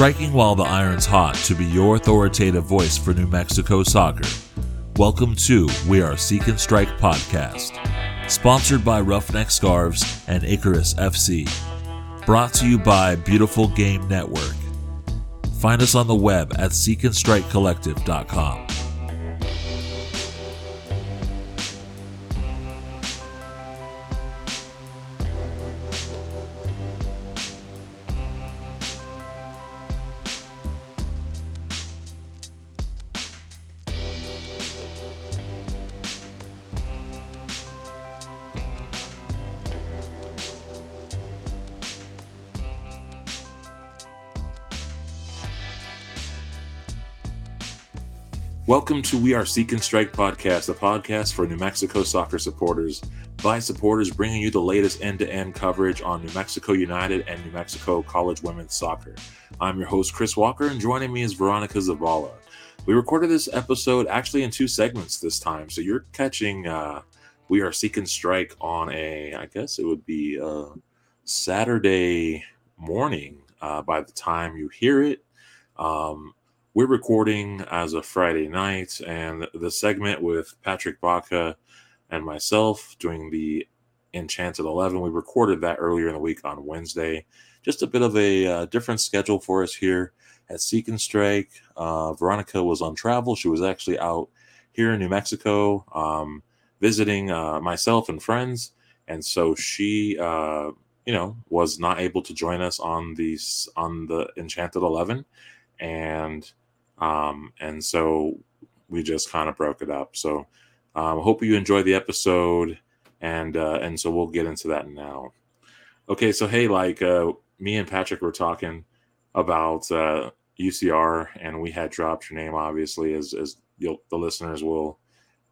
striking while the iron's hot to be your authoritative voice for New Mexico soccer. Welcome to We Are Seek and Strike podcast, sponsored by Roughneck Scarves and Icarus FC, brought to you by Beautiful Game Network. Find us on the web at seekandstrikecollective.com. Welcome to We Are Seek and Strike podcast, a podcast for New Mexico soccer supporters by supporters bringing you the latest end to end coverage on New Mexico United and New Mexico college women's soccer. I'm your host, Chris Walker, and joining me is Veronica Zavala. We recorded this episode actually in two segments this time, so you're catching uh, We Are Seek and Strike on a, I guess it would be a Saturday morning uh, by the time you hear it. Um, we're recording as a Friday night, and the segment with Patrick Baca and myself doing the Enchanted 11, we recorded that earlier in the week on Wednesday. Just a bit of a uh, different schedule for us here at Seek and Strike. Uh, Veronica was on travel. She was actually out here in New Mexico um, visiting uh, myself and friends. And so she, uh, you know, was not able to join us on these on the Enchanted 11. And um, and so we just kind of broke it up. So um, hope you enjoy the episode, and uh, and so we'll get into that now. Okay, so hey, like uh, me and Patrick were talking about uh, UCR, and we had dropped your name, obviously, as as the listeners will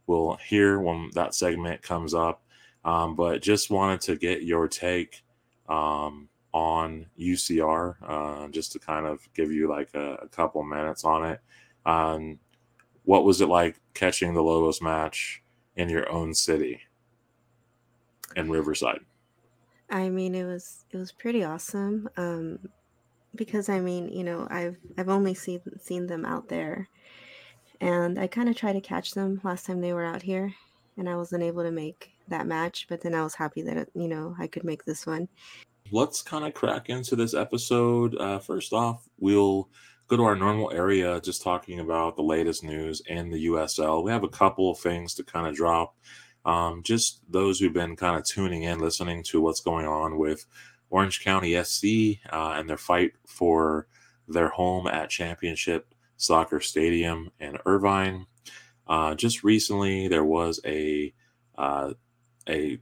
will hear when that segment comes up. Um, but just wanted to get your take um, on UCR, uh, just to kind of give you like a, a couple minutes on it. Um, what was it like catching the Lobos match in your own city in Riverside? I mean, it was it was pretty awesome. Um, because I mean, you know, I've I've only seen seen them out there, and I kind of tried to catch them last time they were out here, and I wasn't able to make that match. But then I was happy that you know I could make this one let's kind of crack into this episode. Uh, first off, we'll go to our normal area, just talking about the latest news in the USL. We have a couple of things to kind of drop. Um, just those who've been kind of tuning in, listening to what's going on with Orange County SC uh, and their fight for their home at Championship Soccer Stadium in Irvine. Uh, just recently, there was a uh, a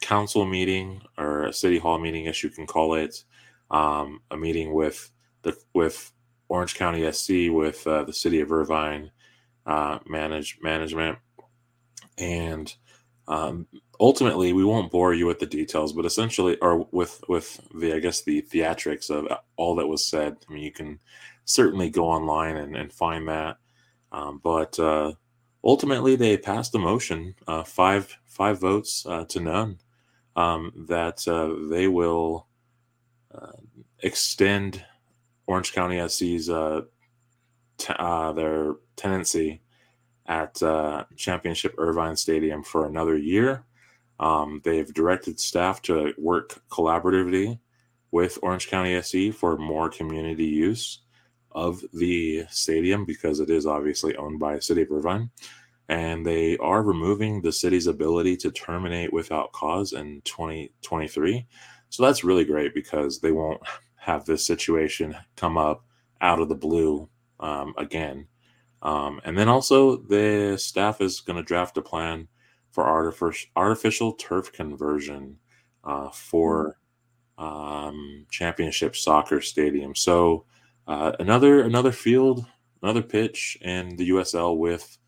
council meeting or a city hall meeting, as you can call it, um, a meeting with the with Orange County SC, with uh, the city of Irvine uh, manage management, and um, ultimately we won't bore you with the details, but essentially, or with with the I guess the theatrics of all that was said. I mean, you can certainly go online and, and find that, um, but uh, ultimately they passed the motion, uh, five five votes uh, to none um, that uh, they will uh, extend Orange County SC's uh, t- uh, their tenancy at uh, Championship Irvine Stadium for another year. Um, they've directed staff to work collaboratively with Orange County SC for more community use of the stadium because it is obviously owned by the city of Irvine and they are removing the city's ability to terminate without cause in 2023. So that's really great because they won't have this situation come up out of the blue um, again. Um, and then also, the staff is going to draft a plan for artificial, artificial turf conversion uh, for um, championship soccer stadium. So uh, another another field, another pitch in the USL with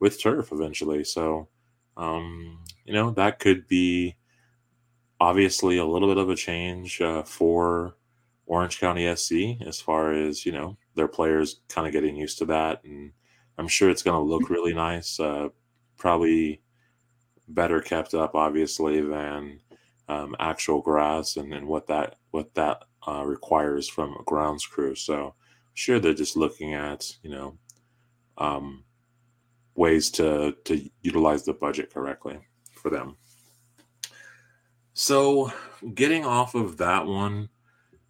with turf eventually. So, um, you know, that could be obviously a little bit of a change uh, for Orange County SC as far as, you know, their players kind of getting used to that. And I'm sure it's going to look really nice. Uh, probably better kept up, obviously, than um, actual grass and, and what that what that uh, requires from a grounds crew. So sure they're just looking at you know um, ways to to utilize the budget correctly for them. So, getting off of that one,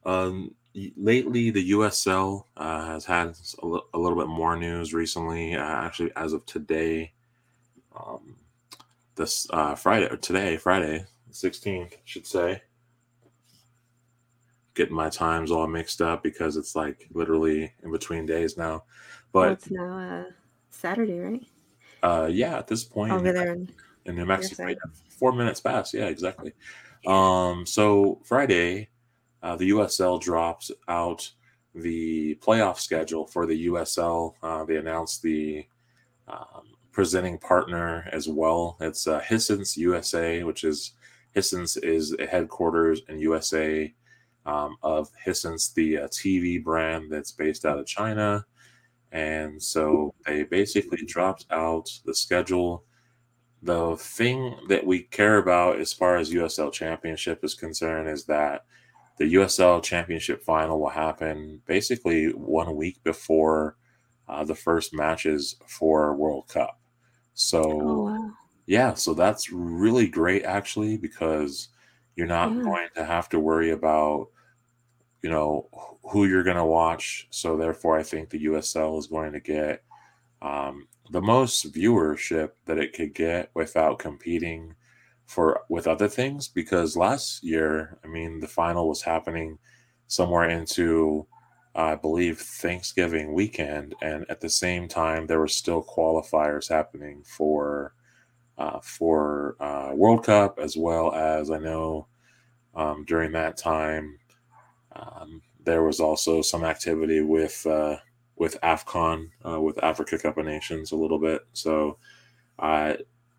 um, lately the USL uh, has had a, l- a little bit more news recently. Uh, actually, as of today, um, this uh, Friday or today, Friday, sixteenth, should say. Getting my times all mixed up because it's like literally in between days now. But well, it's now uh, Saturday, right? Uh, yeah, at this point over there in, in New Mexico, yeah, four minutes past. Yeah, exactly. Um, so Friday, uh, the USL drops out the playoff schedule for the USL. Uh, they announced the um, presenting partner as well. It's uh, Hisense USA, which is Hisense is a headquarters in USA um, of Hisense, the uh, TV brand that's based out of China. And so they basically dropped out the schedule. The thing that we care about as far as USL Championship is concerned is that the USL Championship final will happen basically one week before uh, the first matches for World Cup. So, oh, wow. yeah, so that's really great actually because you're not yeah. going to have to worry about you know who you're going to watch. So therefore, I think the USL is going to get um, the most viewership that it could get without competing for with other things. Because last year, I mean, the final was happening somewhere into I believe Thanksgiving weekend, and at the same time, there were still qualifiers happening for uh, for uh, World Cup as well as I know um, during that time um, there was also some activity with uh, with AFCON, uh, with Africa Cup of Nations, a little bit. So, I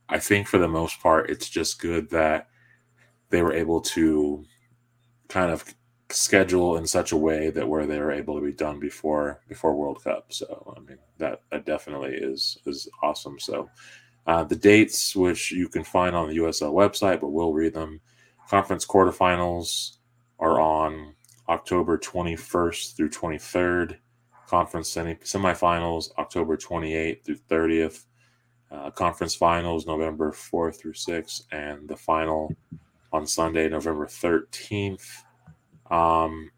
I think for the most part, it's just good that they were able to kind of schedule in such a way that where they were able to be done before before World Cup. So, I mean that that definitely is is awesome. So. Uh, the dates, which you can find on the USL website, but we'll read them. Conference quarterfinals are on October 21st through 23rd. Conference semi- semifinals, October 28th through 30th. Uh, conference finals, November 4th through 6th. And the final on Sunday, November 13th. Um,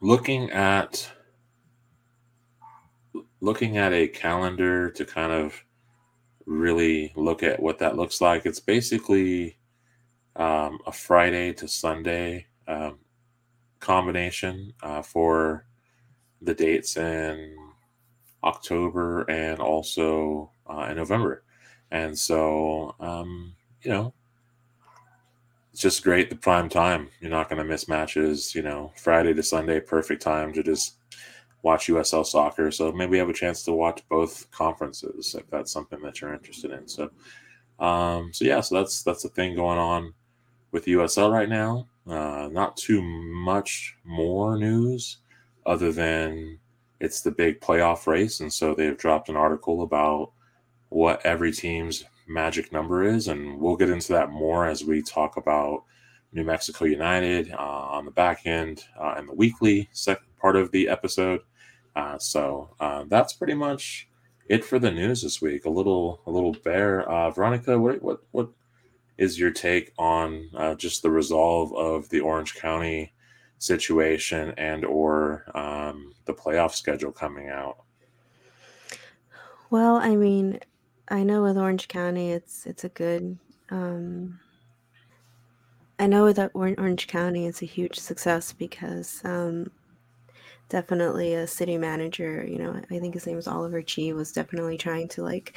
looking at looking at a calendar to kind of really look at what that looks like it's basically um, a friday to sunday um, combination uh, for the dates in October and also uh, in November. And so, um, you know, it's just great the prime time. You're not going to miss matches, you know, Friday to Sunday, perfect time to just watch USL soccer. So maybe have a chance to watch both conferences if that's something that you're interested in. So, um, so yeah, so that's that's the thing going on with USL right now. Uh, not too much more news other than it's the big playoff race. And so they've dropped an article about what every team's magic number is. And we'll get into that more as we talk about New Mexico United uh, on the back end uh, and the weekly second part of the episode. Uh, so uh, that's pretty much it for the news this week. A little, a little bare. Uh, Veronica, what, what, what is your take on uh, just the resolve of the Orange County situation and or um, the playoff schedule coming out? Well, I mean, I know with Orange County, it's it's a good. Um, I know that Orange County is a huge success because um, definitely a city manager. You know, I think his name is Oliver Chi was definitely trying to like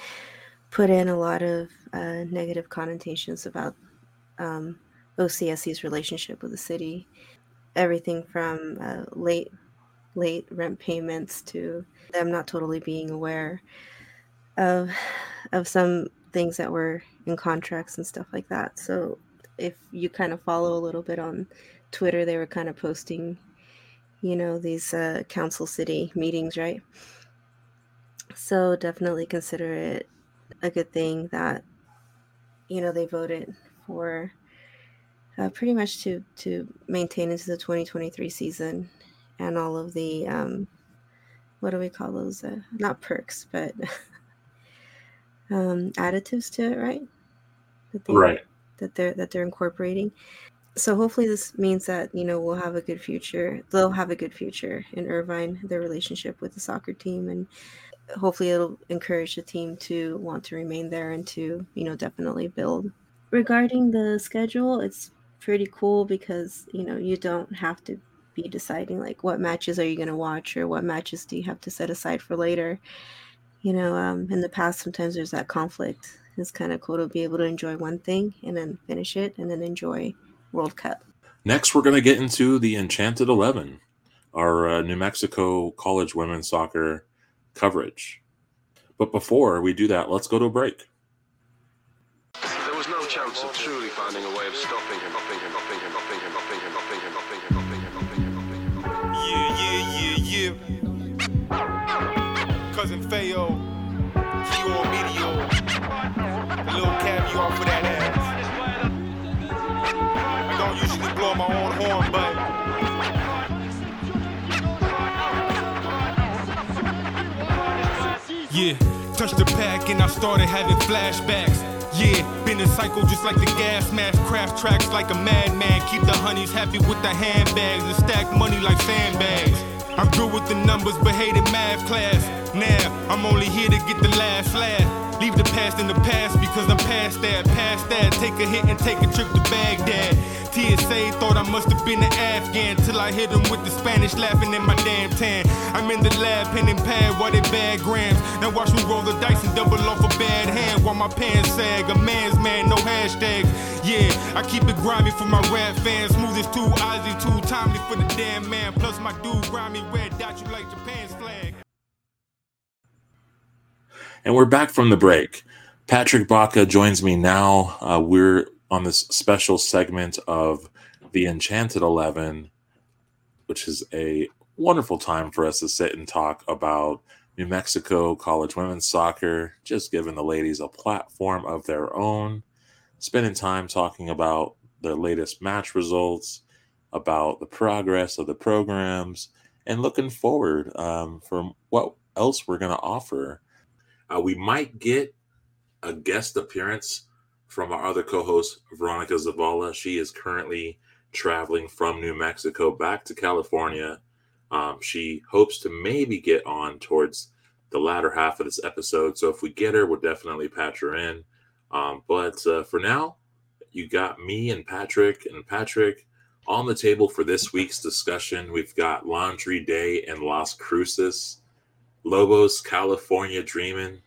put in a lot of uh, negative connotations about um, OCSC's relationship with the city. Everything from uh, late late rent payments to them not totally being aware of of some things that were in contracts and stuff like that. So if you kind of follow a little bit on Twitter, they were kind of posting, you know, these uh, council city meetings, right? So definitely consider it a good thing that you know they voted for uh, pretty much to to maintain into the 2023 season and all of the um, what do we call those? Uh, not perks, but um, additives to it, right? That they, right. That they're that they're incorporating. So hopefully this means that you know we'll have a good future. They'll have a good future in Irvine, their relationship with the soccer team, and hopefully it'll encourage the team to want to remain there and to you know definitely build. Regarding the schedule, it's pretty cool because you know you don't have to be deciding like what matches are you going to watch or what matches do you have to set aside for later. You know um, in the past sometimes there's that conflict. It's kind of cool to be able to enjoy one thing and then finish it and then enjoy world cup. Next we're going to get into the enchanted 11 our uh, new mexico college women's soccer coverage but before we do that let's go to a break there was no chance of truly finding a way of stopping him, stopping him, stopping him, stopping him, stopping him, stopping him, stopping him, stopping him, stopping him, stopping him, stopping him. Yeah, yeah, yeah, yeah. Cousin Feo, the pack and I started having flashbacks. Yeah, been a cycle just like the gas mask. Craft tracks like a madman. Keep the honeys happy with the handbags and stack money like sandbags. I'm good with the numbers, but hated math class. Now, I'm only here to get the last laugh. Leave the past in the past because I'm past that, past that. Take a hit and take a trip to Baghdad. TSA thought I must have been an Afghan till I hit him with the Spanish laughing in my damn tan. I'm in the lab, pen and pad, while they bad grams. Now watch me roll the dice and double off a bad hand while my pants sag. A man's man, no hashtags. Yeah, I keep it grimy for my rap fans. Smooth as two Ozzy, too timely for the damn man. Plus my dude grimy red dot you like Japan's flag. And we're back from the break. Patrick Baca joins me now. Uh, we're on this special segment of the Enchanted Eleven, which is a wonderful time for us to sit and talk about New Mexico college women's soccer, just giving the ladies a platform of their own, spending time talking about their latest match results, about the progress of the programs, and looking forward um, for what else we're going to offer. Uh, we might get a guest appearance from our other co-host Veronica Zavala. She is currently traveling from New Mexico back to California. Um, she hopes to maybe get on towards the latter half of this episode. So if we get her, we'll definitely patch her in. Um, but uh, for now, you got me and Patrick and Patrick on the table for this week's discussion. We've got Laundry Day in Las Cruces, Lobos, California Dreaming,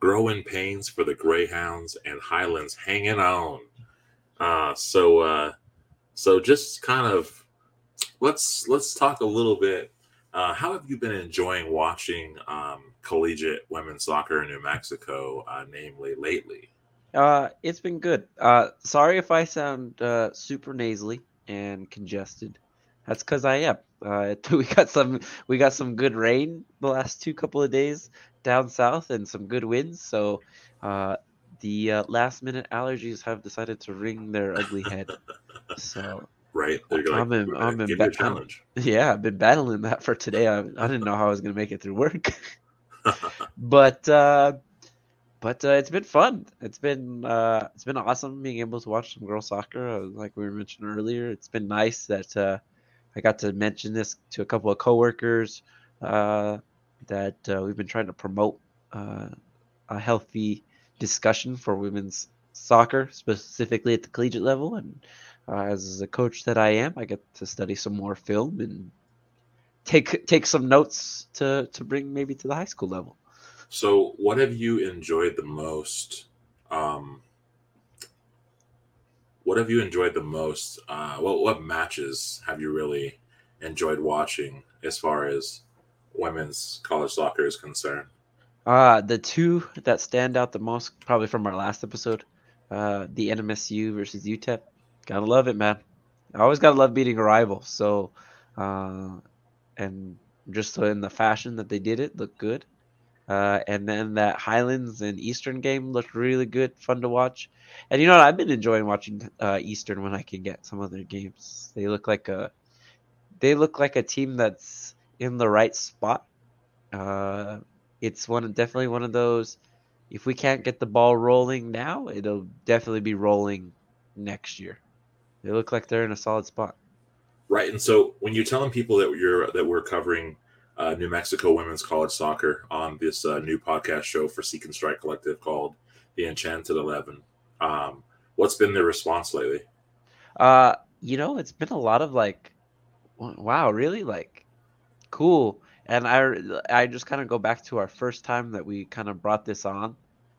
growing pains for the Greyhounds and Highlands hanging on. Uh, so, uh, so just kind of let's let's talk a little bit. Uh, how have you been enjoying watching um, collegiate women's soccer in New Mexico, uh, namely lately? Uh, it's been good. Uh, sorry if I sound uh, super nasally and congested. That's because I am. Uh, we got some we got some good rain the last two couple of days, down south and some good winds. So uh, the uh, last minute allergies have decided to ring their ugly head. So right, I'm in, I'm in ba- challenge. yeah, I've been battling that for today. I, I didn't know how I was going to make it through work, but uh, but uh, it's been fun. It's been uh, it's been awesome being able to watch some girls soccer. Uh, like we were mentioned earlier, it's been nice that uh, I got to mention this to a couple of coworkers. Uh, that uh, we've been trying to promote uh, a healthy discussion for women's soccer, specifically at the collegiate level. And uh, as a coach that I am, I get to study some more film and take take some notes to to bring maybe to the high school level. So, what have you enjoyed the most? Um, what have you enjoyed the most? Uh, what what matches have you really enjoyed watching as far as women's college soccer is concerned? Uh, the two that stand out the most, probably from our last episode, uh, the NMSU versus UTEP. Gotta love it, man. I always gotta love beating a rival. So, uh, and just in the fashion that they did it, looked good. Uh, and then that Highlands and Eastern game looked really good, fun to watch. And you know, what? I've been enjoying watching uh, Eastern when I can get some of their games. They look like a, they look like a team that's in the right spot Uh, it's one definitely one of those. If we can't get the ball rolling now, it'll definitely be rolling next year. They look like they're in a solid spot. Right, and so when you're telling people that you're that we're covering uh, New Mexico women's college soccer on this uh, new podcast show for Seek and Strike Collective called The Enchanted Eleven, um, what's been their response lately? Uh, you know, it's been a lot of like, wow, really like, cool. And I I just kind of go back to our first time that we kind of brought this on,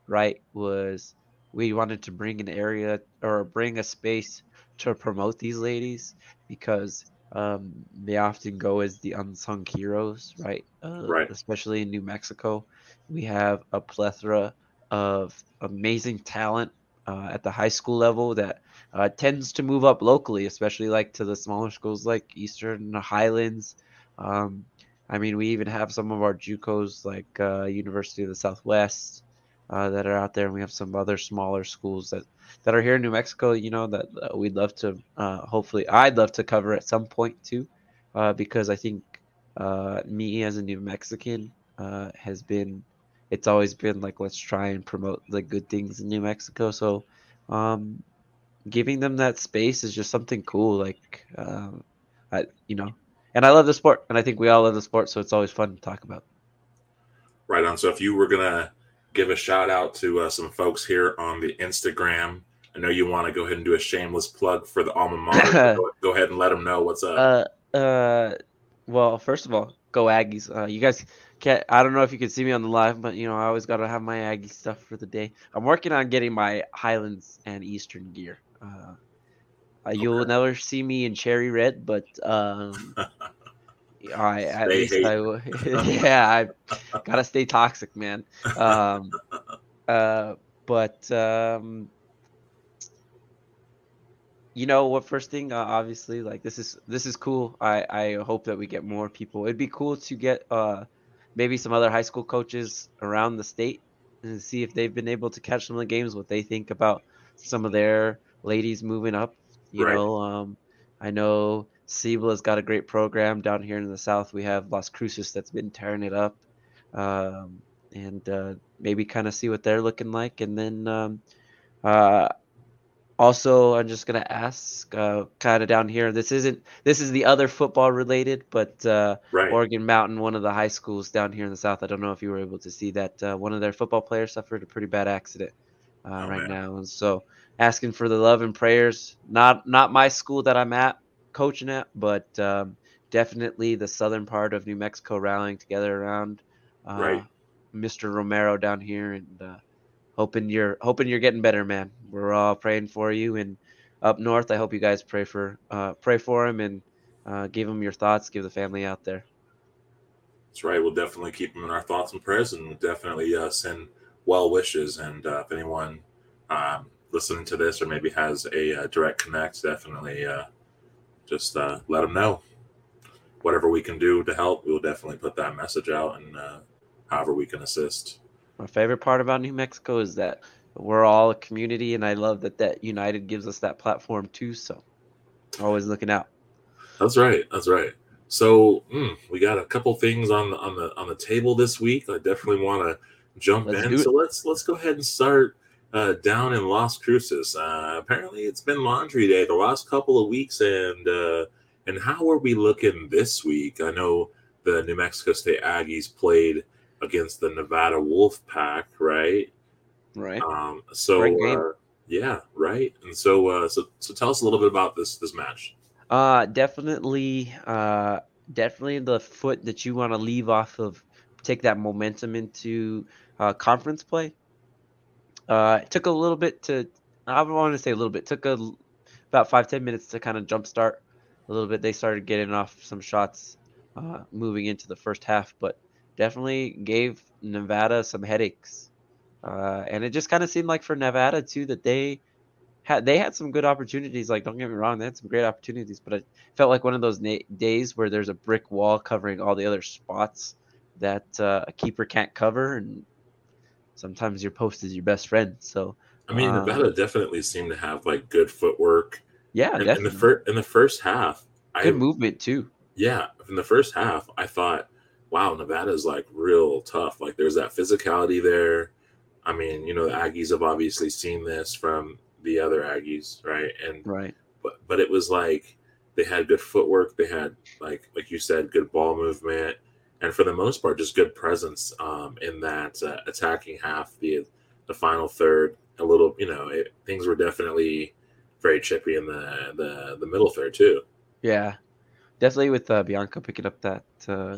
right? Was we wanted to bring an area or bring a space to promote these ladies because um, they often go as the unsung heroes, right? Uh, right. Especially in New Mexico, we have a plethora of amazing talent uh, at the high school level that uh, tends to move up locally, especially like to the smaller schools like Eastern Highlands. Um, I mean, we even have some of our JUCOs like uh, University of the Southwest uh, that are out there, and we have some other smaller schools that that are here in New Mexico. You know that uh, we'd love to. Uh, hopefully, I'd love to cover at some point too, uh, because I think uh, me as a New Mexican uh, has been. It's always been like let's try and promote the good things in New Mexico. So, um, giving them that space is just something cool. Like, um, I you know, and I love the sport, and I think we all love the sport, so it's always fun to talk about. Right on. So if you were gonna give a shout out to uh, some folks here on the Instagram. I know you want to go ahead and do a shameless plug for the alma mater. go, go, ahead and let them know what's up. Uh, uh, well, first of all, go Aggies. Uh, you guys can't. I don't know if you can see me on the live, but you know I always got to have my Aggie stuff for the day. I'm working on getting my Highlands and Eastern gear. Uh, uh okay. You'll never see me in cherry red, but um, I at stay least. I yeah I gotta stay toxic, man. Um, uh, but um, you know what? First thing, uh, obviously, like this is this is cool. I I hope that we get more people. It'd be cool to get uh maybe some other high school coaches around the state and see if they've been able to catch some of the games, what they think about some of their ladies moving up. You right. know, um, I know Cibola's got a great program down here in the south. We have Las Cruces that's been tearing it up, um, and uh, maybe kind of see what they're looking like. And then um, uh, also, I'm just gonna ask, uh, kind of down here. This isn't this is the other football related, but uh, right. Organ Mountain, one of the high schools down here in the south. I don't know if you were able to see that. Uh, one of their football players suffered a pretty bad accident uh, oh, right man. now, and so asking for the love and prayers. Not not my school that I'm at coaching at, but um, definitely the southern part of New Mexico rallying together around uh, right. Mr. Romero down here, and uh, hoping you're hoping you're getting better, man. We're all praying for you, and up north, I hope you guys pray for uh, pray for him and uh, give him your thoughts, give the family out there. That's right. We'll definitely keep him in our thoughts and prayers, and we'll definitely uh, send well wishes. And uh, if anyone um, listening to this or maybe has a, uh, direct connect, definitely uh, just uh, let them know. Whatever we can do to help, we'll definitely put that message out and uh, however we can assist. My favorite part about New Mexico is that we're all a community, and I love that that United gives us that platform too. So, always looking out. That's right. That's right. So mm, we got a couple things on the on the on the table this week. I definitely want to jump let's in. So let's let's go ahead and start uh, down in Las Cruces. Uh, apparently, it's been laundry day the last couple of weeks, and uh, and how are we looking this week? I know the New Mexico State Aggies played against the Nevada Wolf Pack, right? Right. Um, so uh, yeah, right. And so uh, so so tell us a little bit about this this match. Uh, definitely, uh, definitely the foot that you want to leave off of, take that momentum into uh, conference play uh, it took a little bit to, I want to say a little bit, took a, about five, 10 minutes to kind of jumpstart a little bit. They started getting off some shots uh, moving into the first half, but definitely gave Nevada some headaches. Uh, and it just kind of seemed like for Nevada too that they had they had some good opportunities. Like don't get me wrong, they had some great opportunities, but it felt like one of those na- days where there's a brick wall covering all the other spots that uh, a keeper can't cover, and sometimes your post is your best friend. So I mean, uh, Nevada definitely seemed to have like good footwork. Yeah, in, in the first in the first half, good I, movement too. Yeah, in the first half, I thought, wow, Nevada is like real tough. Like there's that physicality there. I mean, you know, the Aggies have obviously seen this from the other Aggies, right? And right, but but it was like they had good footwork. They had like like you said, good ball movement, and for the most part, just good presence um, in that uh, attacking half. The the final third, a little, you know, it, things were definitely very chippy in the the the middle third too. Yeah, definitely with uh, Bianca picking up that uh,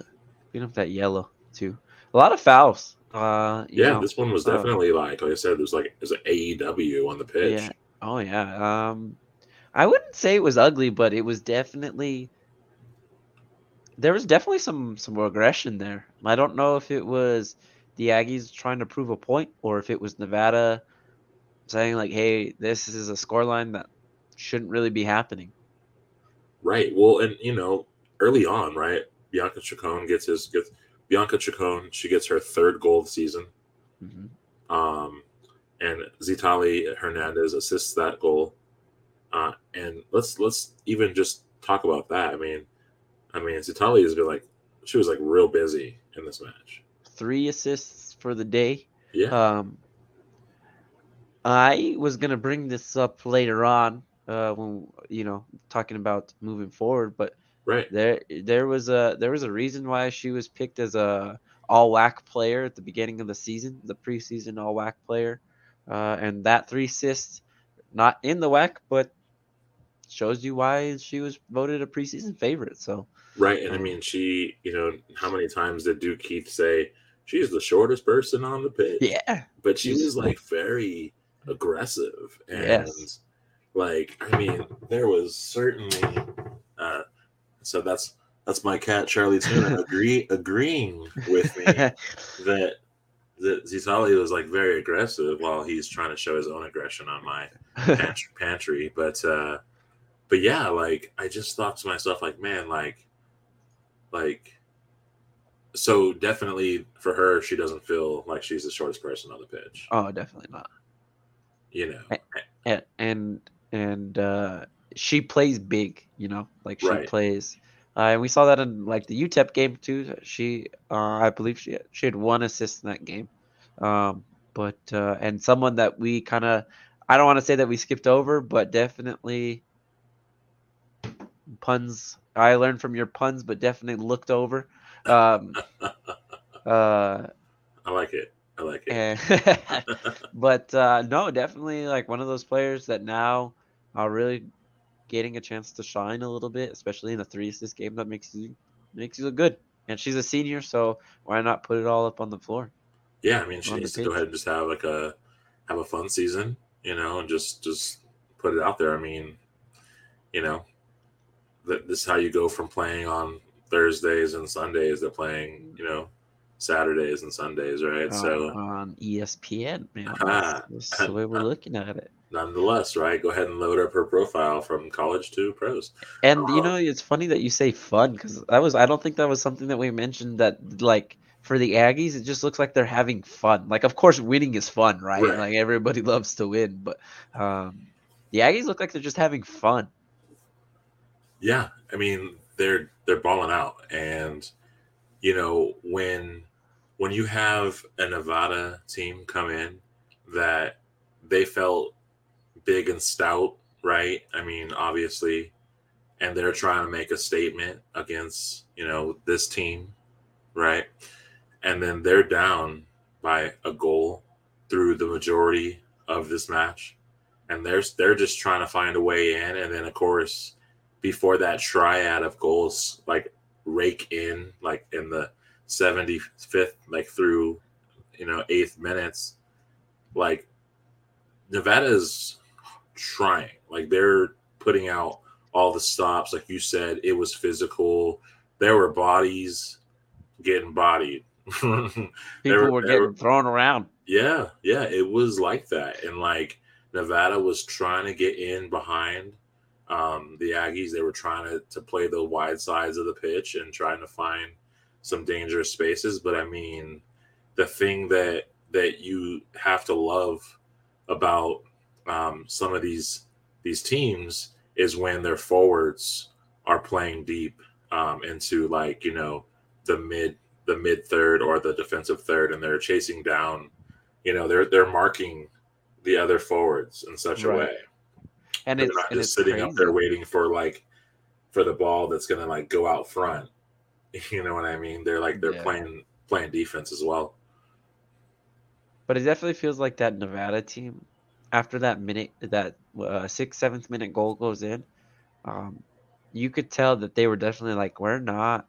picking up that yellow too. A lot of fouls. Uh, yeah, know, this one was definitely like like I said, there's like there's an AEW on the pitch. Yeah. Oh yeah. Um, I wouldn't say it was ugly, but it was definitely there was definitely some some aggression there. I don't know if it was the Aggies trying to prove a point or if it was Nevada saying like, "Hey, this is a scoreline that shouldn't really be happening." Right. Well, and you know, early on, right, Bianca Chacon gets his gets Bianca Chacon. She gets her third goal of the season. Mm-hmm. Um, and Zitali Hernandez assists that goal. Uh, and let's let's even just talk about that. I mean, I mean, Zitali has been like she was like real busy in this match. Three assists for the day. Yeah. Um, I was gonna bring this up later on uh, when you know talking about moving forward, but right there there was a there was a reason why she was picked as a all WAC player at the beginning of the season, the preseason all WAC player, uh, and that three assists, not in the WAC, but shows you why she was voted a preseason favorite. So right, and I mean, she, you know, how many times did Duke Keith say she's the shortest person on the pitch? Yeah, but she was like very aggressive and yes. like I mean, there was certainly. Uh, so that's that's my cat Charlie Tuna agree agreeing with me that that Zitali was like very aggressive while he's trying to show his own aggression on my pantry, pantry. But uh but yeah, like I just thought to myself, like, man, like, like, so definitely for her, she doesn't feel like she's the shortest person on the pitch. Oh, definitely not. You know, and and and uh, she plays big. You know, like she right. plays. Uh, and we saw that in like the UTEP game too. She, uh, I believe she she had one assist in that game. Um, but uh, and someone that we kind of, I don't want to say that we skipped over, but definitely puns. I learned from your puns, but definitely looked over. Um, uh, I like it. I like it. but uh, no, definitely like one of those players that now are really getting a chance to shine a little bit, especially in a three assist game that makes you makes you look good. And she's a senior, so why not put it all up on the floor? Yeah, I mean, she needs to go ahead and just have like a have a fun season, you know, and just just put it out there. I mean, you know, that this is how you go from playing on Thursdays and Sundays to playing, you know, Saturdays and Sundays, right? so on ESPN, man, that's, that's the way we're looking at it. Nonetheless, right? Go ahead and load up her profile from college to pros. And um, you know, it's funny that you say fun because that was I don't think that was something that we mentioned that like for the Aggies, it just looks like they're having fun. Like, of course, winning is fun, right? right. Like everybody loves to win, but um, the Aggies look like they're just having fun. Yeah, I mean they're they're balling out, and you know when when you have a Nevada team come in that they felt big and stout, right? I mean, obviously, and they're trying to make a statement against you know this team, right? And then they're down by a goal through the majority of this match, and they're they're just trying to find a way in, and then of course before that triad of goals like rake in like in the 75th like through you know eighth minutes like nevada's trying. Like they're putting out all the stops. Like you said it was physical. There were bodies getting bodied. People were, were getting were, thrown around. Yeah yeah it was like that. And like nevada was trying to get in behind um, the Aggies. They were trying to, to play the wide sides of the pitch and trying to find some dangerous spaces. But I mean, the thing that that you have to love about um, some of these these teams is when their forwards are playing deep um, into like you know the mid the mid third or the defensive third, and they're chasing down. You know, they're they're marking the other forwards in such right. a way, and they're it's not and just it's sitting crazy. up there waiting for like for the ball that's going to like go out front. You know what I mean? They're like they're Yeah. playing playing defense as well. But it definitely feels like that Nevada team, after that minute, that uh, sixth, seventh minute goal goes in, um, you could tell that they were definitely like, we're not,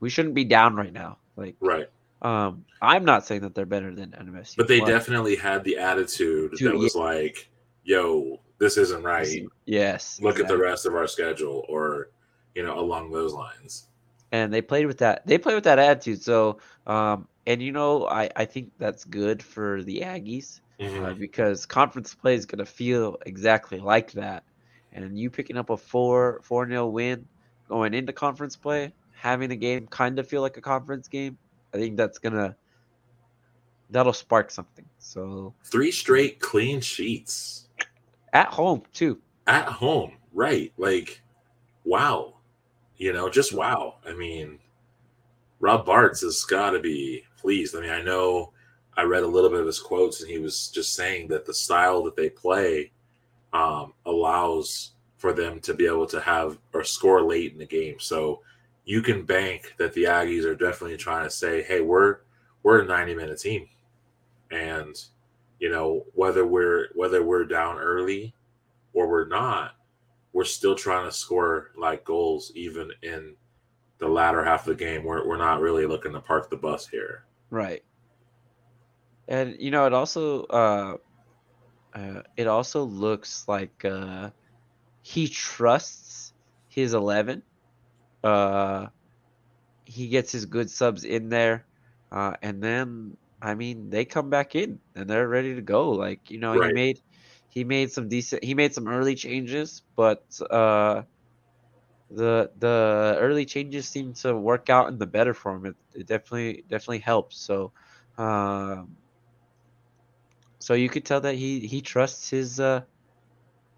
we shouldn't be down right now. Like, Right. um, I'm not saying that they're better than NMSU, But they definitely had the attitude Dude, that was like, yo, this isn't right. Yes. Look at the rest of our schedule or, you know, along those lines. and they played with that they played with that attitude so um and you know i i think that's good for the aggies Mhm. uh, because conference play is going to feel exactly like that and you picking up a 4 4 nil win going into conference play having a game kind of feel like a conference game i think that's going to that'll spark something so Three straight clean sheets at home too at home. Right. Like, wow. You know, just wow. I mean, Rob Bartz has got to be pleased. I mean, I know I read a little bit of his quotes, and he was just saying that the style that they play um, allows for them to be able to have or score late in the game. So you can bank that the Aggies are definitely trying to say, "Hey, we're we're a 90 minute team," and you know whether we're whether we're down early or we're not, we're still trying to score like goals even in the latter half of the game. We're we're not really looking to park the bus here. Right. And you know, it also uh, uh it also looks like uh he trusts his 11. Uh he gets his good subs in there. Uh and then I mean, they come back in and they're ready to go. Like, you know, he made he made some decent he made some early changes, but uh the the early changes seem to work out in the better for him. It, it definitely definitely helps. So, um, so you could tell that he he trusts his uh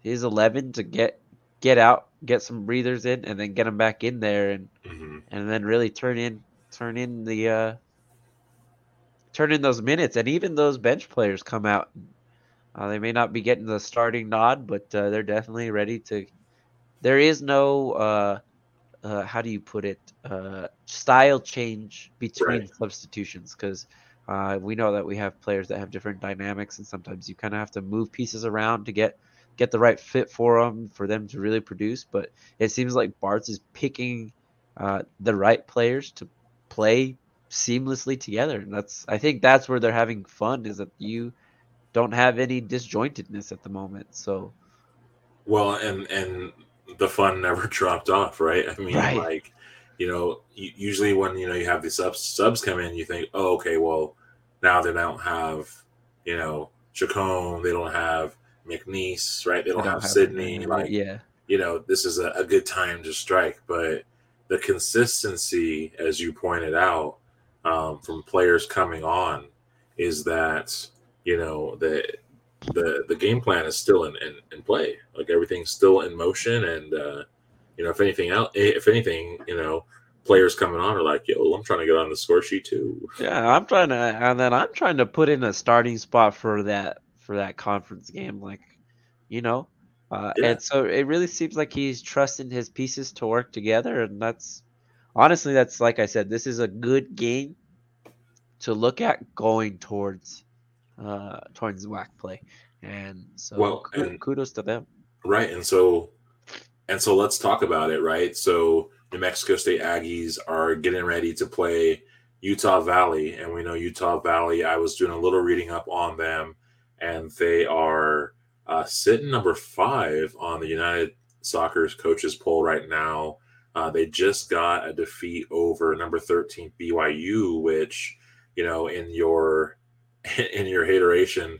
his eleven to get get out, get some breathers in, and then get them back in there, and hmm and then really turn in turn in the uh turn in those minutes, and even those bench players come out. Uh, they may not be getting the starting nod, but uh, they're definitely ready to. There is no uh, uh, how do you put it uh, style change between Right. substitutions because uh, we know that we have players that have different dynamics, and sometimes you kind of have to move pieces around to get get the right fit for them for them to really produce. But it seems like Bartz is picking uh, the right players to play seamlessly together, and that's I think that's where they're having fun is that you don't have any disjointedness at the moment. So Well, and and the fun never dropped off, right? I mean, Right. like you know, usually when you know you have these subs subs come in, you think, oh, okay, well, now they don't have you know Chacon, they don't have McNeese, right? They don't, I have, have Sydney, any- like yeah, you know, this is a, a good time to strike. But the consistency, as you pointed out, um, from players coming on, is that you know the the the game plan is still in, in, in play. Like everything's still in motion, and uh, you know, if anything else, if anything, you know, players coming on are like, "Yo, I'm trying to get on the score sheet too." yeah. I'm trying to, and then I'm trying to put in a starting spot for that for that conference game, like you know. Uh, Yeah. And so it really seems like he's trusting his pieces to work together, and that's honestly, that's like I said, this is a good game to look at going towards uh towards WAC play, and so Well, and- kudos to them. Right. And so and so let's talk about it, right? So New Mexico State Aggies are getting ready to play Utah Valley, and we know Utah Valley. I was doing a little reading up on them, and they are uh, sitting number five on the United Soccer's coaches poll right now. Uh, they just got a defeat over number 13 BYU, which you know in your in your hateration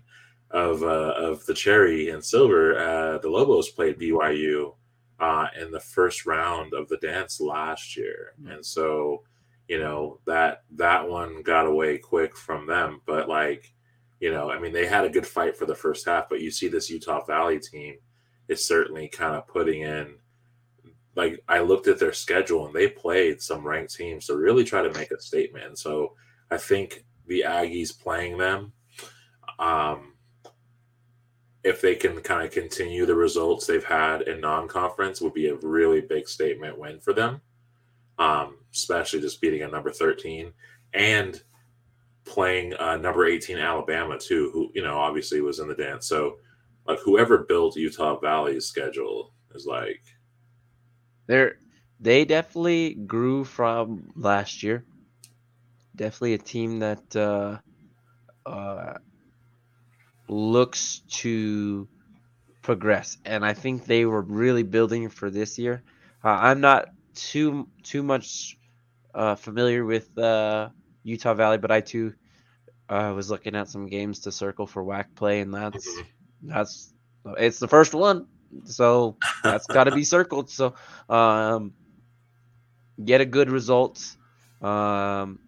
of uh, of the cherry and silver, uh, the Lobos played BYU uh, in the first round of the dance last year, and so you know that that one got away quick from them. But like you know, I mean, they had a good fight for the first half, but you see this Utah Valley team is certainly kind of putting in like I looked at their schedule and they played some ranked teams to really try to make a statement. So I think the Aggies playing them, um, if they can kind of continue the results they've had in non-conference, would be a really big statement win for them. Um, especially just beating a number thirteen and playing uh, number eighteen Alabama too, who you know obviously was in the dance. So like whoever built Utah Valley's schedule is like they're they definitely grew from last year. Definitely a team that uh, uh, looks to progress, and I think they were really building for this year. Uh, I'm not too too much uh, familiar with uh, Utah Valley, but I too uh, was looking at some games to circle for WAC play, and that's mm-hmm. that's it's the first one so that's got to be circled. So um, get a good result. Um,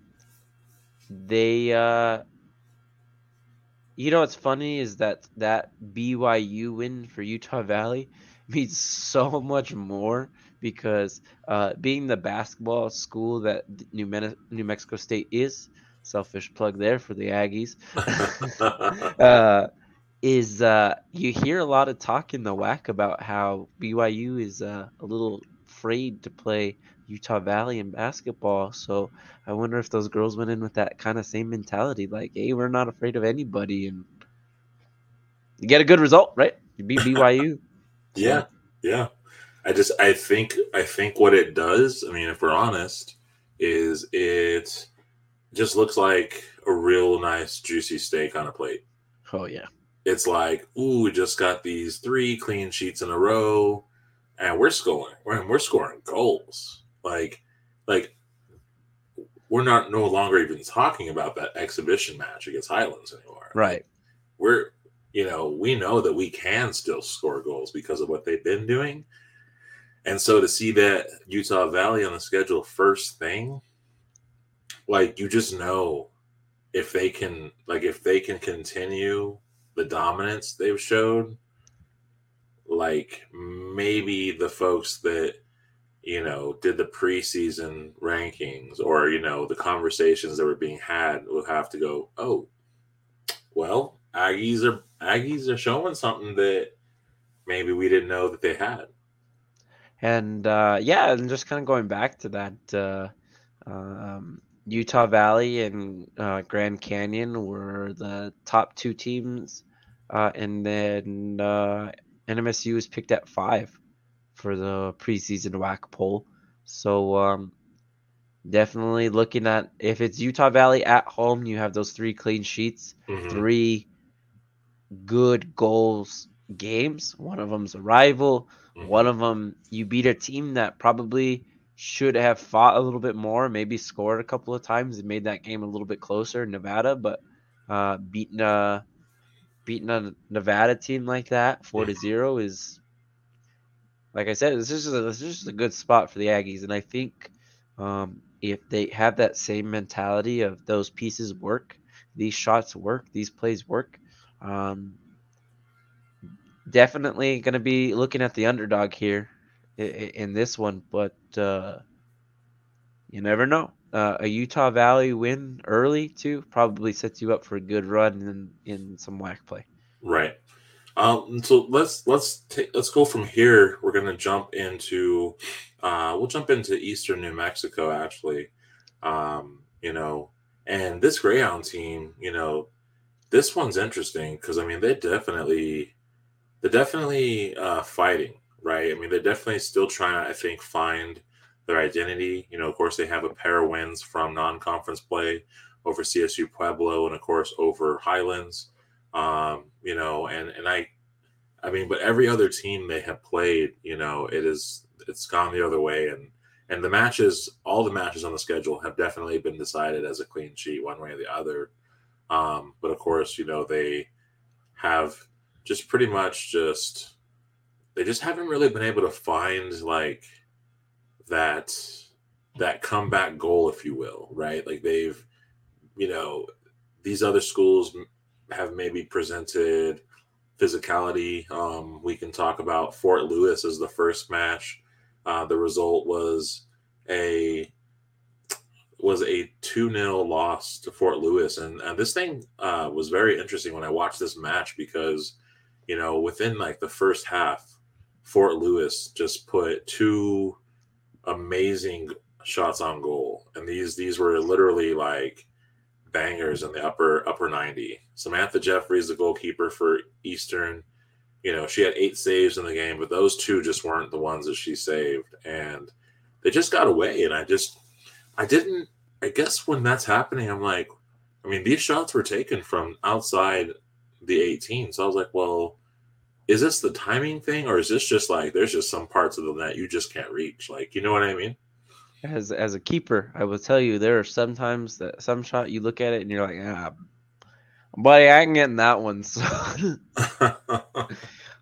they, uh, you know, what's funny is that that BYU win for Utah Valley means so much more because uh, being the basketball school that New, Men- New Mexico State is, selfish plug there for the Aggies. uh, is uh, you hear a lot of talk in the WAC about how BYU is uh, a little afraid to play Utah Valley in basketball. So I wonder if those girls went in with that kind of same mentality, like, "Hey, we're not afraid of anybody," and you get a good result, right? You beat BYU. yeah, yeah. I just I think I think what it does. I mean, if we're honest, is it just looks like a real nice juicy steak on a plate. Oh yeah it's like, ooh, we just got these three clean sheets in a row, and we're scoring. We're, we're scoring goals. Like, like we're not no longer even talking about that exhibition match against Highlands anymore. Right. We're, you know, we know that we can still score goals because of what they've been doing. And so to see that Utah Valley on the schedule first thing, like you just know if they can like if they can continue the dominance they've showed, like maybe the folks that you know did the preseason rankings or you know the conversations that were being had will have to go, oh, well, Aggies are Aggies are showing something that maybe we didn't know that they had. And uh, yeah, and just kind of going back to that, uh, um, Utah Valley and uh, Grand Canyon were the top two teams uh, and then uh, NMSU was picked at five for the preseason WAC poll. So um, definitely looking at if it's Utah Valley at home, you have those three clean sheets, mm-hmm. three good goals games. One of them's a rival. Mm-hmm. One of them you beat a team that probably should have fought a little bit more, maybe scored a couple of times and made that game a little bit closer. Nevada, but uh, beating a beating a Nevada team like that, four to zero, is like I said, this is a, this is a good spot for the Aggies, and I think um, if they have that same mentality of those pieces work, these shots work, these plays work, um, definitely going to be looking at the underdog here in, in this one, but uh, you never know uh, a Utah Valley win early too probably sets you up for a good run in, in some WAC play. Right. Um, so let's let's let's go from here. We're gonna jump into uh, we'll jump into eastern New Mexico actually. Um, you know, and this Greyhound team, you know, this one's interesting because I mean they definitely they're definitely uh, fighting, right? I mean they're definitely still trying to I think find their identity. You know, of course, they have a pair of wins from non-conference play over CSU Pueblo and of course over Highlands. Um, you know, and and I, I mean, but every other team they have played, you know, it is it's gone the other way, and and the matches, all the matches on the schedule have definitely been decided as a clean sheet, one way or the other. Um, but of course, you know, they have just pretty much just they just haven't really been able to find like that that comeback goal, if you will, right? Like they've, you know, these other schools have maybe presented physicality. Um, we can talk about Fort Lewis as the first match. Uh, the result was a was a 2 0 loss to Fort Lewis. And, and this thing uh, was very interesting when I watched this match because, you know, within like the first half, Fort Lewis just put two amazing shots on goal. And these these were literally like bangers in the upper upper 90. Samantha Jeffries, the goalkeeper for Eastern, you know, she had eight saves in the game, but those two just weren't the ones that she saved. And they just got away. And I just I didn't I guess when that's happening, I'm like, I mean, these shots were taken from outside the 18. So I was like, well, is this the timing thing or is this just like there's just some parts of the net you just can't reach? Like, you know what I mean? As as a keeper, I will tell you there are sometimes that some shot you look at it and you're like, ah, buddy, I ain't getting that one. So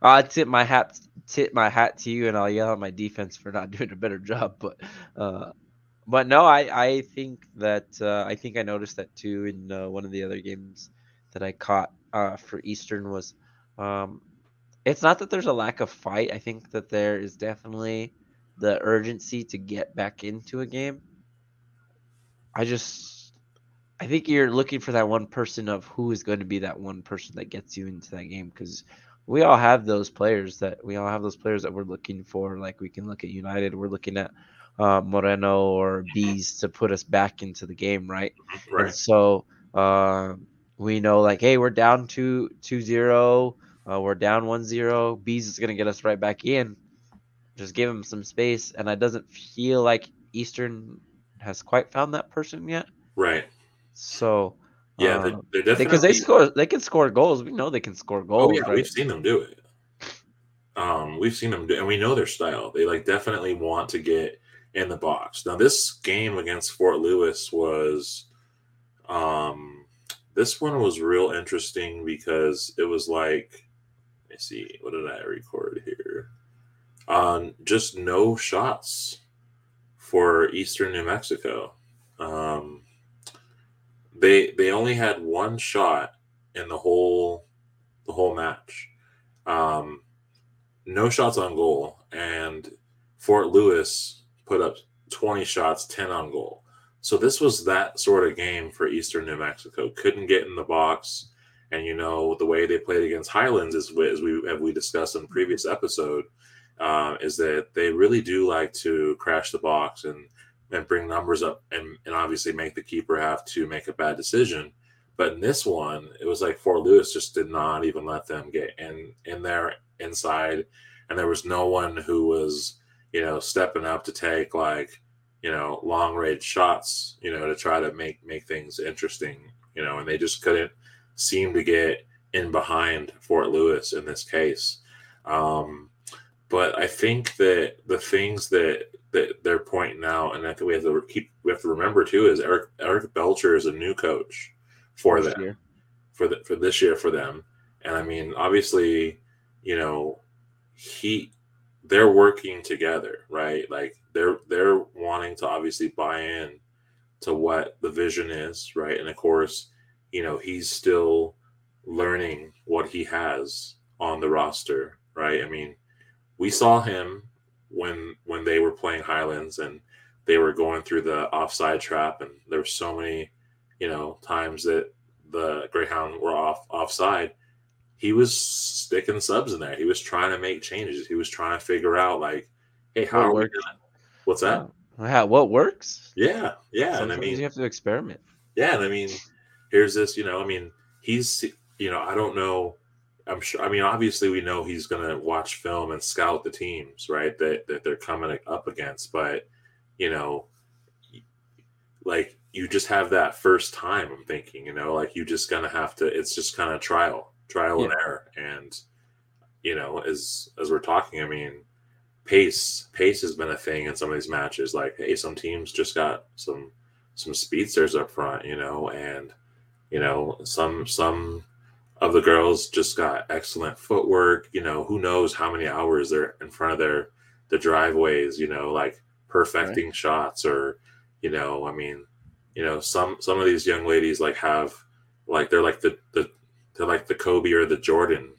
I tip my hat tip my hat to you, and I'll yell at my defense for not doing a better job. But uh, but no, I I think that uh, I think I noticed that too in uh, one of the other games that I caught uh, for Eastern was. Um, it's not that there's a lack of fight. I think that there is definitely the urgency to get back into a game. I just I think you're looking for that one person of who is going to be that one person that gets you into that game because we all have those players that we all have those players that we're looking for. Like we can look at United, we're looking at uh, Moreno or Bees to put us back into the game, right? Right. And so uh, we know like, hey, we're down to 2-0, uh, we're down 1-0. Bees is gonna get us right back in just give him some space. And it doesn't feel like Eastern has quite found that person yet. Right. So yeah, uh, they're, they're because they score, they can score goals. We know they can score goals. Oh yeah, right? we've seen them do it. Um, we've seen them do, and we know their style. They like definitely want to get in the box. Now, this game against Fort Lewis was, um, this one was real interesting because it was like, me see, what did I record here? Um, just no shots for Eastern New Mexico. Um, they they only had one shot in the whole the whole match. Um, no shots on goal, and Fort Lewis put up 20 shots, 10 on goal. So this was that sort of game for Eastern New Mexico. Couldn't get in the box, and you know the way they played against Highlands is as we have we discussed in previous episode uh, is that they really do like to crash the box and and bring numbers up and, and obviously make the keeper have to make a bad decision. But in this one, it was like Fort Lewis just did not even let them get in in there inside, and there was no one who was you know stepping up to take like you know long range shots you know to try to make make things interesting you know and they just couldn't seem to get in behind Fort Lewis in this case. Um, but I think that the things that that they're pointing out, and I think we have to keep we have to remember too, is Eric Eric Belcher is a new coach for this them year. for the for this year for them, and I mean obviously, you know, he they're working together, right? Like they're they're wanting to obviously buy in to what the vision is, right? And of course, you know, he's still learning what he has on the roster, right? I mean, we saw him when when they were playing Highlands and they were going through the offside trap, and there were so many, you know, times that the Greyhound were off offside. He was sticking subs in there. He was trying to make changes. He was trying to figure out like, hey, how what are we doing? What's that? Yeah, what works? Yeah, yeah. Sometimes and I mean, you have to experiment. Yeah, and I mean, here's this. You know, I mean, he's. You know, I don't know I'm sure. I mean, obviously, we know he's going to watch film and scout the teams, right? That that they're coming up against. But you know, like you just have that first time. I'm thinking, you know, like you just gonna have to. It's just kind of trial, trial yeah. and error, and you know, as as we're talking, I mean, pace pace has been a thing in some of these matches. Like, hey, some teams just got some some speedsters up front, you know, and you know, some some of the girls just got excellent footwork. You know, who knows how many hours they're in front of their the driveways. You know, like perfecting right. shots, or you know, I mean, you know, some some of these young ladies like have like they're like the the they're like the Kobe or the Jordan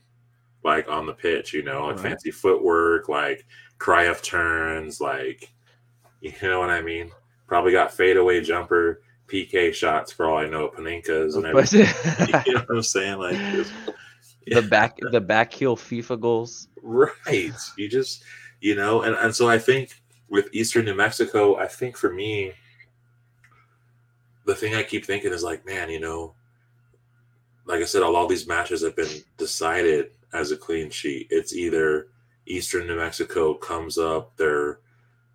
like on the pitch, you know, like right. fancy footwork, like Cruyff turns, like you know what I mean. Probably got fadeaway jumper, PK shots for all I know, Panenkas and everything. you know what I'm saying? Like yeah. the back the back heel FIFA goals. Right. You just you know, and, and so I think with Eastern New Mexico, I think for me, the thing I keep thinking is like, man, you know, like I said, all, all these matches have been decided as a clean sheet. It's either Eastern New Mexico comes up, they're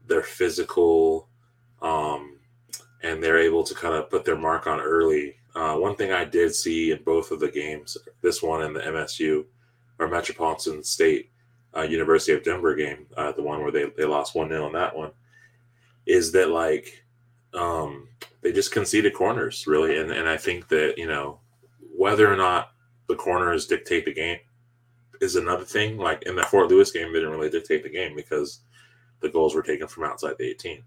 they're physical, um, and they're able to kind of put their mark on early. Uh, one thing I did see in both of the games, this one and the MSU or Metropolitan State uh, University of Denver game, uh, the one where they, they lost 1 0 in that one, is that like um, they just conceded corners, really. And, and I think that, you know, whether or not the corners dictate the game is another thing. Like in the Fort Lewis game, they didn't really dictate the game because the goals were taken from outside the 18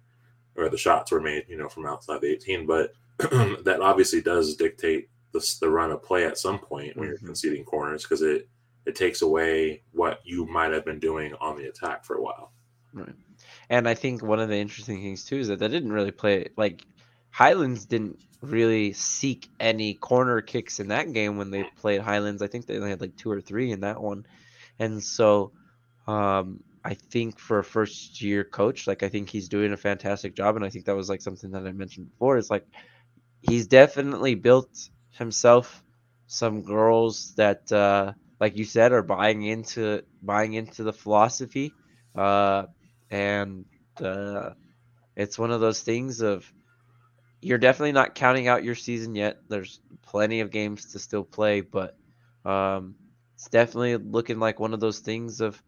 or the shots were made, you know, from outside the 18. But that obviously does dictate the, the run of play at some point when mm-hmm. you're conceding corners because it it takes away what you might have been doing on the attack for a while. Right. And I think one of the interesting things too is that they didn't really play like Highlands didn't really seek any corner kicks in that game when they played Highlands. I think they only had like two or three in that one. And so um, I think for a first year coach, like I think he's doing a fantastic job. And I think that was like something that I mentioned before. It's like he's definitely built himself some girls that uh, like you said, are buying into buying into the philosophy, uh, and uh, it's one of those things of you're definitely not counting out your season yet. There's plenty of games to still play, but um, it's definitely looking like one of those things of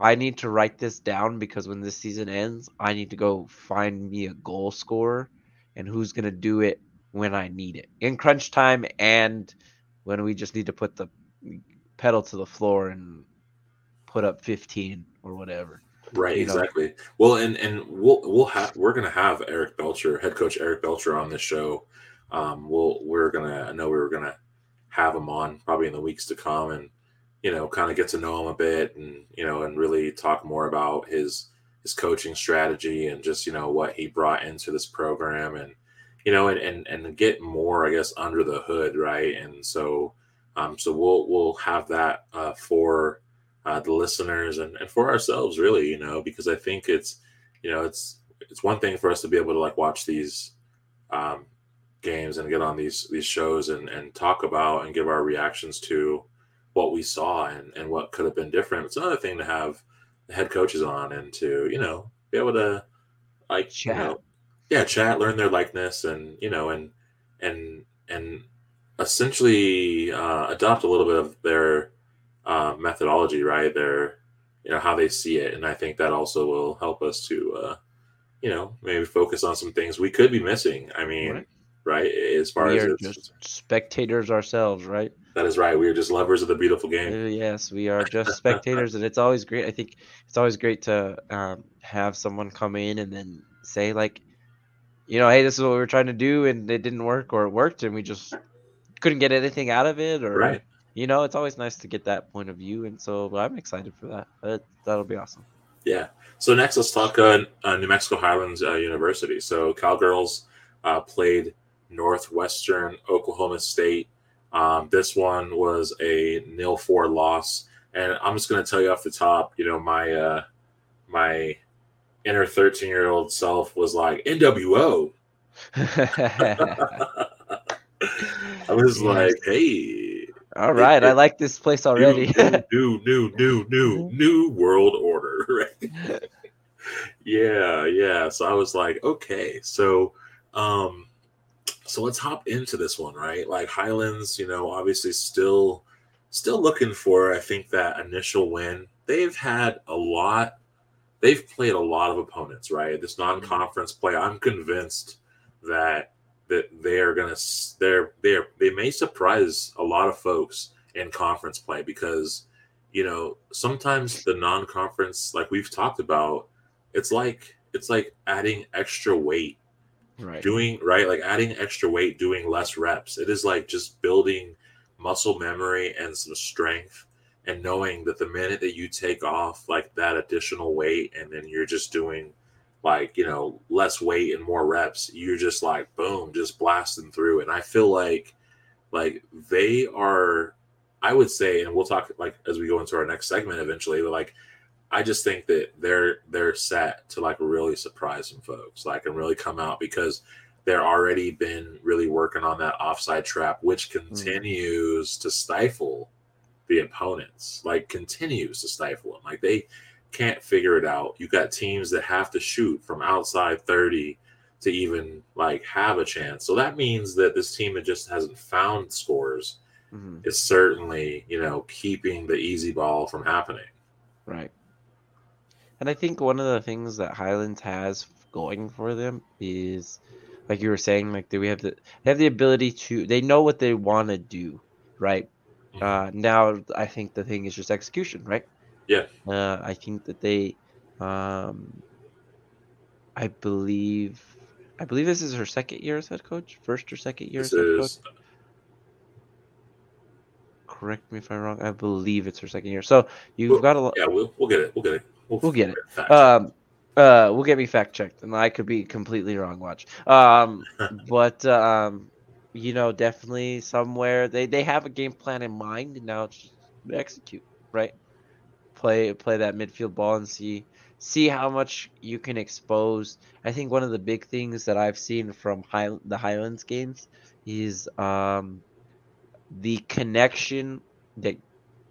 I need to write this down because when this season ends, I need to go find me a goal scorer and who's going to do it when I need it in crunch time and when we just need to put the pedal to the floor and put up 15 or whatever. Right, exactly. Know? Well, and and we'll we'll have we're gonna have Eric Belcher, head coach Eric Belcher, on this show. Um, we'll we're gonna I know we were gonna have him on probably in the weeks to come, and you know, kind of get to know him a bit, and you know, and really talk more about his his coaching strategy and just you know what he brought into this program, and you know, and and and get more, I guess, under the hood, right? And so um, so we'll we'll have that uh, for uh, the listeners and, and for ourselves, really, you know, because I think it's you know it's it's one thing for us to be able to like watch these um, games and get on these these shows and and talk about and give our reactions to what we saw and and what could have been different. It's another thing to have the head coaches on and to you know be able to like chat. You know, yeah, chat, learn their likeness, and you know, and and and essentially uh, adopt a little bit of their uh, methodology, right? Their, you know, how they see it, and I think that also will help us to, uh, you know, maybe focus on some things we could be missing. I mean, right, right as far we as are just spectators ourselves, right? That is right. We are just lovers of the beautiful game. Uh, yes, we are just spectators, and it's always great. I think it's always great to um, have someone come in and then say like, you know, hey, this is what we were trying to do, and it didn't work, or it worked, and we just couldn't get anything out of it, or right. you know, it's always nice to get that point of view, and so I'm excited for that. that that'll be awesome. Yeah. So next, let's talk uh, uh, New Mexico Highlands uh, University. So Cowgirls uh, played Northwestern Oklahoma State. Um, this one was a nil four loss, and I'm just going to tell you off the top. You know, my uh, my inner 13 year old self was like NWO. I was like, hey. All right, I like this place already. New, new, new, new, new, world order. Right? yeah, yeah. So I was like, okay, so, um, so let's hop into this one, right? Like Highlands, you know, obviously still, still looking for, I think that initial win. They've had a lot. They've played a lot of opponents, right? This mm-hmm. non-conference play. I'm convinced that that they are going to they're they're they may surprise a lot of folks in conference play because you know sometimes the non-conference like we've talked about it's like it's like adding extra weight right. doing right like adding extra weight doing less reps. It is like just building muscle memory and some strength and knowing that the minute that you take off like that additional weight and then you're just doing like you know less weight and more reps you're just like boom just blasting through. And i feel like like they are i would say and we'll talk like as we go into our next segment eventually but like i just think that they're they're set to like really surprise some folks like and really come out because they're already been really working on that offside trap which hmm. continues mm. to stifle the opponents like continues to stifle them like they can't figure it out. You got teams that have to shoot from outside 30 to even like have a chance. So that means that this team that just hasn't found scores mm-hmm. is certainly, you know, keeping the easy ball from happening. Right. And I think one of the things that Highlands has going for them is like you were saying, like do we have the they have the ability to they know what they want to do, right? Mm-hmm. Uh, now I think the thing is just execution, right? Yeah. Uh, I think that they, um, I believe, I believe this is her second year as head coach, first or second year this as head is... coach. Correct me if I'm wrong. I believe it's her second year. So you've we'll, got a lot. Yeah, we'll, we'll get it. We'll get it. We'll, we'll get it. Um, uh, we'll get me fact checked, and I could be completely wrong. Watch. Um, but um, you know, definitely somewhere they they have a game plan in mind, and now it's execute right play play that midfield ball and see see how much you can expose. I think one of the big things that I've seen from High, the Highlands games is um, the connection that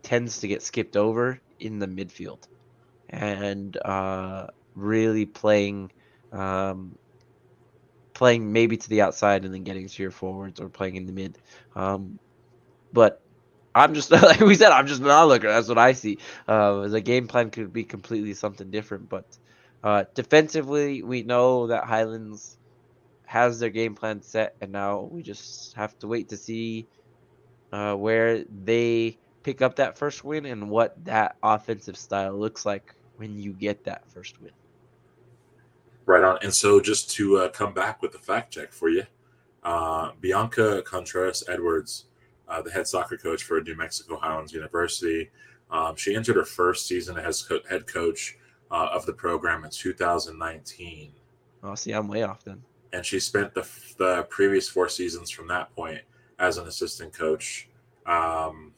tends to get skipped over in the midfield, and uh, really playing um, playing maybe to the outside and then getting to your forwards or playing in the mid. Um, but I'm just like we said, I'm just an onlooker. That's what I see. Uh, the game plan could be completely something different, but uh, defensively, we know that Highlands has their game plan set, and now we just have to wait to see uh, where they pick up that first win and what that offensive style looks like when you get that first win. Right on. And so, just to uh, come back with the fact check for you, uh, Bianca Contreras Edwards uh, the head soccer coach for New Mexico Highlands University. Um, she entered her first season as co- head coach uh, of the program in 2019. Oh, see, I'm way off then. And she spent the, the previous four seasons from that point as an assistant coach. Um,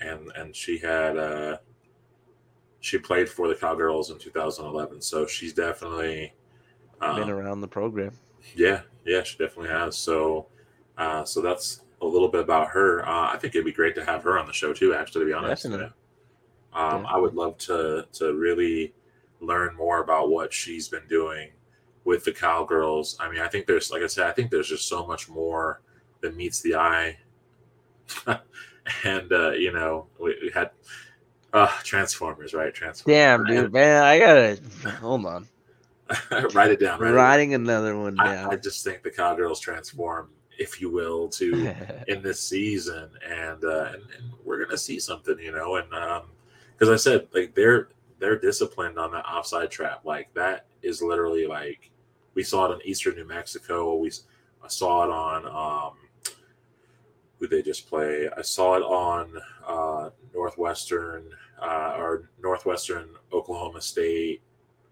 and and she had uh, she played for the Cowgirls in 2011. So she's definitely um, been around the program. Yeah, yeah, she definitely has. So uh, so that's a little bit about her. Uh, I think it'd be great to have her on the show too. Actually, to be honest, um, yeah. I would love to to really learn more about what she's been doing with the cowgirls. I mean, I think there's, like I said, I think there's just so much more that meets the eye. and uh, you know, we, we had uh, Transformers, right? Transformers. Damn, dude, man, I gotta hold on. write it down. Write Writing it down. another one down. I, I, just think the cowgirls transform if you will, to in this season, and, uh, and, and we're gonna see something, you know, and um, because um, I said like they're they're disciplined on that offside trap, like that is literally like we saw it in Eastern New Mexico, we I saw it on um, who they just play. I saw it on uh, Northwestern uh, or Northwestern Oklahoma State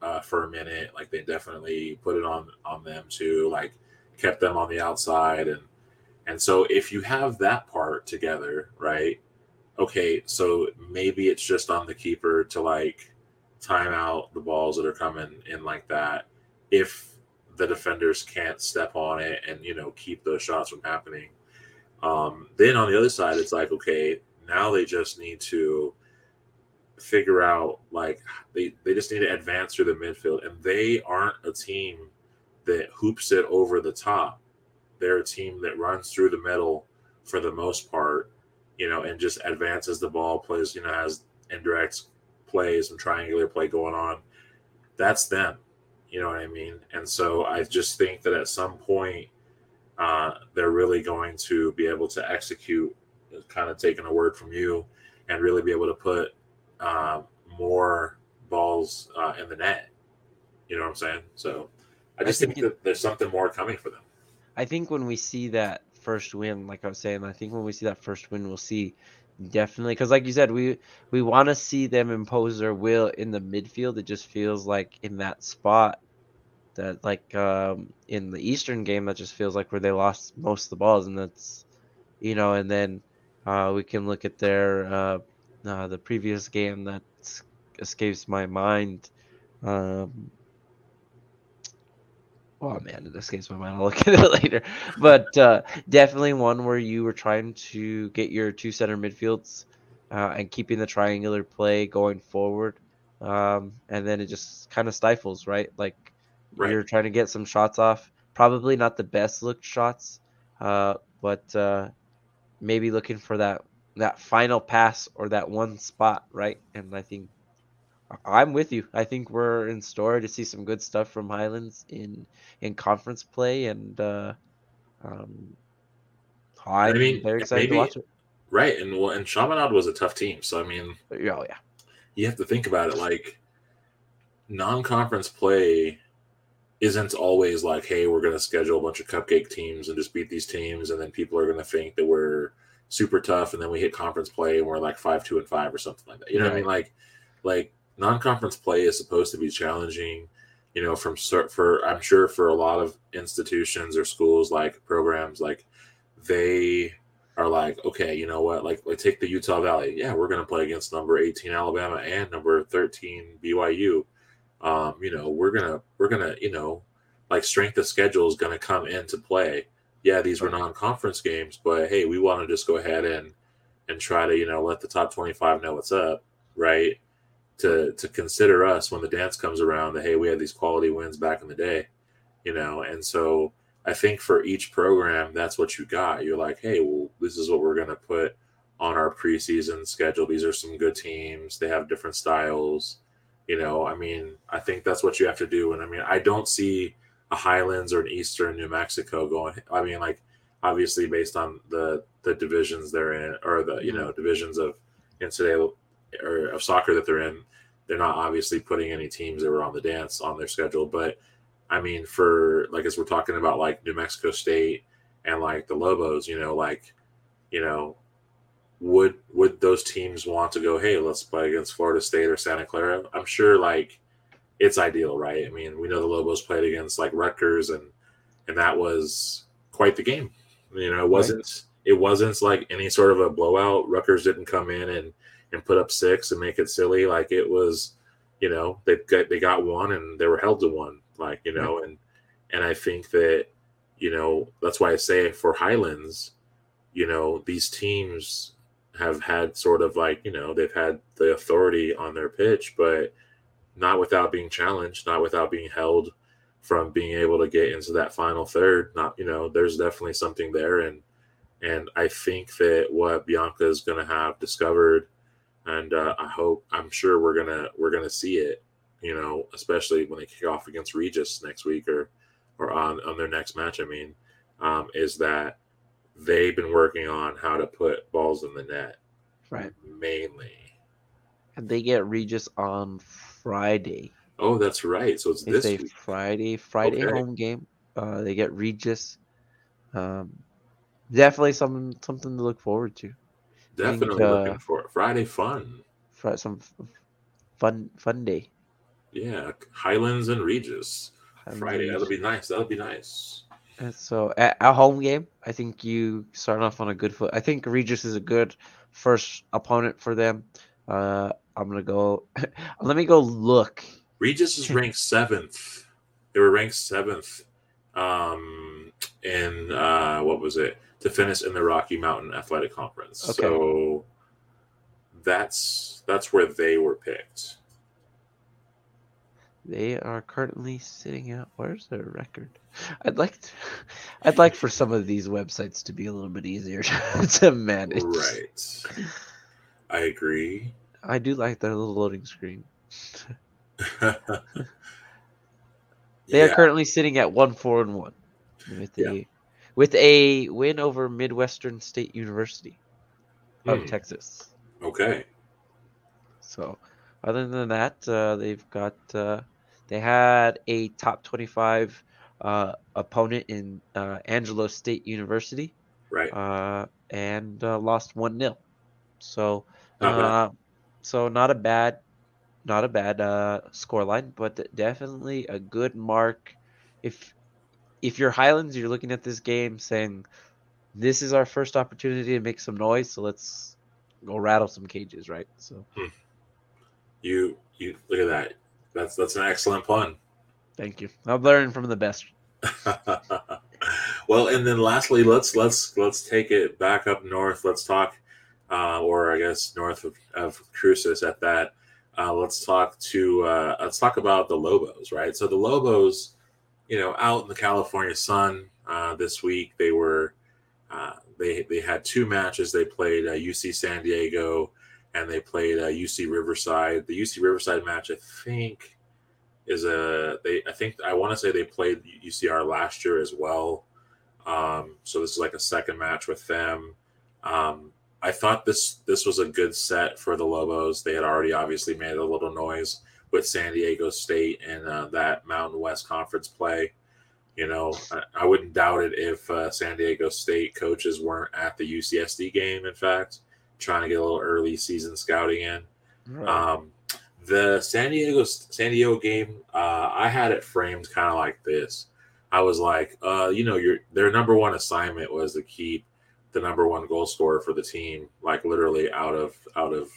uh, for a minute. Like they definitely put it on on them too. Like kept them on the outside and and so if you have that part together right okay so maybe it's just on the keeper to like time out the balls that are coming in like that if the defenders can't step on it and you know keep those shots from happening um, then on the other side it's like okay now they just need to figure out like they, they just need to advance through the midfield and they aren't a team that hoops it over the top. They're a team that runs through the middle for the most part, you know, and just advances the ball, plays, you know, has indirect plays and triangular play going on. That's them. You know what I mean? And so I just think that at some point, uh, they're really going to be able to execute, kind of taking a word from you, and really be able to put uh, more balls uh, in the net. You know what I'm saying? So I just I think, think that there's something more coming for them. I think when we see that first win, like I was saying, I think when we see that first win, we'll see Definitely, because like you said, we we want to see them impose their will in the midfield. It just feels like in that spot that like um, in the Eastern game, that just feels like where they lost most of the balls, and that's you know, and then uh, we can look at their uh, uh, the previous game that escapes my mind. Um, oh man, it escapes my mind. I'll look at it later. But uh, definitely one where you were trying to get your two center midfields uh, and keeping the triangular play going forward. Um, and then it just kind of stifles, right? Like right. you're trying to get some shots off. Probably not the best looked shots, uh, but uh, maybe looking for that that final pass or that one spot, right? And I think I'm with you. I think we're in store to see some good stuff from Highlands in in conference play, and uh, um, I'm I mean, very excited maybe, to watch it. Right, and well, and Chaminade was a tough team, so I mean, oh yeah, you have to think about it like non-conference play isn't always like, hey, we're going to schedule a bunch of cupcake teams and just beat these teams, and then people are going to think that we're super tough, and then we hit conference play and we're like five, two, and five or something like that. You know right. what I mean? Like, like non-conference play is supposed to be challenging you know from for i'm sure for a lot of institutions or schools like programs like they are like okay you know what like like take the utah valley yeah we're going to play against number 18 alabama and number 13 byu um you know we're gonna we're gonna you know like strength of schedule is going to come into play. Yeah these were non-conference games but hey we want to just go ahead and and try to you know let the top 25 know what's up right? To to consider us when the dance comes around that hey we had these quality wins back in the day you know? And so i think for each program that's what you got. You're like hey well this is what we're going to put on our preseason schedule. These are some good teams. They have different styles you know i mean i think that's what you have to do and i mean i don't see a highlands or an eastern new mexico going i mean like obviously based on the the divisions they're in or the you know divisions of NCAA or of soccer that they're in, they're not obviously putting any teams that were on the dance on their schedule. But I mean, for like as we're talking about like New Mexico State and like the Lobos, you know, like you know, would would those teams want to go? Hey, let's play against Florida State or Santa Clara? I'm sure like it's ideal, right? I mean, we know the Lobos played against like Rutgers and and that was quite the game. You know, it wasn't right. it wasn't like any sort of a blowout. Rutgers didn't come in and and put up six and make it silly. Like it was, you know, they got they got one and they were held to one. Like you know, and and I think that you know that's why I say for Highlands, you know, these teams have had sort of like you know they've had the authority on their pitch, but not without being challenged, not without being held from being able to get into that final third. Not you know, there's definitely something there, and and I think that what Bianca is going to have discovered and uh, I hope I'm sure we're gonna we're gonna see it. You know, especially when they kick off against Regis next week or or on on their next match. I mean, um, is that they've been working on how to put balls in the net, right? Mainly, and they get Regis on Friday. Oh, that's right. So it's, this week. Friday Friday okay. home game. Uh, they get Regis. Um, definitely something something to look forward to. Definitely think, uh, looking for it. Friday fun. For some fun fun day. Yeah, Highlands and Regis. Highlands Friday. That'll be nice. That'll be nice. So at a home game, I think you start off on a good foot. I think Regis is a good first opponent for them. Uh, I'm gonna go. let me go look. Regis is ranked seventh. They were ranked seventh. Um, in uh, what was it? to finish in the Rocky Mountain Athletic Conference. Okay. So that's that's where they were picked. They are currently sitting at where's their record? I'd like to, I'd like for some of these websites to be a little bit easier to, manage. Right. I agree. I do like their little loading screen. they yeah. are currently sitting at one four and one with the yeah with a win over Midwestern State University of hmm. Texas. Okay. So, other than that, uh, they've got uh, they had a top twenty-five uh, opponent in uh, Angelo State University, right? Uh, and uh, lost one 0 So, not uh, so not a bad, not a bad uh, score line, but definitely a good mark. If if you're Highlands, you're looking at this game saying, "This is our first opportunity to make some noise, so let's go rattle some cages," right? So, hmm. you you look at that. That's that's an excellent pun. Thank you. I've learned from the best. well, and then lastly, let's let's let's take it back up north. Let's talk, uh, or I guess north of, of Cruces at that. Uh, let's talk to uh, let's talk about the Lobos, right? So the Lobos, you know, out in the California sun uh, this week, they were uh, they they had two matches. They played UC uh, San Diego and they played UC Riverside. The UC Riverside match, I think is a they I think I want to say they played UCR last year as well. Um, so this is like a second match with them. Um, I thought this this was a good set for the Lobos. They had already obviously made a little noise with San Diego State and uh, that Mountain West Conference play. You know, I, I wouldn't doubt it if uh, San Diego State coaches weren't at the UCSD game. In fact, trying to get a little early season scouting in. Right. Um, the San Diego San Diego game, uh, I had it framed kind of like this. I was like, uh, you know, your their number one assignment was to keep the number one goal scorer for the team, like literally out of out of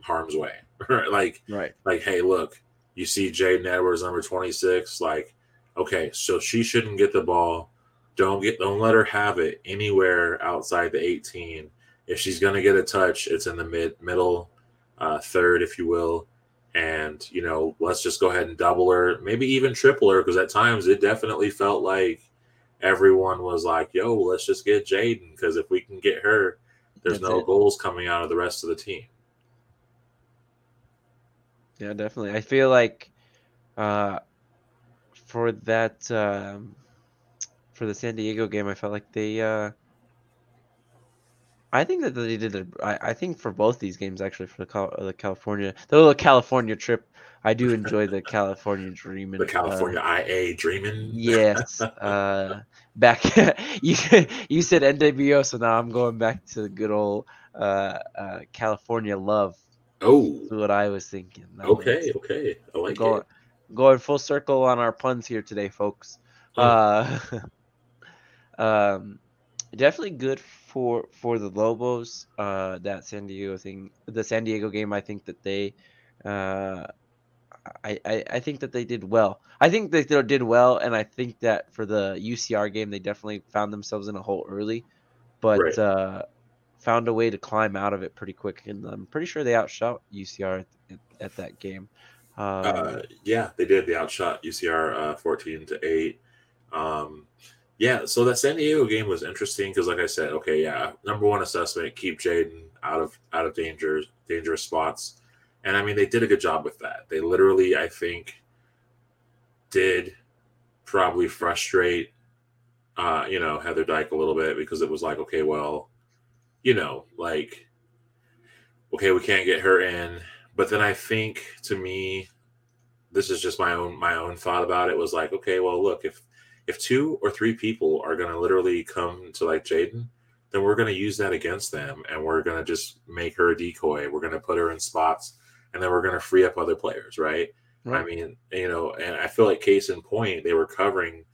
harm's way. like, right, like, hey, look, you see Jaden Edwards, number twenty six, like, okay, so she shouldn't get the ball. Don't get, don't let her have it anywhere outside the eighteen. If she's gonna get a touch, it's in the mid middle, uh, third, if you will and you know let's just go ahead and double her maybe even triple her because at times it definitely felt like everyone was like yo let's just get jaden because if we can get her there's That's no it. goals coming out of the rest of the team yeah definitely i feel like uh for that um for the san diego game i felt like they uh I think that they did. A, I, I think for both these games, actually, for the, the California, the little California trip, I do enjoy the California dreaming. The California uh, IA dreaming. Yes. uh, back, you you said NWO, so now I'm going back to the good old uh, uh, California love. Oh, what I was thinking. That okay, was, okay, I like going, it. Going full circle on our puns here today, folks. Uh, um, definitely good for for the Lobos, uh, that San Diego thing, the San Diego game, I think that they, uh, I, I, I think that they did well. I think they did well, and I think that for the UCR game, they definitely found themselves in a hole early, but right. uh, found a way to climb out of it pretty quick. And I'm pretty sure they outshot UCR at, at that game. Uh, yeah, they did. They outshot UCR uh, 14 to eight. Um, yeah, so that San Diego game was interesting because, like I said, okay, yeah, number one assessment, keep Jaden out of out of danger, dangerous spots, and I mean they did a good job with that. They literally, I think, did probably frustrate, uh, you know, Heather Dyche a little bit because it was like, okay, well, you know, like, okay, we can't get her in, but then I think to me, this is just my own my own thought about it was like, okay, well, look if if two or three people are going to literally come to like Jaden, then we're going to use that against them and we're going to just make her a decoy. We're going to put her in spots and then we're going to free up other players, right? right? I mean, you know, and I feel like case in point, they were covering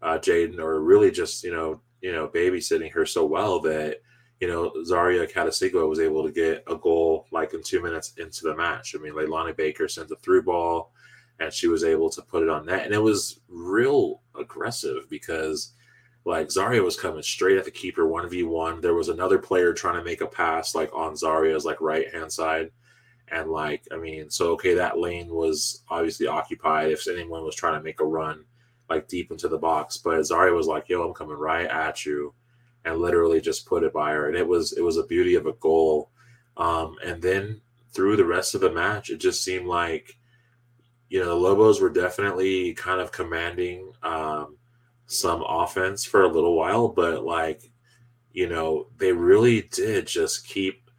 uh, Jaden or really just, you know, you know, babysitting her so well that, you know, Zaria Catasigua was able to get a goal like in two minutes into the match. I mean, Leilani Baker sent a through ball and she was able to put it on that. And it was real aggressive because like Zaria was coming straight at the keeper 1v1. There was another player trying to make a pass like on Zaria's like right hand side. And like, I mean, so okay, that lane was obviously occupied if anyone was trying to make a run like deep into the box. But Zaria was like, yo, I'm coming right at you and literally just put it by her. And it was it was a beauty of a goal. Um, and then through the rest of the match, it just seemed like you know, the Lobos were definitely kind of commanding um, some offense for a little while, but like, you know, they really did just keep,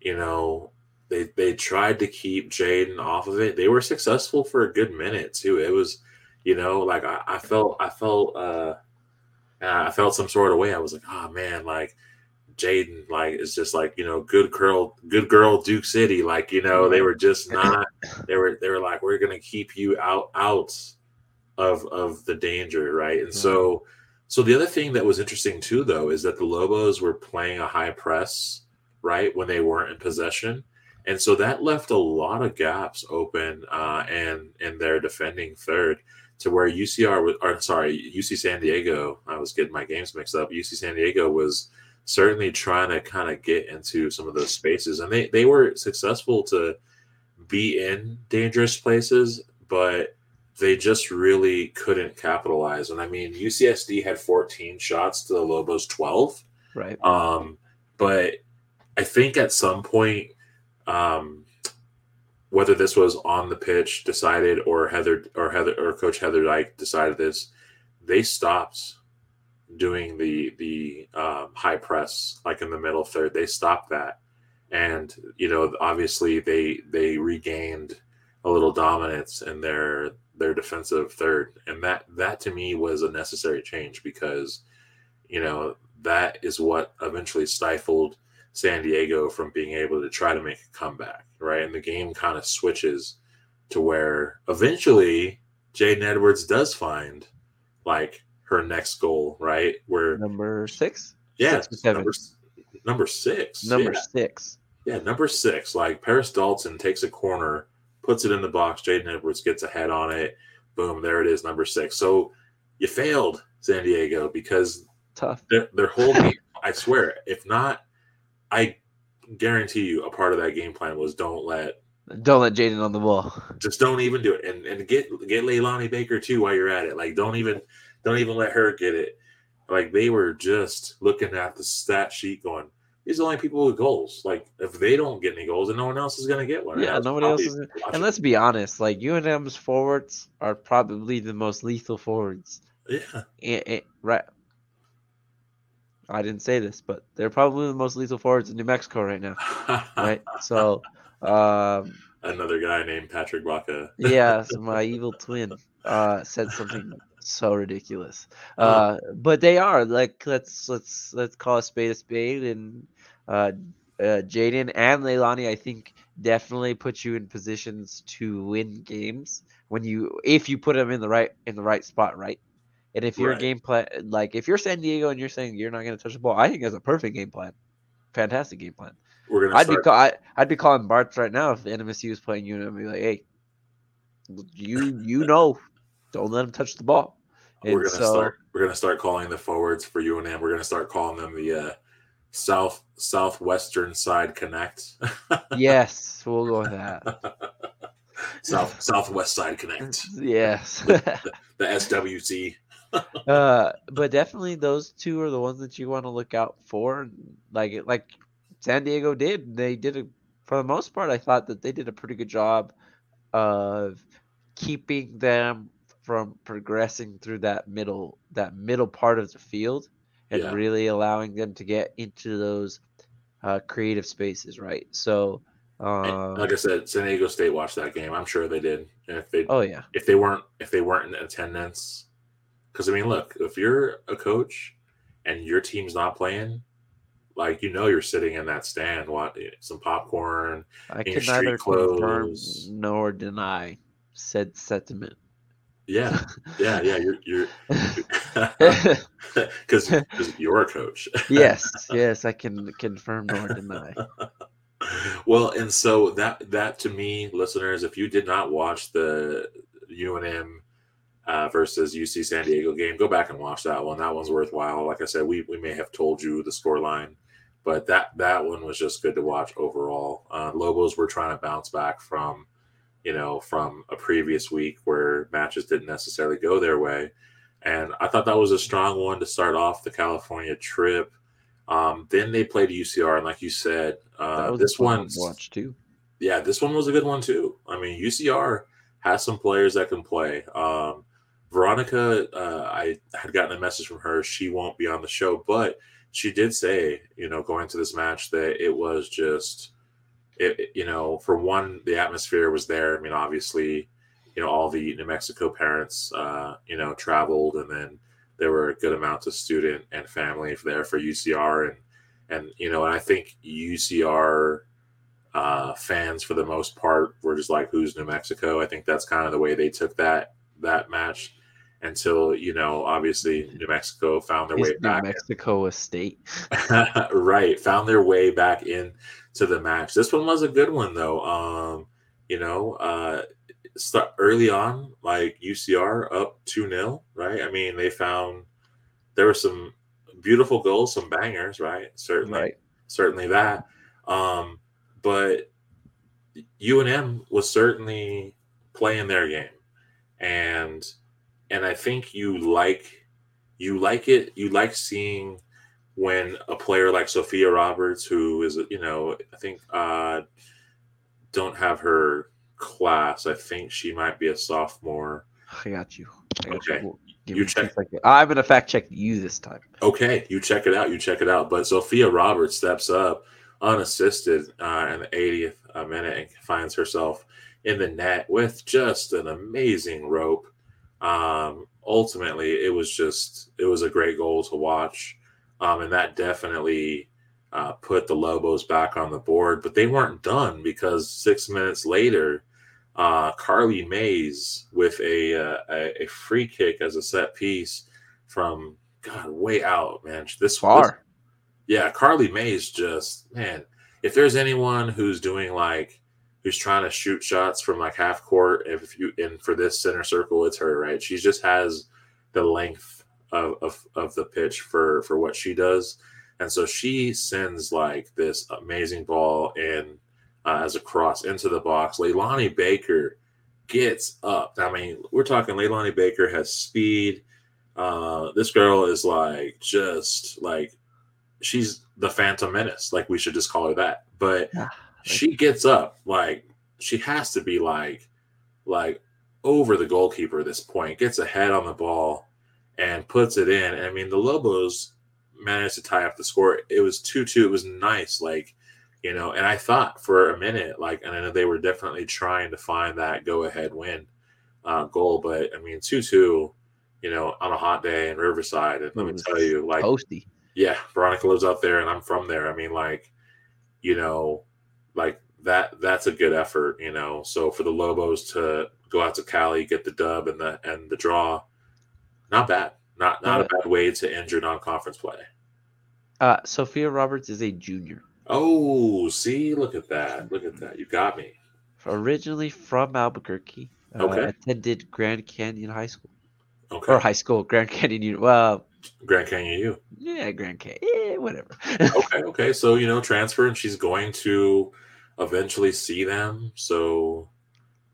you know, they they tried to keep Jaden off of it. They were successful for a good minute too. It was, you know, like I, I felt I felt uh I felt some sort of way. I was like, oh man, like Jaden like is just like you know good girl good girl Duke City like you know they were just not they were they were like we're gonna keep you out out of of the danger right? And so so the other thing that was interesting too though is that the Lobos were playing a high press right when they weren't in possession. And so that left a lot of gaps open uh, and and they're defending third to where UCR was or sorry UC San Diego I was getting my games mixed up UC San Diego was certainly trying to kind of get into some of those spaces. And they, they were successful to be in dangerous places, but they just really couldn't capitalize. And I mean, UCSD had 14 shots to the Lobos 12. Right. Um, but I think at some point, um, whether this was on the pitch decided or Heather or Heather or Coach Heather Dyche decided this, they stopped doing the the um, high press like in the middle third. They stopped that, and you know obviously they they regained a little dominance in their their defensive third, and that that to me was a necessary change because you know that is what eventually stifled San Diego from being able to try to make a comeback, right? And the game kind of switches to where eventually Jaden Edwards does find like her next goal, right? Where number six, yeah, six number, number six, number yeah. six, yeah, number six. Like Paris Dalton takes a corner, puts it in the box. Jaden Edwards gets a head on it. Boom, there it is, number six. So you failed, San Diego, because tough. Their, their whole game. I swear, if not, I guarantee you, a part of that game plan was don't let don't let Jaden on the ball. Just don't even do it, and and get get Leilani Baker too while you're at it. Like don't even don't even let her get it. Like they were just looking at the stat sheet going, these are the only people with goals. Like if they don't get any goals, then no one else is going to get one. Yeah, nobody else is. And let's be honest, like UNM's forwards are probably the most lethal forwards. Yeah. It, it, right. I didn't say this, but they're probably the most lethal forwards in New Mexico right now. right. So, um, another guy named Patrick Baca. yeah, so my evil twin uh, said something so ridiculous. Uh, but they are like let's let's let's call a spade a spade, and uh, uh, Jaden and Leilani, I think, definitely put you in positions to win games when you if you put them in the right in the right spot, right. And if your right. game plan, like if you're San Diego and you're saying you're not going to touch the ball, I think that's a perfect game plan. Fantastic game plan. We're gonna. I'd start... be call, I, I'd be calling Bartz right now if the NMSU was playing you, and I'd be like, hey, you you know, don't let him touch the ball. And we're gonna so, start. We're gonna start calling the forwards for UNM. We're gonna start calling them the uh, south southwestern side connect. yes, we'll go with that. south southwest side connect. Yes, the, the, SWC. uh, but definitely those two are the ones that you want to look out for. Like like San Diego did. They did it for the most part. I thought that they did a pretty good job of keeping them from progressing through that middle that middle part of the field and yeah. really allowing them to get into those uh, creative spaces, right? So, um, like I said, San Diego State watched that game. I'm sure they did. And if they, oh yeah, if they weren't, if they weren't in attendance, because I mean, look, if you're a coach and your team's not playing, like you know, you're sitting in that stand, want some popcorn. I can neither confirm nor deny said sentiment. Yeah, yeah, yeah. You're you're because you're a coach. yes, yes, I can confirm nor deny. Well, and so that that to me, listeners, if you did not watch the UNM uh, versus UC San Diego game, go back and watch that one. That one's worthwhile. Like I said, we we may have told you the score line, but that that one was just good to watch overall. Uh, Lobos were trying to bounce back from you know, from a previous week where matches didn't necessarily go their way. And I thought that was a strong one to start off the California trip. Um, then they played UCR, and like you said, uh, this one watch too. Yeah, this one was a good one too. I mean, UCR has some players that can play. Um, Veronica, uh, I had gotten a message from her. She won't be on the show, but she did say, you know, going to this match that it was just it, you know, for one, the atmosphere was there. I mean, obviously, you know, all the New Mexico parents, uh, you know, traveled, and then there were a good amount of student and family there for UCR, and and you know, and I think UCR uh, fans for the most part were just like, "Who's New Mexico?" I think that's kind of the way they took that that match until you know, obviously, New Mexico found their way back New. Mexico a state. right, found their way back in to the match. This one was a good one though. Um, you know, uh, start early on, like UCR up two 0 right? I mean, they found there were some beautiful goals, some bangers, right? Certainly, Right. certainly that. Um, but UNM was certainly playing their game, and and I think you like you like it. You like seeing when a player like Sophia Roberts, who is you know I think uh, don't have her class. I think she might be a sophomore. I got you. I got okay. You. Give you check. I'm gonna fact check you this time. Okay, you check it out. You check it out. But Sophia Roberts steps up unassisted uh, in the 80th uh, minute and finds herself in the net with just an amazing rope. Um, ultimately, it was just it was a great goal to watch, um, and that definitely uh, put the Lobos back on the board. But they weren't done because six minutes later, uh, Carly Mays with a, uh, a a free kick as a set piece from God way out, man. This this- Far. yeah, Carly Mays just man. If there's anyone who's doing like who's trying to shoot shots from like half court, if you and for this center circle, it's her, right? She just has the length of of, of the pitch for for what she does, and so she sends like this amazing ball in uh, as a cross into the box. Leilani Baker gets up. I mean, we're talking Leilani Baker has speed. Uh, this girl is like just like she's the Phantom Menace. Like we should just call her that. But Yeah, she gets up like she has to be like like over the goalkeeper at this point. Gets a head on the ball and puts it in. I mean, the Lobos managed to tie up the score. It was two two. It was nice. Like you know, and I thought for a minute, like, and I know they were definitely trying to find that go ahead win uh, goal, but I mean, two two. You know, on a hot day in Riverside, and let me tell you, like, Toasty. yeah, Veronica lives out there and I'm from there. I mean, like, you know, like that that's a good effort, you know. So for the Lobos to go out to Cali, get the dub and the and the draw, not bad. Not not a bad way to end your non-conference play. Uh, Sophia Roberts is a junior, Oh, see, look at that. Look at that. You got me. originally from Albuquerque. Uh, Okay. Attended Grand Canyon High School Okay. or high school, Grand Canyon. Well, Grand Canyon U. yeah, Grand Canyon. Yeah, whatever. Okay, okay. So, you know, transfer and she's going to eventually see them. So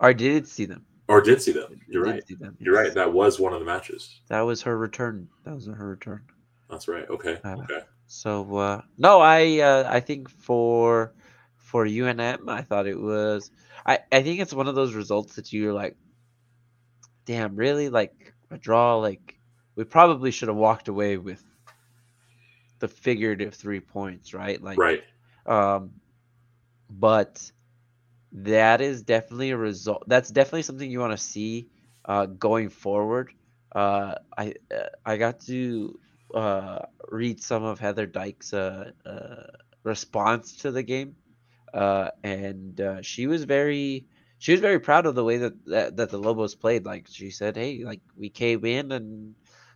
I did see them. or did see them. You're right. them, You're right. That was one of the matches. That was her return. That was her return. That's right. Okay. Uh, Okay. So uh, no, I uh, I think for for UNM, I thought it was. I I think it's one of those results that you're like, damn, really like a draw. Like we probably should have walked away with the figurative three points, right? Like Right. um, but that is definitely a result. That's definitely something you want to see uh, going forward. Uh, I uh, I got to uh, read some of Heather Dyche's uh, uh, response to the game, and she was very she was very proud of the way that, that that the Lobos played. Like she said, "Hey, like we came in and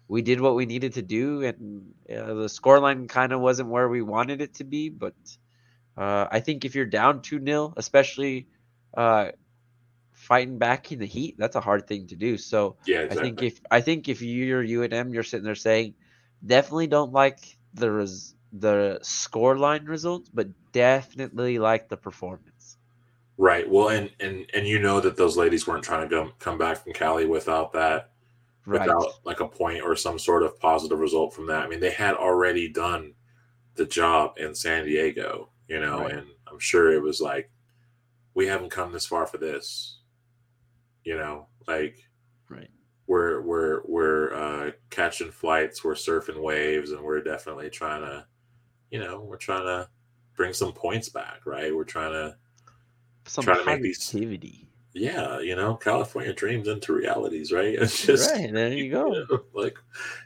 we did what we needed to do, and uh, the scoreline kind of wasn't where we wanted it to be, but." Uh, I think if you're down 2 0, especially uh, fighting back in the heat, that's a hard thing to do. So Yeah, I think if I think if you're UNM, you're sitting there saying, definitely don't like the res- the score line results, but definitely like the performance. right. Well, and and and you know that those ladies weren't trying to come come back from Cali without that, Right. without like a point or some sort of positive result from that. I mean, they had already done the job in San Diego, you know, Right. and I'm sure it was like, we haven't come this far for this, you know, like Right. we're we're we're uh, catching flights, we're surfing waves, and we're definitely trying to, you know, we're trying to bring some points back, right? We're trying to Some try to make these- positivity. Yeah, you know, California dreams into realities, right? It's just right there you go. Know, like,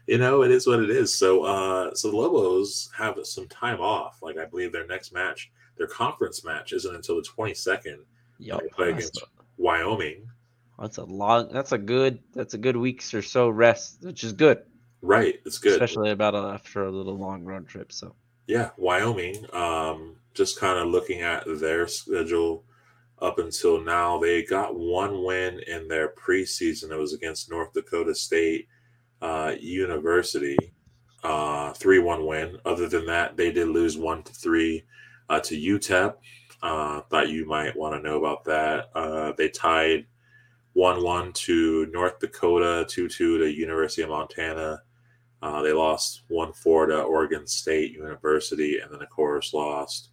you know, it is what it is. So, uh, so the Lobos have some time off. Like, I believe their next match, their conference match, isn't until the twenty second. Yep, they play against Wyoming. That's a long. That's a good. That's a good weeks or so rest, which is good. Right, it's good, especially about a, after a little long road trip. So yeah, Wyoming. Um, just kind of looking at their schedule up until now, they got one win in their preseason. It was against North Dakota State uh, University, uh, three-one win. Other than that, they did lose one to three uh, to UTEP. Uh, thought you might want to know about that. Uh, they tied one-one to North Dakota, two-two to University of Montana. Uh, they lost one four to Oregon State University, and then of course lost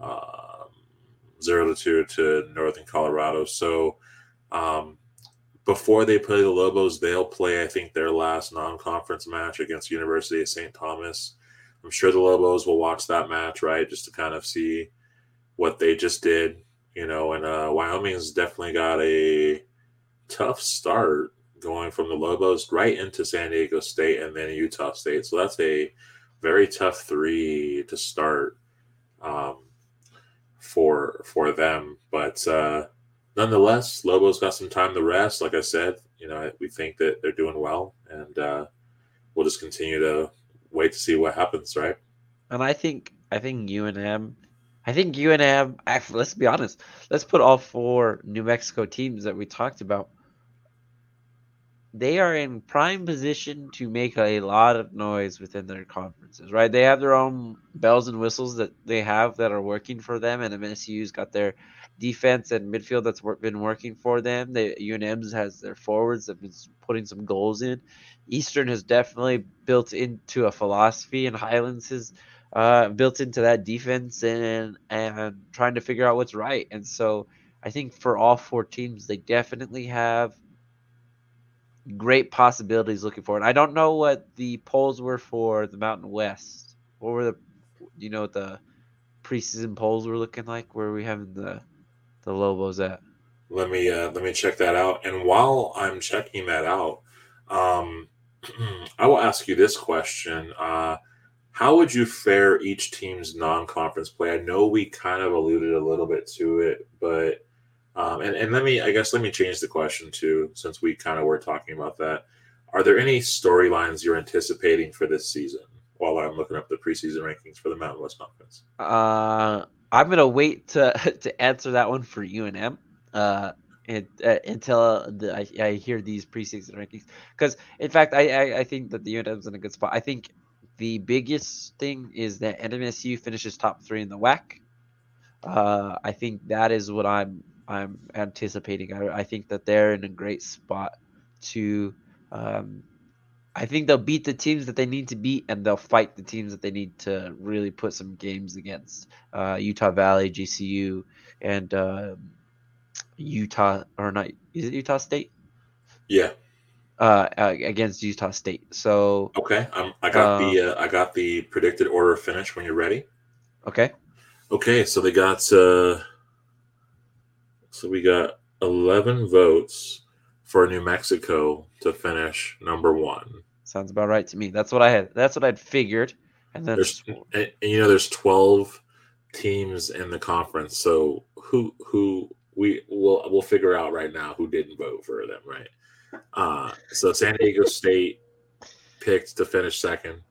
um, zero to two to Northern Colorado. So um, before they play the Lobos, they'll play I think their last non-conference match against University of St. Thomas. I'm sure the Lobos will watch that match, right, just to kind of see what they just did, you know. And uh, Wyoming's definitely got a tough start going from the Lobos right into San Diego State and then Utah State. So that's a very tough three to start um, for for them. But uh, nonetheless, Lobos got some time to rest. Like I said, you know, we think that they're doing well, and uh, we'll just continue to wait to see what happens, right? And I think I think UNM I think UNM actually let's be honest, let's put all four New Mexico teams that we talked about they are in prime position to make a lot of noise within their conferences, right? They have their own bells and whistles that they have that are working for them, and MSU's got their defense and midfield that's been working for them. The UNM's has their forwards that have been putting some goals in. Eastern has definitely built into a philosophy, and Highlands has uh, built into that defense and and trying to figure out what's right. And so I think for all four teams, they definitely have great possibilities looking forward. I don't know what the polls were for the Mountain West. What were the, you know, the preseason polls were looking like? Where are we having the the Lobos at? Let me uh, let me check that out. And while I'm checking that out, um, I will ask you this question: uh, How would you fare each team's non-conference play? I know we kind of alluded a little bit to it, but um, and, and let me, I guess, let me change the question too, since we kind of were talking about that. Are there any storylines you're anticipating for this season? While I'm looking up the preseason rankings for the Mountain West Conference, uh, I'm gonna wait to to answer that one for UNM. Uh, and, uh, until the, I, I, hear these preseason rankings, because in fact, I, I, I think that the UNM's in a good spot. I think the biggest thing is that NMSU finishes top three in the WAC. Uh, I think that is what I'm I'm anticipating. I, I think that they're in a great spot to. Um, I think they'll beat the teams that they need to beat, and they'll fight the teams that they need to really put some games against. Uh, Utah Valley, GCU, and uh, Utah or not? Is it Utah State? Yeah. Uh, against Utah State. So okay, um, I got the uh, uh, I got the predicted order of finish when you're ready. Okay. Okay, so they got uh, so we got 11 votes for New Mexico to finish number one. Sounds about right to me. That's what I had. That's what I'd figured. And then, there's, and, you know, there's 12 teams in the conference. So who who we will we'll figure out right now who didn't vote for them, right? Uh, so San Diego State picked to finish second.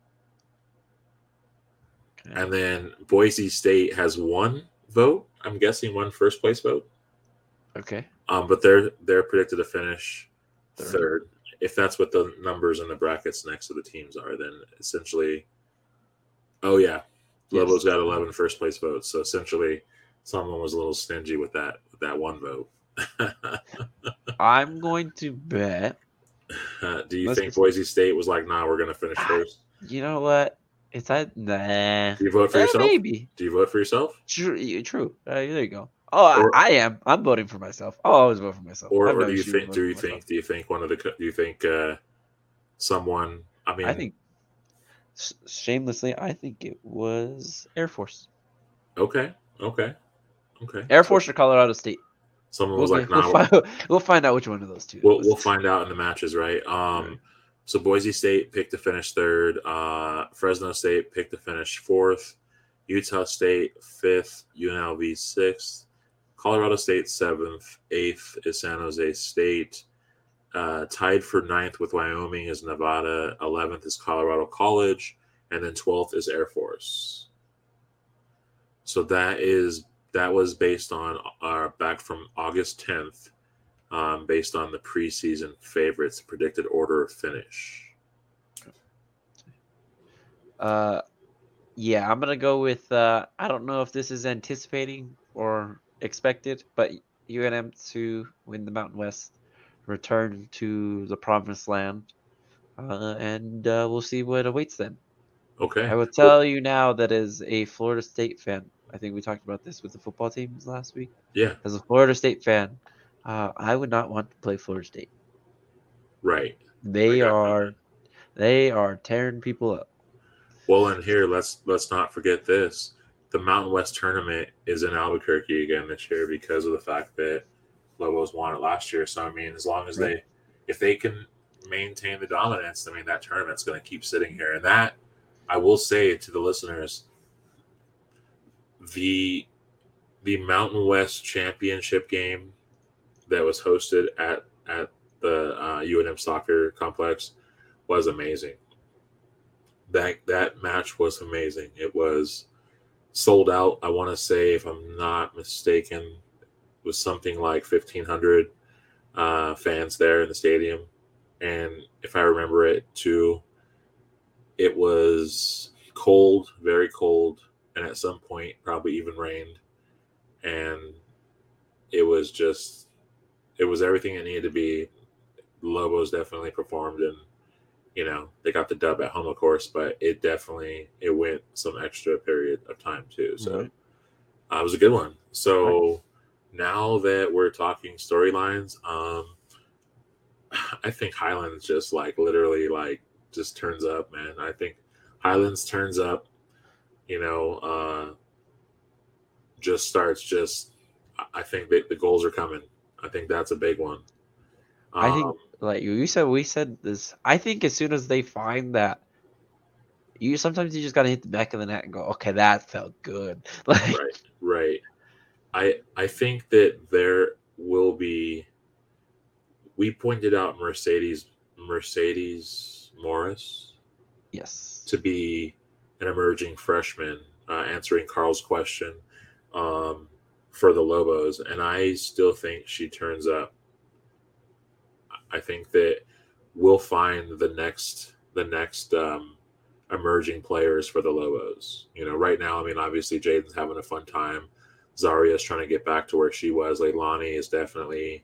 Okay. And then Boise State has one vote. I'm guessing one first place vote. Okay. Um, but they're they're predicted to finish third. third. If that's what the numbers in the brackets next to the teams are, then essentially, oh yeah, Lobos yes. got 11 first place votes. So essentially, someone was a little stingy with that with that one vote. I'm going to bet. Uh, do you think Boise State was like, "Nah, we're going to finish first? You know what? It's that nah. Do you vote for eh, yourself? Maybe. Do you vote for yourself? True. True. Uh, there you go. Oh, or, I, I, am. I'm voting for myself. I'll always vote for myself. Or, or do you think? Do you think? Do you think one of the? Do you think uh, someone? I mean, I think shamelessly, I think it was Air Force. Okay. Okay. Okay. Air Force or Colorado State. Someone was we'll, like, we'll, "Nah, find, we'll find out which one of those two. we'll, we'll find out in the matches, right?" Um, so Boise State picked to finish third. Uh, Fresno State picked to finish fourth. Utah State fifth. UNLV sixth. Colorado State seventh. Eighth is San Jose State. Uh, tied for ninth with Wyoming is Nevada. Eleventh is Colorado College, and then twelfth is Air Force. So that is that was based on uh, back from August tenth, um, based on the preseason favorites predicted order of finish. Uh, yeah, I'm gonna go with. Uh, I don't know if this is anticipating or expected, but UNM to win the Mountain West, return to the promised land, uh, and uh, we'll see what awaits them. Okay. I will tell you now that as a Florida State fan, I think we talked about this with the football teams last week. Yeah. As a Florida State fan, uh, I would not want to play Florida State. Right. They are, they are tearing people up. Well, and here let's let's not forget this: the Mountain West tournament is in Albuquerque again this year because of the fact that Lobos won it last year. So I mean, as long as they, if they can maintain the dominance, I mean that tournament's going to keep sitting here. And that I will say to the listeners, the the Mountain West championship game that was hosted at at the uh, UNM soccer complex was amazing. That that match was amazing. It was sold out. I want to say, if I'm not mistaken, was something like 1,500 uh, fans there in the stadium, and if I remember it too, it was cold, very cold, and at some point probably even rained, and it was just it was everything it needed to be. Lobos definitely performed and you know they got the dub at home of course but it definitely it went some extra period of time too. So Right. uh, it was a good one. So now that we're talking storylines um i think highlands just like literally like just turns up man. I think highlands turns up you know uh just starts just I- think that the goals are coming. I think that's a big one. I think, Um, like you you said, we said this. I think as soon as they find that, you sometimes you just gotta hit the back of the net and go, okay, that felt good. Like, right right i i think that there will be we pointed out mercedes mercedes morris yes, to be an emerging freshman uh, answering carl's question um, for the lobos and i still think she turns up i think that we'll find the next the next um, emerging players for the Lobos. You know, right now, I mean, obviously Jaden's having a fun time. Zaria's trying to get back to where she was. Leilani is definitely,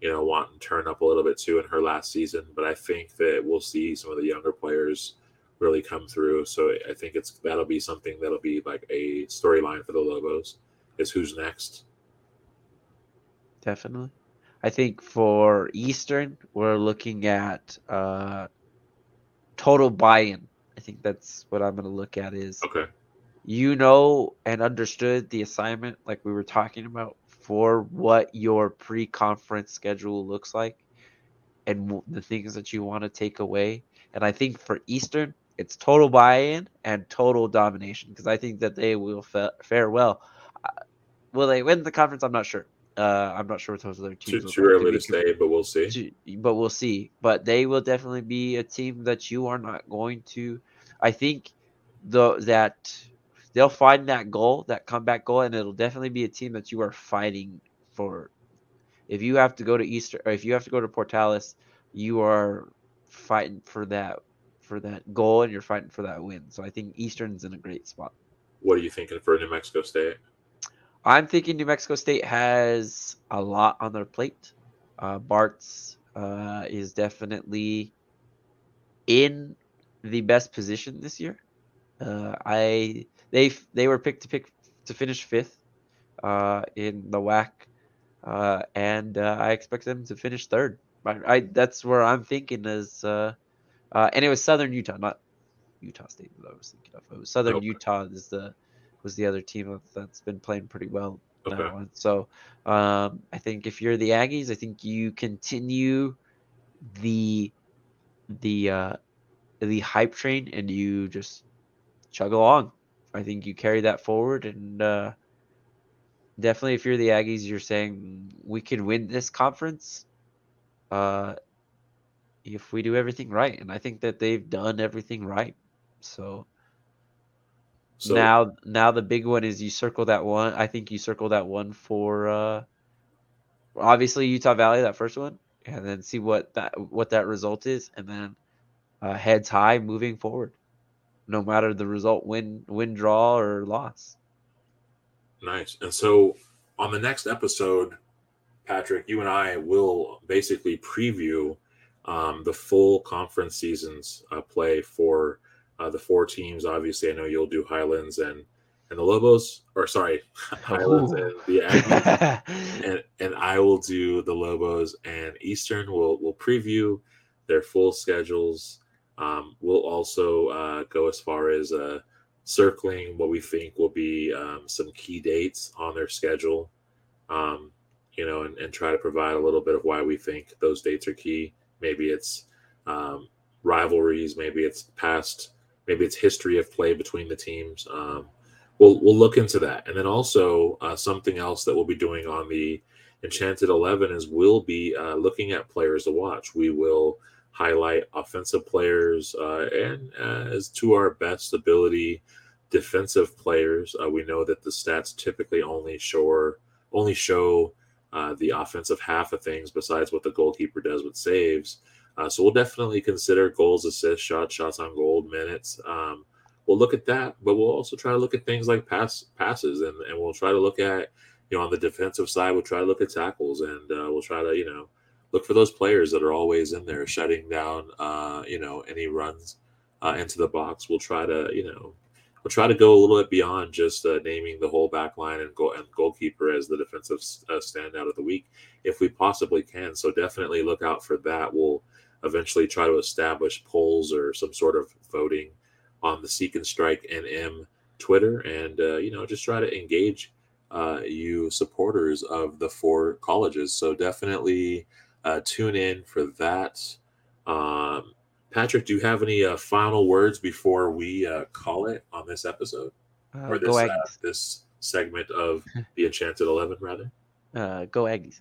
you know, wanting to turn up a little bit too in her last season. But I think that we'll see some of the younger players really come through. So I think it's that'll be something that'll be like a storyline for the Lobos. Is who's next? definitely. I think for Eastern, we're looking at uh, total buy-in. I think that's what I'm gonna look at is Okay. you know and understood the assignment like we were talking about for what your pre-conference schedule looks like and w- the things that you want to take away and i think for eastern it's total buy-in and total domination because i think that they will fa- fare well uh, will they win the conference i'm not sure uh, i'm not sure what those other teams look too early be to say, but we'll see. to- but we'll see. But they will definitely be a team that you are not going to. I think the that they'll find that goal, that comeback goal, and it'll definitely be a team that you are fighting for. If you have to go to Easter, or if you have to go to Portales, you are fighting for that for that goal, and you're fighting for that win. So I think Eastern's in a great spot. What are you thinking for New Mexico State? I'm thinking New Mexico State has a lot on their plate. Uh, Bartz uh, is definitely in the best position this year. Uh, I they they were picked to pick to finish fifth uh, in the WAC, uh, and uh, I expect them to finish third. I, I that's where I'm thinking is, uh, uh, and it was Southern Utah, not Utah State that I was thinking of. It was Southern Okay. Utah is the was the other team that's been playing pretty well okay. that one. So um, I think if you're the Aggies, I think you continue the the uh, the hype train and you just chug along. I think you carry that forward and uh, definitely if you're the Aggies, you're saying we can win this conference. Uh, if we do everything right, and I think that they've done everything right. So, so now, now the big one is you circle that one. I think you circle that one for uh, obviously Utah Valley, that first one, and then see what that what that result is, and then uh, heads high moving forward, no matter the result, win, win, draw, or loss. Nice. And so on the next episode, Patrick, you and I will basically preview um, the full conference seasons uh, play for uh, the four teams. Obviously, I know you'll do Highlands and and the Lobos, or sorry, Highlands Ooh. and the Aggies, and and I will do the Lobos and Eastern. We'll we'll preview their full schedules. Um, we'll also uh, go as far as uh, circling what we think will be um, some key dates on their schedule. Um, you know, and, and try to provide a little bit of why we think those dates are key. Maybe it's um, rivalries, maybe it's past, maybe it's history of play between the teams. Um, we'll we'll look into that, and then also uh, something else that we'll be doing on the Enchanted Eleven is we'll be uh, looking at players to watch. We will highlight offensive players uh, and uh, as to our best ability defensive players. Uh, we know that the stats typically only show only show uh, the offensive half of things besides what the goalkeeper does with saves. Uh, so we'll definitely consider goals, assists, shots, shots on goal, minutes. Um, we'll look at that, but we'll also try to look at things like pass passes, and, and we'll try to look at you know on the defensive side, we'll try to look at tackles, and uh, we'll try to you know look for those players that are always in there shutting down uh, you know any runs uh, into the box. We'll try to you know we'll try to go a little bit beyond just uh, naming the whole back line and, goal, and goalkeeper as the defensive uh, standout of the week if we possibly can. So definitely look out for that. We'll eventually try to establish polls or some sort of voting on the Seek and Strike NM Twitter, and uh, you know just try to engage uh, you supporters of the four colleges. So definitely uh, tune in for that. Um, Patrick, do you have any uh, final words before we uh, call it on this episode uh, or this this segment of the Enchanted Eleven, rather? Uh, go Aggies.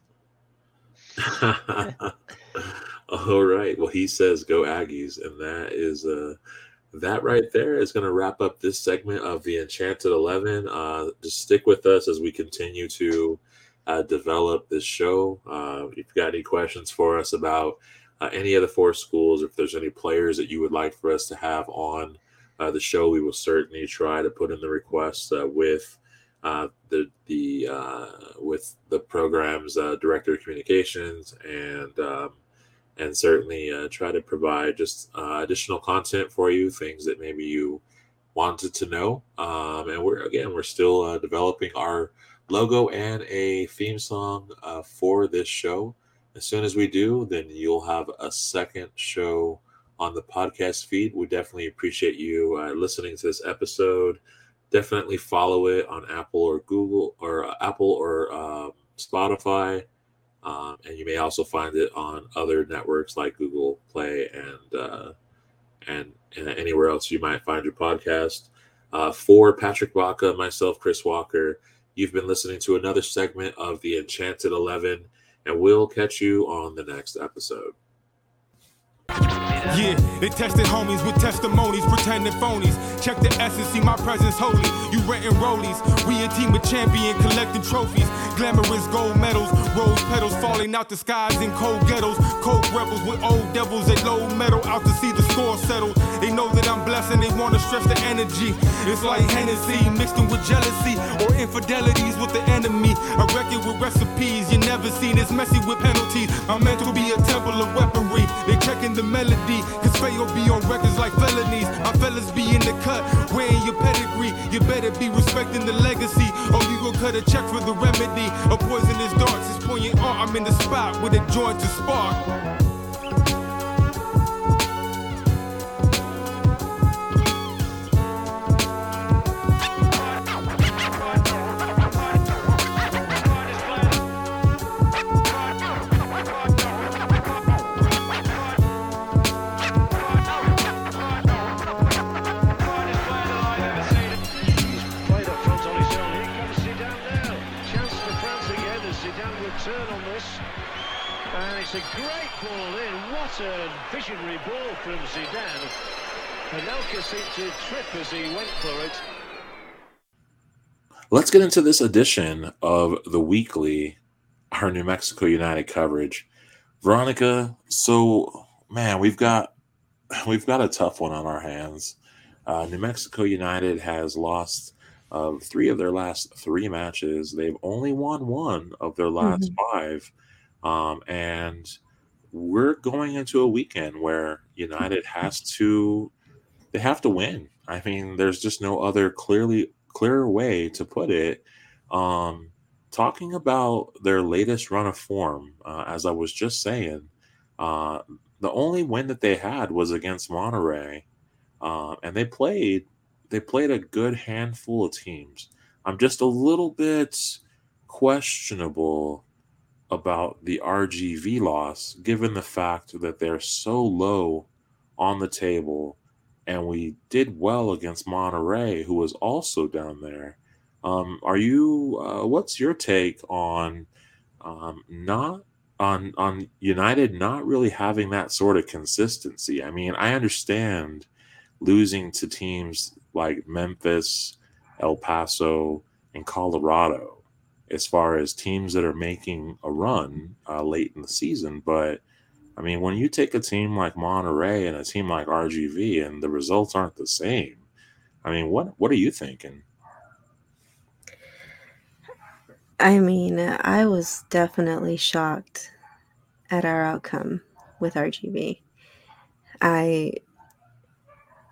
All right. Well, he says go Aggies, and that is uh that right there is going to wrap up this segment of the Enchanted Eleven. Uh, just stick with us as we continue to uh, develop this show. Uh, if you've got any questions for us about uh, any of the four schools, or if there's any players that you would like for us to have on uh, the show, we will certainly try to put in the request uh, with uh, the the uh, with the program's uh, director of communications and um, and certainly try to provide just additional content for you, things that maybe you wanted to know. Um, and we're again we're still developing our logo and a theme song for this show as soon as we do, then you'll have a second show on the podcast feed. We definitely appreciate you uh, listening to this episode. Definitely follow it on Apple or Google or uh, Apple or um, Spotify. Um, and you may also find it on other networks like Google Play and uh, and, and anywhere else you might find your podcast. Uh, for Patrick Baca, myself, Chris Walker, you've been listening to another segment of the Enchanted Eleven and we'll catch you on the next episode. Yeah, they tested homies with testimonies, pretending phonies. Check the essence, see my presence holy. You renting rollies, we a team of champion, collecting trophies. Glamorous gold medals, rose petals falling out the skies in cold ghettos. Cold rebels with old devils, they low metal out to see the score settled. They know that I'm blessed and they wanna stretch the energy. It's like Hennessy mixed in with jealousy or infidelities with the enemy. I reckon with recipes you never seen. It's messy with penalties. Meant to be a temple of weaponry. They checking the melody. Cause Fayo be on records like felonies. Our fellas be in the cut, wearing your pedigree. You better be respecting the legacy. Or you gon' cut a check for the remedy. A poisonous darts is poignant art. I'm in the spot with a joint to spark. Ball in. What a visionary ball from Zidane. Anelka seemed to trip as he went for it. Let's get into this edition of the weekly, our New Mexico United coverage. Veronica, so man, we've got we've got a tough one on our hands. Uh, New Mexico United has lost uh, three of their last three matches. They've only won one of their last mm-hmm. five, um, and we're going into a weekend where United has to they have to win. I mean, there's just no other clearly clearer way to put it. Um, talking about their latest run of form, uh, as I was just saying, uh, the only win that they had was against Monterey, uh, and they played they played a good handful of teams. I'm just a little bit questionable about the RGV loss, given the fact that they're so low on the table and we did well against Monterey, who was also down there. Um, are you? Uh, what's your take on um, not on on United not really having that sort of consistency? I mean, I understand losing to teams like Memphis, El Paso, and Colorado as far as teams that are making a run uh, late in the season, but I mean, when you take a team like Monterey and a team like RGV and the results aren't the same, I mean, what what are you thinking? I mean, I was definitely shocked at our outcome with RGV. I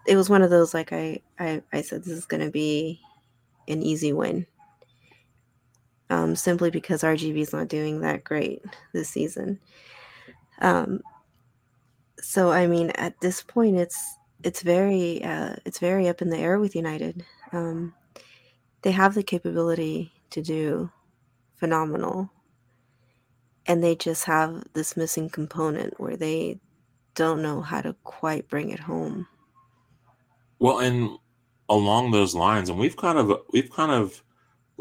it was one of those like I I, I said this is going to be an easy win. Um, simply because RGV is not doing that great this season. Um, so I mean, at this point, it's it's very uh, it's very up in the air with United. Um, they have the capability to do phenomenal, and they just have this missing component where they don't know how to quite bring it home. Well, and along those lines, and we've kind of we've kind of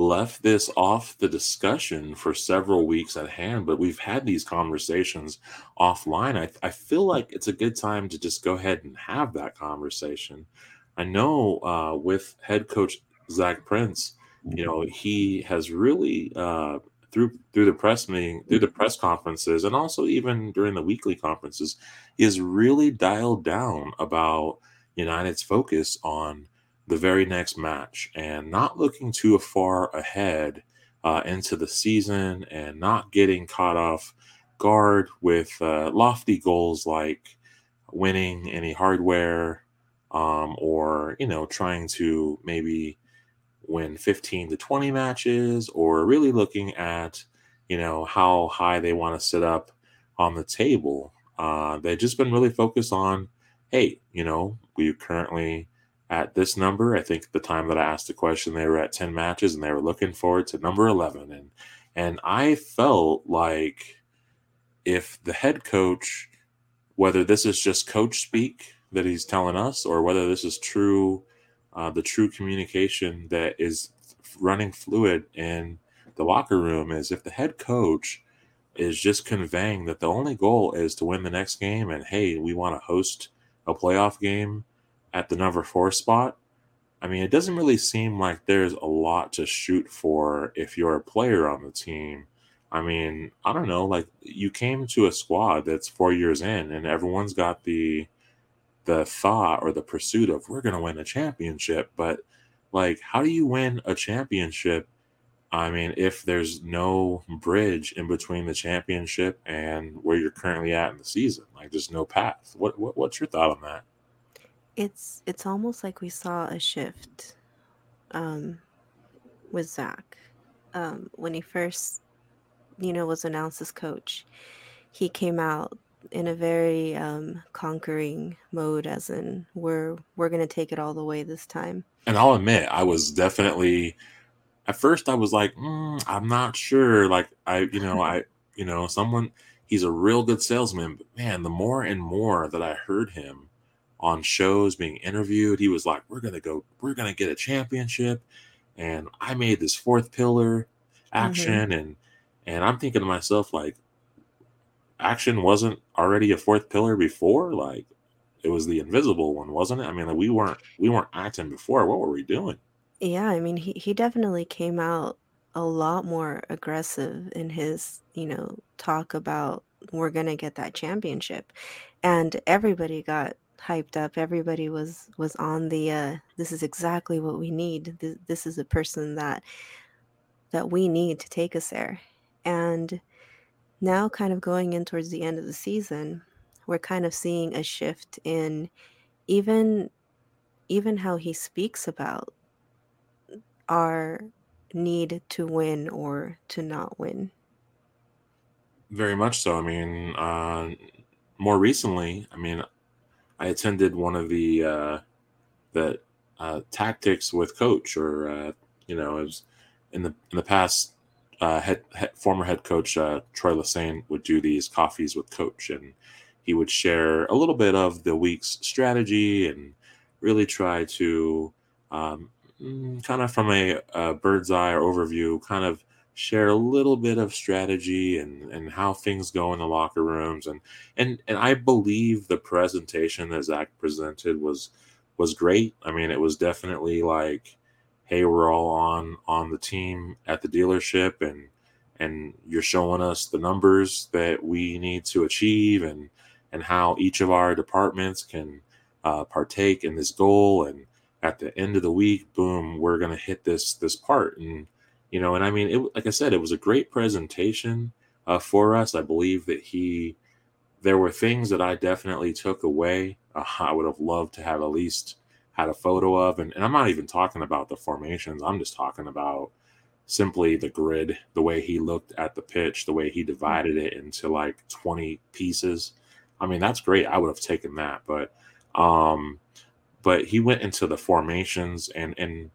left this off the discussion for several weeks at hand, but we've had these conversations offline. I, I feel like it's a good time to just go ahead and have that conversation. I know uh, with head coach Zach Prince, you know, he has really uh, through through the press meeting, through the press conferences, and also even during the weekly conferences, has really dialed down about United's focus on the very next match and not looking too far ahead uh, into the season and not getting caught off guard with uh, lofty goals like winning any hardware um, or you know trying to maybe win 15 to 20 matches or really looking at you know how high they want to sit up on the table. Uh, they've just been really focused on hey you know we currently at this number. I think the time that I asked the question, they were at 10 matches and they were looking forward to number 11. And, and I felt like if the head coach, whether this is just coach speak that he's telling us, or whether this is true, uh, the true communication that is running fluid in the locker room is if the head coach is just conveying that the only goal is to win the next game and hey, we want to host a playoff game at the number four spot, I mean, it doesn't really seem like there's a lot to shoot for if you're a player on the team. I mean, I don't know, like you came to a squad that's four years in and everyone's got the the thought or the pursuit of we're gonna win a championship, but like how do you win a championship? I mean, if there's no bridge in between the championship and where you're currently at in the season, like there's no path. What, what what's your thought on that? It's it's almost like we saw a shift um, with Zach um, when he first, you know, was announced as coach. He came out in a very um, conquering mode, as in we're we're gonna take it all the way this time. And I'll admit, I was definitely at first I was like, mm, I'm not sure. Like I, you know, I, you know, someone he's a real good salesman, but man, the more and more that I heard him on shows being interviewed he was like we're gonna go we're gonna get a championship and i made this fourth pillar action mm-hmm. and and i'm thinking to myself like action wasn't already a fourth pillar before? Like it was the invisible one, wasn't it? I mean, like, we weren't we weren't acting before. What were we doing? Yeah, I mean, he he definitely came out a lot more aggressive in his, you know, talk about we're going to get that championship. And everybody got hyped up. Everybody was was on the uh this is exactly what we need. This, this is a person that that we need to take us there. And now kind of going in towards the end of the season, we're kind of seeing a shift in even even how he speaks about our need to win or to not win. Very much so. I mean, uh, more recently, I mean, I attended one of the uh, the uh, tactics with coach, or uh, you know, it was in the in the past. Uh, head, head, former head coach uh, Troy Lesesne would do these coffees with coach, and he would share a little bit of the week's strategy and really try to um, mm, kind of from a, a, bird's eye overview, kind of share a little bit of strategy and, and how things go in the locker rooms. And and and I believe the presentation that Zach presented was was great. I mean, it was definitely like, hey, we're all on on the team at the dealership and and you're showing us the numbers that we need to achieve and and how each of our departments can uh, partake in this goal. And at the end of the week boom we're going to hit this this part. And you know and i mean it like i said it was a great presentation uh, for us. I believe that he there were things that i definitely took away. Uh, i would have loved to have at least had a photo of and, and i'm not even talking about the formations. I'm just talking about simply the grid the way he looked at the pitch the way he divided it into like 20 pieces. I mean that's great. I would have taken that but um but he went into the formations and and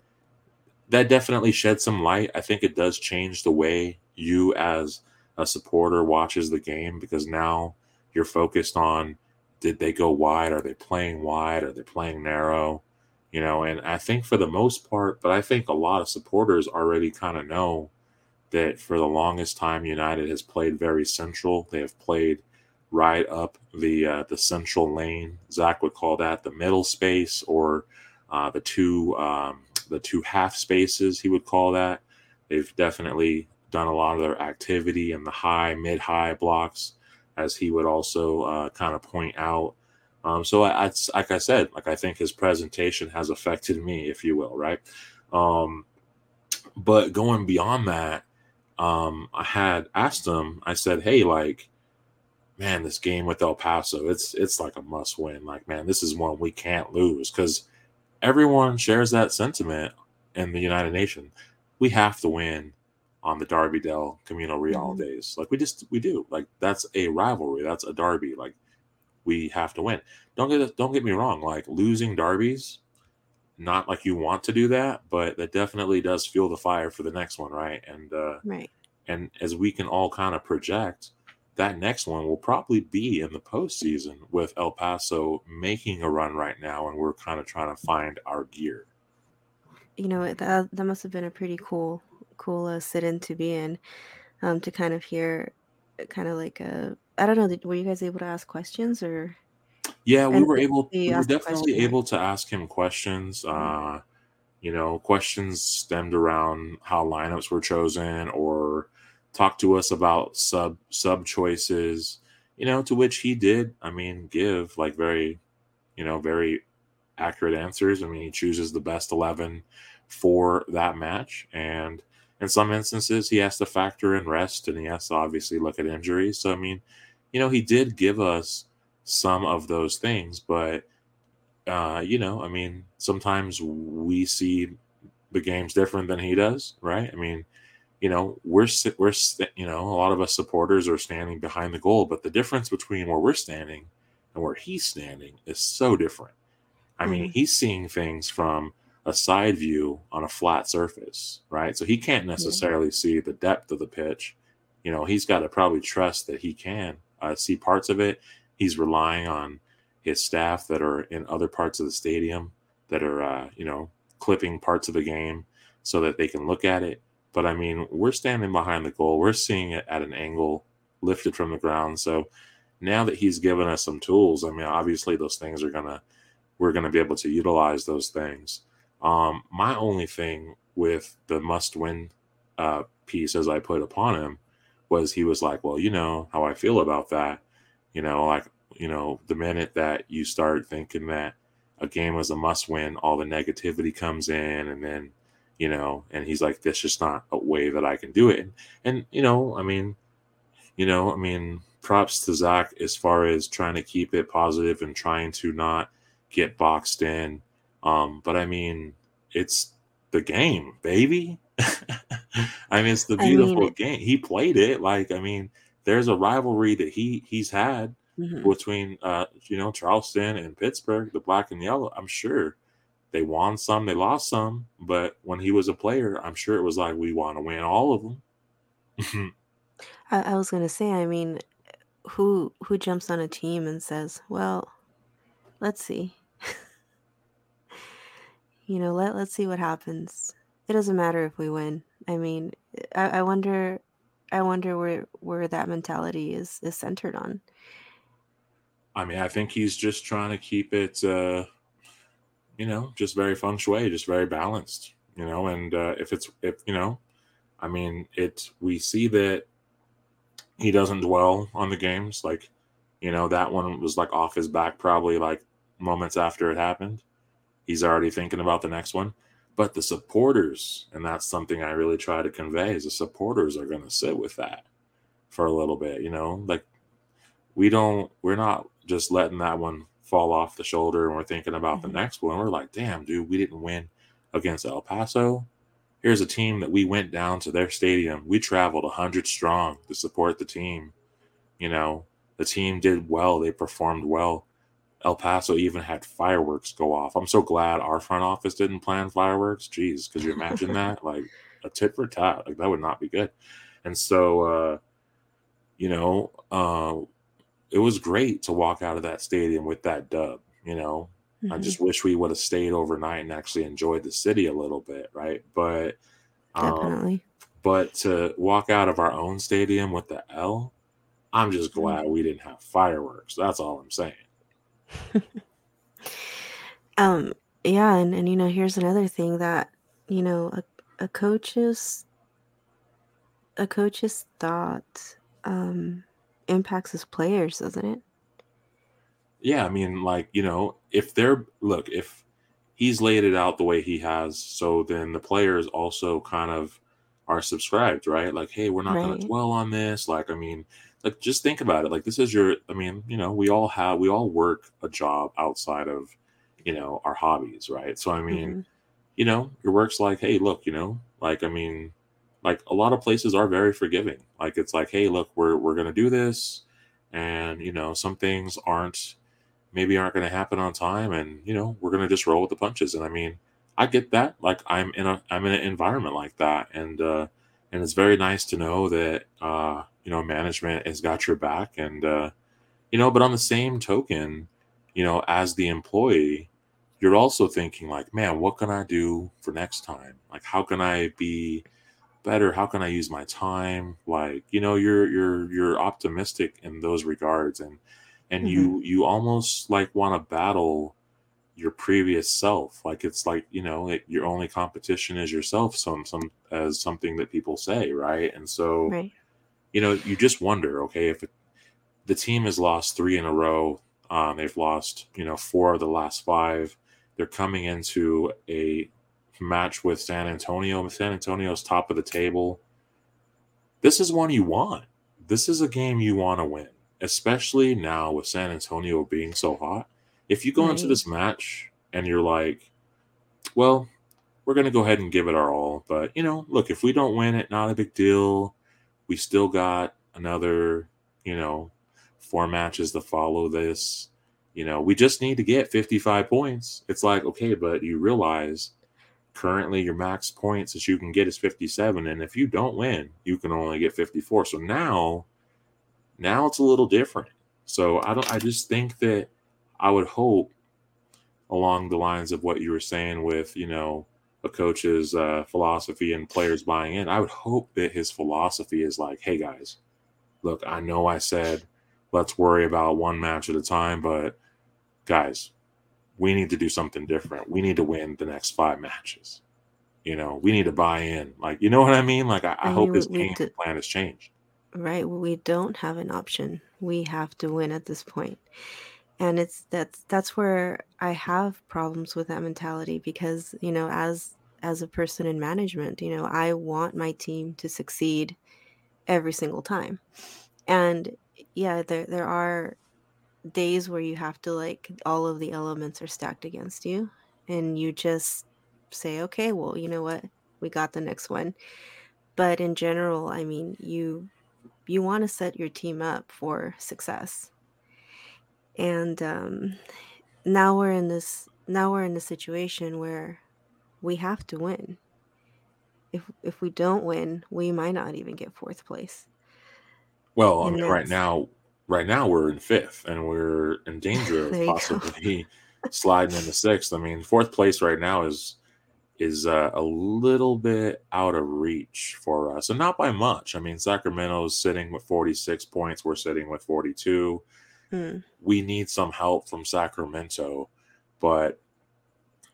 that definitely shed some light. I think it does change the way you as a supporter watches the game because now you're focused on did they go wide? Are they playing wide? Are they playing narrow? You know, and I think for the most part, but I think a lot of supporters already kind of know that for the longest time United has played very central. They have played right up the uh, the central lane. Zach would call that the middle space or uh, the two um, the two half spaces, he would call that. They've definitely done a lot of their activity in the high, mid high blocks, as he would also uh, kind of point out. Um, so, I, I, like I said, like I think his presentation has affected me, if you will, right? Um, but going beyond that, um, I had asked him. I said, "Hey, like, man, this game with El Paso, it's it's like a must win. Like, man, this is one we can't lose because everyone shares that sentiment in the United Nations. We have to win on the Derby del Camino Real mm-hmm. days. Like we just we do. Like that's a rivalry. That's a derby. Like we have to win. Don't get don't get me wrong. Like losing derbies, not like you want to do that, but that definitely does fuel the fire for the next one, right? And uh, right. And as we can all kind of project, that next one will probably be in the postseason with El Paso making a run right now, and we're kind of trying to find our gear. You know that that must have been a pretty cool, cool uh, sit-in to be in, um, to kind of hear, kind of like a. I don't know. Were you guys able to ask questions or? Yeah, we were able. We were definitely able to ask him questions. Mm-hmm. Uh, you know, questions stemmed around how lineups were chosen or talk to us about sub sub choices, you know, to which he did, I mean, give like very, you know, very accurate answers. I mean, he chooses the best 11 for that match. And in some instances, he has to factor in rest and he has to obviously look at injuries. So, I mean, you know, he did give us some of those things, but, uh, you know, I mean, sometimes we see the games different than he does, right? I mean, you know, we're we're you know, a lot of us supporters are standing behind the goal, but the difference between where we're standing and where he's standing is so different. I mm-hmm. mean, he's seeing things from a side view on a flat surface, right? So he can't necessarily yeah. see the depth of the pitch. You know, he's got to probably trust that he can uh, see parts of it. He's relying on his staff that are in other parts of the stadium that are, uh, you know, clipping parts of the game so that they can look at it but I mean, we're standing behind the goal. We're seeing it at an angle lifted from the ground. So now that he's given us some tools, I mean, obviously those things are gonna we're gonna be able to utilize those things. Um, my only thing with the must win uh, piece, as I put upon him, was he was like, well, you know how I feel about that. You know, like you know, the minute that you start thinking that a game is a must win, all the negativity comes in, and then you know, and he's like, "This just not a way that I can do it." And, and you know, I mean, you know, I mean, props to Zach as far as trying to keep it positive and trying to not get boxed in. Um, but I mean, it's the game, baby. I mean, it's the beautiful I mean, game. He played it like I mean, there's a rivalry that he he's had mm-hmm. between uh, you know Charleston and Pittsburgh, the black and yellow. I'm sure they won some, they lost some, but when he was a player, I'm sure it was like we want to win all of them. I, I was gonna say, I mean, who who jumps on a team and says, "Well, let's see," you know, let let's see what happens. It doesn't matter if we win. I mean, I, I wonder, I wonder where where that mentality is is centered on. I mean, I think he's just trying to keep it, uh, you know, just very feng shui, just very balanced, you know. And uh, if it's, if you know, I mean, it we see that he doesn't dwell on the games. Like, you know, that one was like off his back probably like moments after it happened. He's already thinking about the next one. But the supporters, and that's something I really try to convey, is the supporters are going to sit with that for a little bit. You know, like we don't, we're not just letting that one fall off the shoulder and we're thinking about mm-hmm. the next one. We're like, damn, dude, we didn't win against El Paso. Here's a team that we went down to their stadium. We traveled 100 strong to support the team. You know, the team did well, they performed well. El Paso even had fireworks go off. I'm so glad our front office didn't plan fireworks. Jeez, could you imagine that? Like a tit for tat. Like that would not be good. And so, uh, you know, uh, it was great to walk out of that stadium with that dub. You know, mm-hmm. I just wish we would have stayed overnight and actually enjoyed the city a little bit, right? But um, definitely. But to walk out of our own stadium with the L, I'm just mm-hmm. glad we didn't have fireworks. That's all I'm saying. um. Yeah, and and you know, here's another thing that you know a a coach's a coach's thought um impacts his players, doesn't it? Yeah, I mean, like you know, if they're look, if he's laid it out the way he has, so then the players also kind of are subscribed, right? Like, hey, we're not right. going to dwell on this. Like, I mean, like just think about it. Like, this is your. I mean, you know, we all have, we all work a job outside of, you know, our hobbies, right? So, I mean, mm-hmm. you know, your work's like, hey, look, you know, like, I mean, like a lot of places are very forgiving. Like it's like, hey, look, we're we're gonna do this, and you know, some things aren't maybe aren't gonna happen on time, and you know, we're gonna just roll with the punches. And I mean, I get that. Like I'm in a I'm in an environment like that, and uh, and it's very nice to know that uh, you know management has got your back, and uh, you know, but on the same token, you know, as the employee, you're also thinking like, man, what can I do for next time? Like, how can I be better? How can i use my time? Like you know you're you're you're optimistic in those regards and and mm-hmm. you you almost like want to battle your previous self. Like it's like you know it, your only competition is yourself some some as something that people say right? And so right. you know you just wonder okay if it, the team has lost three in a row um, they've lost you know four of the last five. They're coming into a match with San Antonio. San Antonio's top of the table. This is one you want. This is a game you want to win, especially now with San Antonio being so hot. If you go right. into this match and you're like, well, we're going to go ahead and give it our all. But, you know, look, if we don't win it, not a big deal. We still got another, you know, four matches to follow this. You know, we just need to get 55 points. It's like, okay, but you realize currently your max points that you can get is 57 and if you don't win you can only get 54 so now now it's a little different. So i don't i just think that i would hope along the lines of what you were saying with you know a coach's uh, philosophy and players buying in i would hope that his philosophy is like hey guys look, I know I said let's worry about one match at a time, but guys, we need to do something different. We need to win the next five matches. You know, we need to buy in. Like, you know what I mean? Like, I, I, I hope his game d- plan has changed. Right. We don't have an option. We have to win at this point. And it's that's that's where I have problems with that mentality because, you know, as as a person in management, you know, I want my team to succeed every single time. And yeah, there there are days where you have to like all of the elements are stacked against you and you just say, "Okay, well, you know what? We got the next one." But in general, I mean, you you want to set your team up for success. And um now we're in this now we're in a situation where we have to win. If if we don't win, we might not even get fourth place. Well, I mean, right now, right now we're in fifth, and we're in danger of possibly sliding into sixth. I mean, fourth place right now is is uh, a little bit out of reach for us, and not by much. I mean, Sacramento's sitting with 46 points. We're sitting with 42. Mm. We need some help from Sacramento, but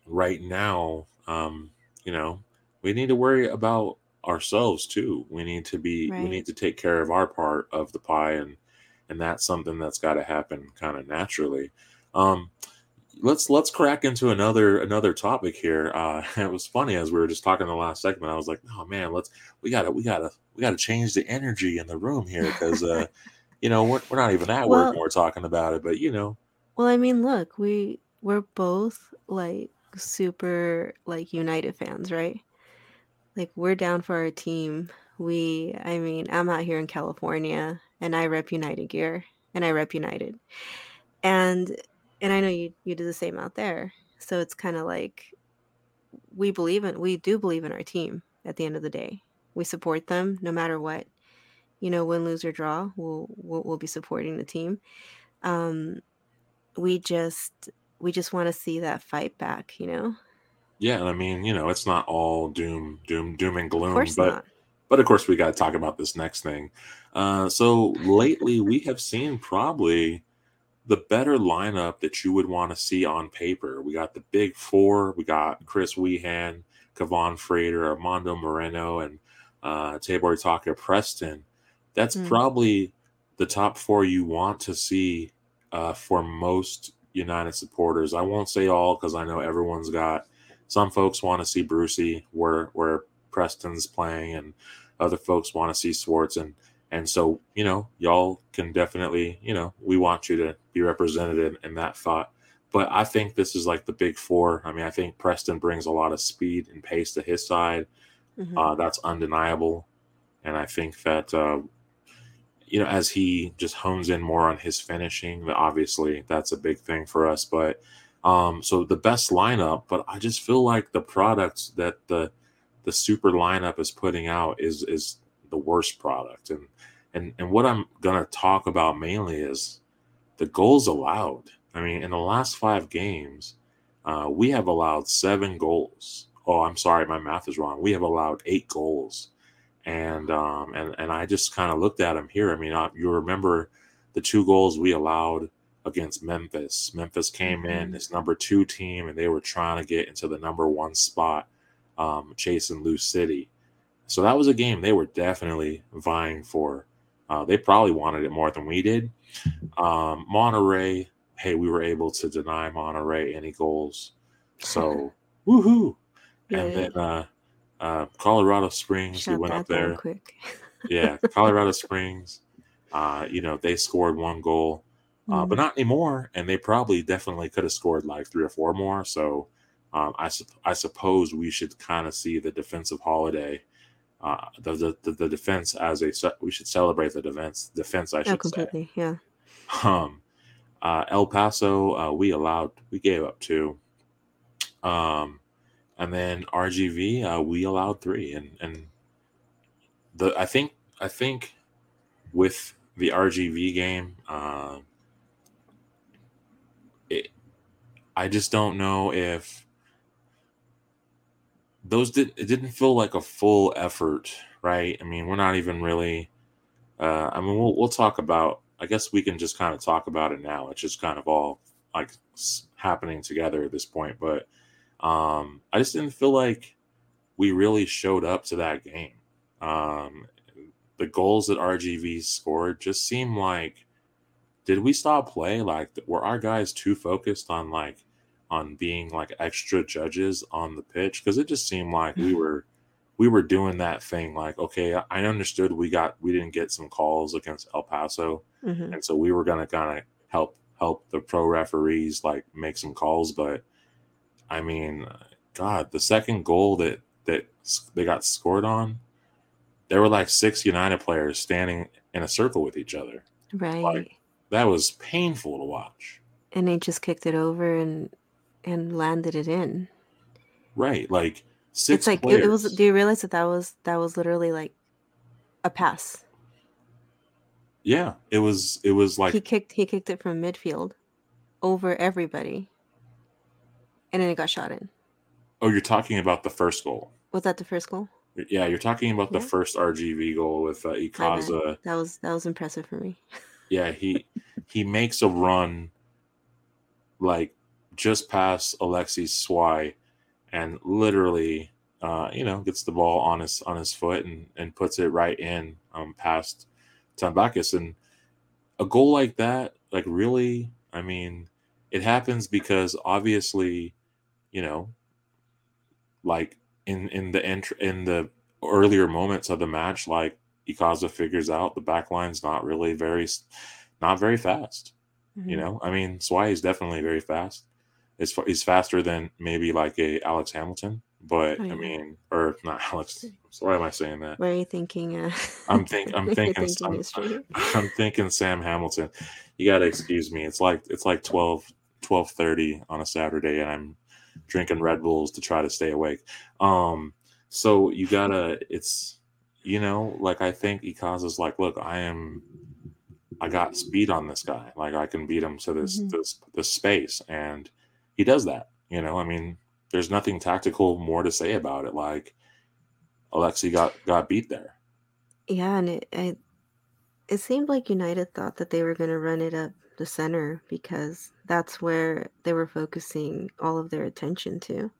right now, um, you know, we need to worry about ourselves too. We need to be right. we need to take care of our part of the pie and and that's something that's got to happen kind of naturally. Um let's let's crack into another another topic here. Uh it was funny as we were just talking the last segment. I was like, "Oh man, let's we got to we got to we got to change the energy in the room here because uh you know, we're, we're not even at well, work when we're talking about it, but you know. Well, I mean, look, we we're both like super like United fans, right? Like we're down for our team. We I mean, I'm out here in California and I rep United gear and I rep United. And and I know you you do the same out there. So it's kind of like we believe in we do believe in our team at the end of the day. We support them no matter what. You know, win, lose or draw, we'll we'll, we'll be supporting the team. Um, we just we just want to see that fight back, you know? Yeah, and I mean, you know, it's not all doom, doom, doom and gloom, but not. But of course we got to talk about this next thing. Uh, so lately we have seen probably the better lineup that you would want to see on paper. We got the big four. We got Chris Wehan, Kevon Frater, Amando Moreno, and uh, Tabor Taka Preston. That's mm. probably the top four you want to see uh, for most United supporters. I won't say all because I know everyone's got some folks want to see Brucey where where Preston's playing, and other folks want to see Swartz, and and so you know y'all can definitely you know we want you to be represented in, in that thought. But I think this is like the big four. I mean, I think Preston brings a lot of speed and pace to his side. Mm-hmm. Uh, that's undeniable, and I think that uh, you know, as he just hones in more on his finishing, obviously that's a big thing for us. But um, so the best lineup, but I just feel like the products that the the super lineup is putting out is is the worst product. And and and what I'm gonna talk about mainly is the goals allowed. I mean, in the last five games, uh, we have allowed seven goals. Oh, I'm sorry, my math is wrong. We have allowed eight goals and um, and and I just kind of looked at him here. I mean, uh, you remember the two goals we allowed against Memphis. Memphis came in mm-hmm. as number two team, and they were trying to get into the number one spot, um, chasing Lou City. So that was a game they were definitely vying for. Uh, they probably wanted it more than we did. Um, Monterey, hey, we were able to deny Monterey any goals. So, woohoo! And then uh, uh, Colorado Springs. Shut we went up there. Yeah, Colorado Springs. Uh, you know, they scored one goal, uh, mm. but not anymore. And they probably definitely could have scored like three or four more. So um, I, su- I suppose we should kind of see the defensive holiday, uh, the, the, the, defense as a, we should celebrate the defense, defense, I oh, should oh, completely, say. yeah. Um, uh, El Paso, uh, we allowed, we gave up two. Um, and then RGV uh, we allowed three, and and the I think I think with the RGV game, uh, it I just don't know if those did it didn't feel like a full effort, right? I mean, we're not even really uh, I mean, we'll we'll talk about. I guess we can just kind of talk about it now. It's just kind of all like happening together at this point. But um, I just didn't feel like we really showed up to that game. Um, the goals that RGV scored just seemed like did we stop play? Like were our guys too focused on like on being like extra judges on the pitch? Because it just seemed like we were we were doing that thing like okay i understood we got we didn't get some calls against el paso mm-hmm. and so we were going to kind of help help the pro referees like make some calls but i mean god the second goal that that they got scored on there were like six united players standing in a circle with each other right like, that was painful to watch and they just kicked it over and and landed it in right like Six it's like it, it, was. Do you realize that that was that was literally like a pass? Yeah, it was. It was like he kicked. He kicked it from midfield over everybody, and then it got shot in. Oh, you're talking about the first goal. Was that the first goal? Yeah, you're talking about yeah. the first RGV goal with uh, Ikaza. That was that was impressive for me. yeah, he he makes a run like just past Alexis Souahy and literally, uh, you know, gets the ball on his on his foot and and puts it right in um, past Tambakis. And a goal like that, like really, I mean, it happens because obviously, you know, like in in the ent- in the earlier moments of the match, like Ikaza figures out the back line's not really very, not very fast. Mm-hmm. You know, I mean, Souahy is definitely very fast is he's faster than maybe like a Alex Hamilton, but oh, yeah. I mean, or not Alex. So why am I saying that? What are you thinking? Uh, I'm think I'm thinking, thinking I'm, I'm, thinking Sam Hamilton. You got to excuse me. It's like it's like 12 12:30 on a Saturday, and I'm drinking Red Bulls to try to stay awake. Um, so you gotta. It's you know, like I think Ikaza's like, look, I am I got speed on this guy. Like I can beat him to this mm-hmm. this this space, and he does that. You know, I mean, there's nothing tactical more to say about it. Like Alexi got got beat there. Yeah, and it it, it seemed like United thought that they were going to run it up the center because that's where they were focusing all of their attention to.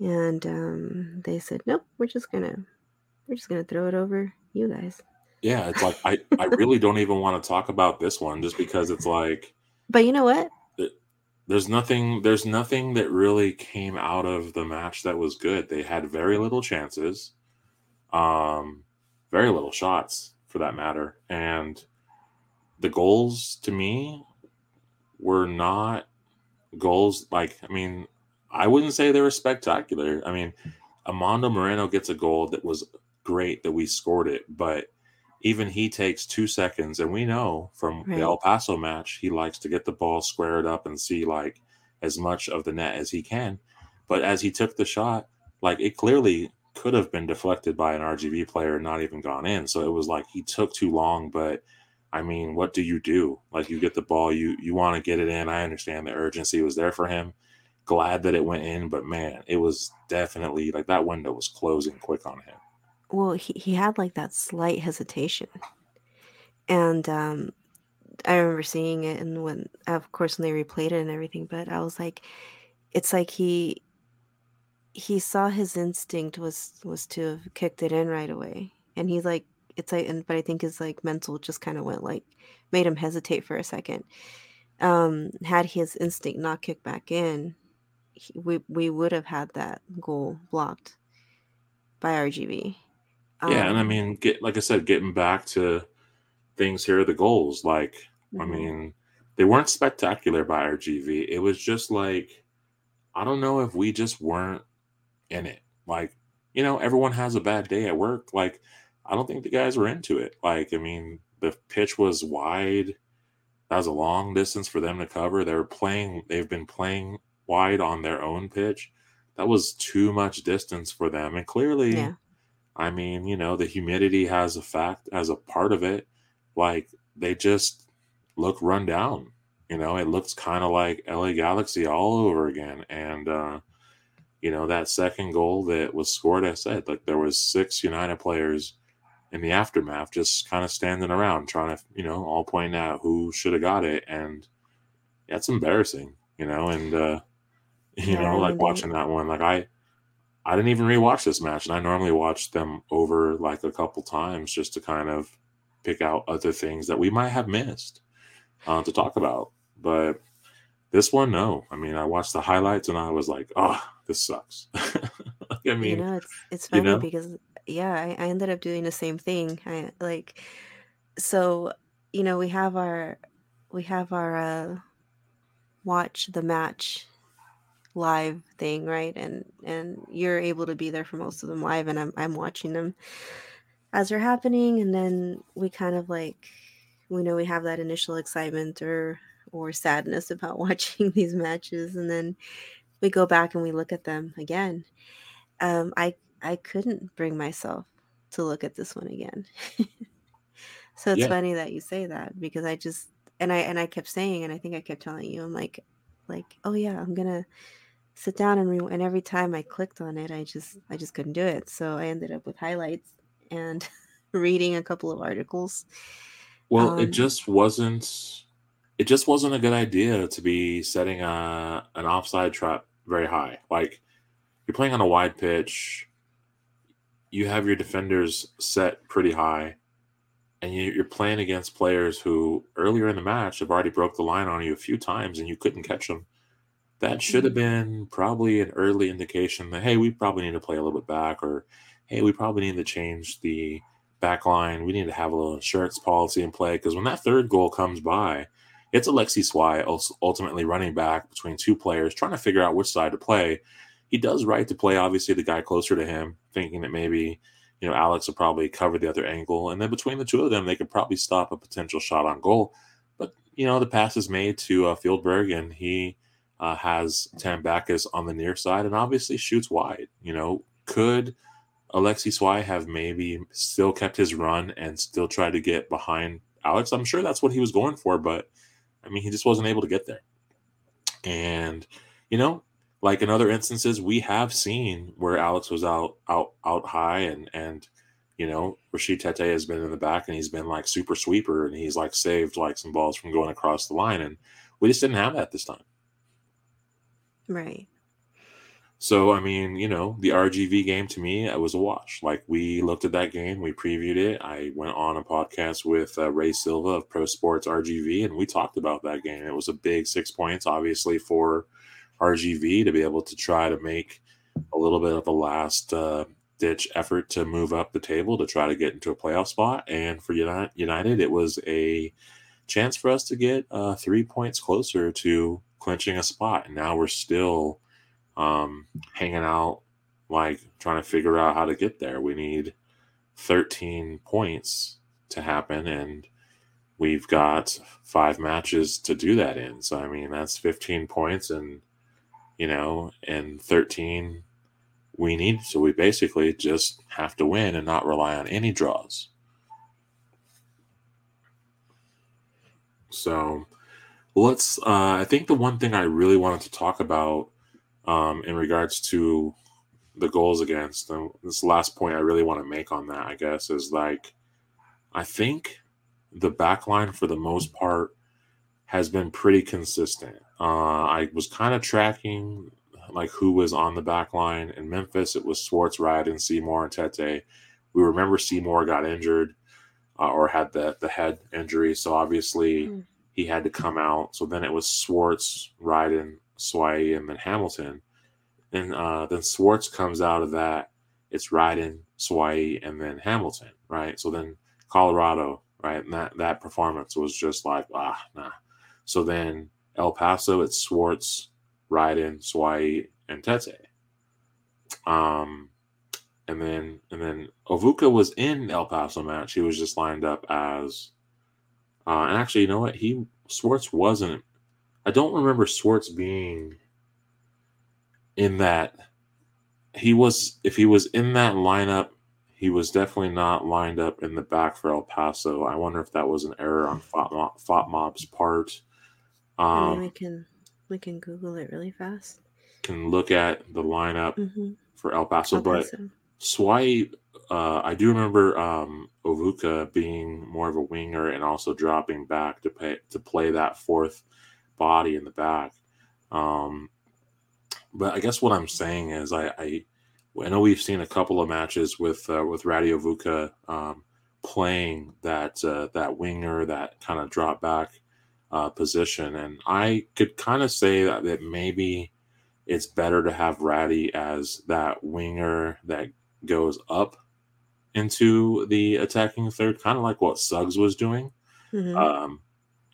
And um, they said, "Nope, we're just gonna we're just gonna throw it over you guys." Yeah, it's like I I really don't even want to talk about this one just because it's like. But you know what? There's nothing there's nothing that really came out of the match that was good. They had very little chances. Um very little shots for that matter. And the goals to me were not goals like I mean, I wouldn't say they were spectacular. I mean, Amando Moreno gets a goal that was great that we scored it, but even he takes two seconds, and we know from right. the El Paso match, he likes to get the ball squared up and see like as much of the net as he can. But as he took the shot, like it clearly could have been deflected by an RGV player and not even gone in. So it was like he took too long. But I mean, what do you do? Like you get the ball, you you want to get it in. I understand the urgency was there for him. Glad that it went in, but man, it was definitely like that window was closing quick on him well he, he had like that slight hesitation. And um i remember seeing it and when of course when they replayed it and everything but i was like it's like he he saw his instinct was was to have kicked it in right away. And he's like it's like and but i think his like mental just kind of went like made him hesitate for a second. Um had his instinct not kicked back in he, we we would have had that goal blocked by rgv um, yeah, and I mean, get like I said, getting back to things here, the goals. Like, mm-hmm. I mean, they weren't spectacular by RGV. It was just like, I don't know if we just weren't in it. Like, you know, everyone has a bad day at work. Like, I don't think the guys were into it. Like, I mean, the pitch was wide. That was a long distance for them to cover. They were playing. They've been playing wide on their own pitch. That was too much distance for them, and clearly. Yeah I mean, you know, the humidity has a fact as a part of it. Like they just look run down. You know, it looks kind of like LA Galaxy all over again. And uh, you know, that second goal that was scored, I said, like there was six United players in the aftermath, just kind of standing around trying to, you know, all pointing out who should have got it. And that's embarrassing, you know, and, uh, you yeah, know, like watching that one, like I, I didn't even rewatch this match, and I normally watch them over like a couple times just to kind of pick out other things that we might have missed uh, to talk about. But this one, no. I mean, I watched the highlights and I was like, oh, this sucks. I mean, you know, it's it's funny you know? because yeah, I, I ended up doing the same thing. I like so you know we have our we have our uh watch the match live thing right? And and you're able to be there for most of them live and i'm, I'm watching them as they're happening and then we kind of like we know we have that initial excitement or or sadness about watching these matches and then we go back and we look at them again. Um i i couldn't bring myself to look at this one again. So it's yeah. funny that you say that because i just and i and i kept saying and i think i kept telling you i'm like like oh yeah i'm gonna sit down and re- and every time i clicked on it i just i just couldn't do it so i ended up with highlights and reading a couple of articles well um, it just wasn't it just wasn't a good idea to be setting a, an offside trap very high. Like you're playing on a wide pitch, you have your defenders set pretty high, and you, are playing against players who earlier in the match have already broke the line on you a few times and you couldn't catch them. That should have mm-hmm. been probably an early indication that hey, we probably need to play a little bit back, or hey, we probably need to change the back line. We need to have a little insurance policy in play because when that third goal comes by it's Alexi Souahy ultimately running back between two players, trying to figure out which side to play. He does right to play, obviously, the guy closer to him, thinking that maybe, you know, Alex will probably cover the other angle. And then between the two of them, they could probably stop a potential shot on goal. But, you know, the pass is made to uh, Fieldberg, and he uh, has Tambakis on the near side and obviously shoots wide. You know, could Alexi Souahy have maybe still kept his run and still tried to get behind Alex? I'm sure that's what he was going for, but I mean, he just wasn't able to get there. And, you know, like in other instances, we have seen where Alex was out, out, out high and, and, you know, Rashid Tetteh has been in the back and he's been like super sweeper and he's like saved like some balls from going across the line. And we just didn't have that this time. Right. So I mean, you know, the RGV game to me, it was a wash. Like we looked at that game, we previewed it. I went on a podcast with uh, Ray Silva of Pro Sports RGV, and we talked about that game. It was a big six points, obviously, for RGV to be able to try to make a little bit of a last uh, ditch effort to move up the table to try to get into a playoff spot. And for United, it was a chance for us to get uh, three points closer to clinching a spot. And now we're still um, hanging out, like trying to figure out how to get there. We need 13 points to happen, and we've got five matches to do that in. So, I mean, that's 15 points, and, you know, and 13 we need. So, we basically just have to win and not rely on any draws. So, let's, uh, I think the one thing I really wanted to talk about um, in regards to the goals against. And this last point I really want to make on that, I guess, is like I think the back line for the most part has been pretty consistent. Uh, I was kind of tracking like who was on the back line in Memphis. It was Swartz, Ryden, Seymour, and Tetteh. We remember Seymour got injured uh, or had the the head injury, so obviously mm. He had to come out. So then it was Swartz, Ryden, Souahy, and then Hamilton. And uh, then Swartz comes out of that. It's Ryden, Souahy, and then Hamilton, right? So then Colorado, right? And that, that performance was just like, ah, nah. So then El Paso, it's Swartz, Ryden, Souahy, and Tetteh. Um, and then and then Ovuka was in El Paso match. He was just lined up as, uh, and actually, you know what? He Swartz wasn't I don't remember Swartz being in that. He was, if he was in that lineup, he was definitely not lined up in the back for El Paso. I wonder if that was an error on FotMob's part. Um, I mean, we can we can Google it really fast. Can look at the lineup mm-hmm. for El Paso, El Paso, but Souahy, uh, I do remember um, Ovuka being more of a winger and also dropping back to pay to play that fourth body in the back. Um, but I guess what I'm saying is I, I, I know we've seen a couple of matches with uh, with Radio Vuka um, playing that uh, that winger that kind of drop back uh, position, and I could kind of say that, that maybe it's better to have Ratty as that winger that goes up into the attacking third, kind of like what Suggs was doing. Mm-hmm. Um,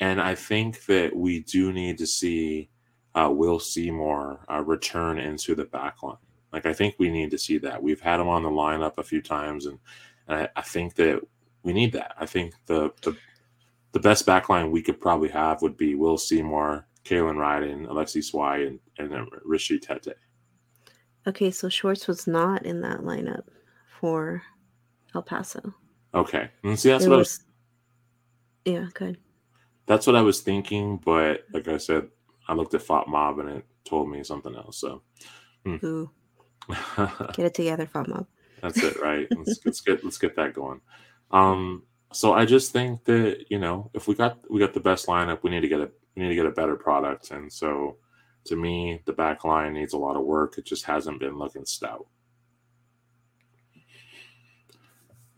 and I think that we do need to see uh, Will Seymour uh, return into the back line. Like, I think we need to see that. We've had him on the lineup a few times, and, and I, I, think that we need that. I think the, the the best backline we could probably have would be Will Seymour, Kalen Ryden, Alexi Souahy, and, and Rishi Tetteh. Okay, so Swartz was not in that lineup for El Paso. Okay, and see that's what was, was, Yeah, good. That's what I was thinking, but like I said, I looked at FotMob and it told me something else. So. Ooh. get it together, FotMob. That's it, right? let's, let's get let's get that going. Um, so I just think that you know if we got we got the best lineup, we need to get a we need to get a better product, and so to me, the back line needs a lot of work. It just hasn't been looking stout.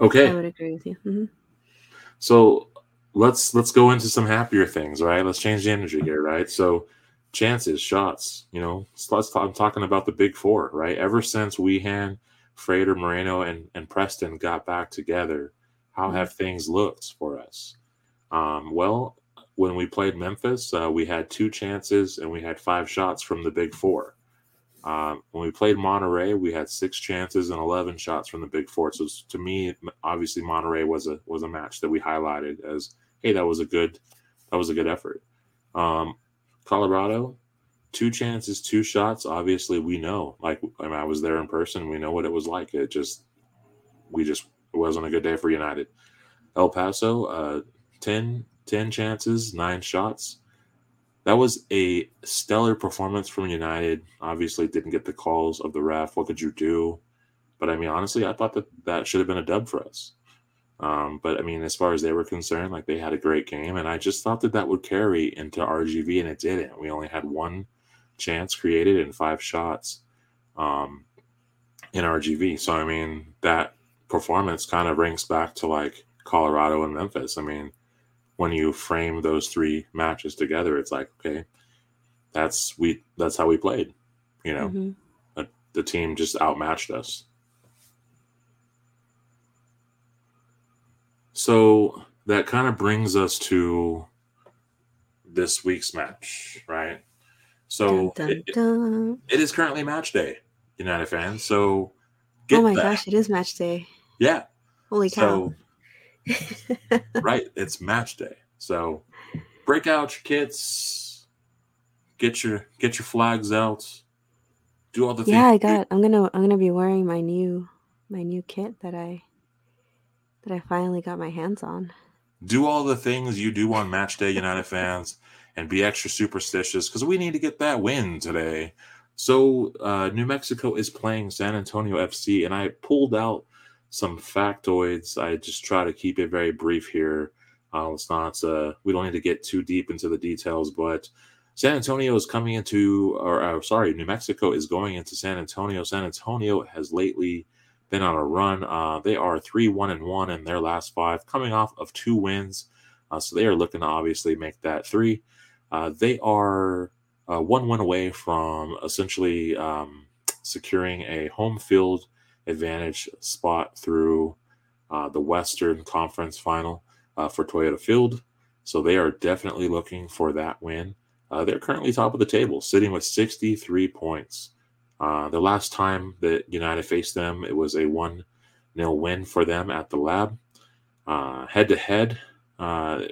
Okay, I would agree with you. Mm-hmm. So let's let's go into some happier things, right? Let's change the energy here, right? So chances, shots, you know, let's talk, I'm talking about the big four, right? Ever since Wehan, Frater, Moreno, and, and Preston got back together, how have things looked for us? Um, well, when we played Memphis, uh, we had two chances and we had five shots from the big four. Um, when we played Monterey, we had six chances and eleven shots from the big four. So to me, obviously Monterey was a was a match that we highlighted as, hey, that was a good that was a good effort. Um, Colorado, two chances, two shots. Obviously, we know. Like I, mean, I was there in person. We know what it was like. It just we just it wasn't a good day for United. El Paso, uh, 10, 10 chances, nine shots. That was a stellar performance from United. Obviously, didn't get the calls of the ref. What could you do? But I mean, honestly, I thought that that should have been a dub for us. Um, but I mean, as far as they were concerned, like they had a great game, and I just thought that that would carry into RGV, and it didn't. We only had one chance created and five shots um, in RGV. So I mean, that performance kind of rings back to like Colorado and Memphis. I mean, when you frame those three matches together, it's like, okay, that's we that's how we played. You know, mm-hmm. the team just outmatched us. So that kind of brings us to this week's match, right? So dun, dun, dun. It, it is currently match day, United fans. So oh my that. gosh, it is match day. Yeah. Holy cow. So, right, it's match day. So break out your kits, get your get your flags out, do all the things yeah, I got I'm gonna I'm gonna be wearing my new my new kit that I that I finally got my hands on. Do all the things you do on match day, United fans, and be extra superstitious because we need to get that win today. So uh, New Mexico is playing San Antonio FC, and I pulled out some factoids. I just try to keep it very brief here. Uh, it's not, uh, we don't need to get too deep into the details, but San Antonio is coming into, or uh, sorry, New Mexico is going into San Antonio. San Antonio has lately been on a run. Uh, they are three one and one in their last five, coming off of two wins. Uh, so they are looking to obviously make that three. Uh, they are uh, one win away from essentially um, securing a home field advantage spot through uh, the Western Conference Final uh, for Toyota Field. So they are definitely looking for that win. Uh, they're currently top of the table, sitting with 63 points. Uh, the last time that United faced them, it was a 1 0 win for them at the lab. Head to head,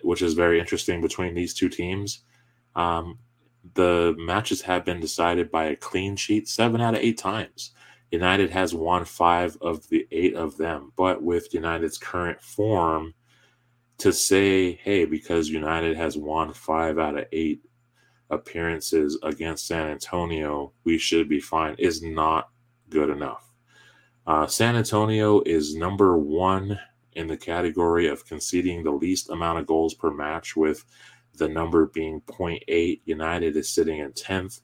which is very interesting between these two teams. Um, the matches have been decided by a clean sheet seven out of eight times. United has won five of the eight of them. But with United's current form, to say, hey, because United has won five out of eight appearances against San Antonio, we should be fine is not good enough. Uh, San Antonio is number one in the category of conceding the least amount of goals per match, with the number being 0.8. United is sitting in 10th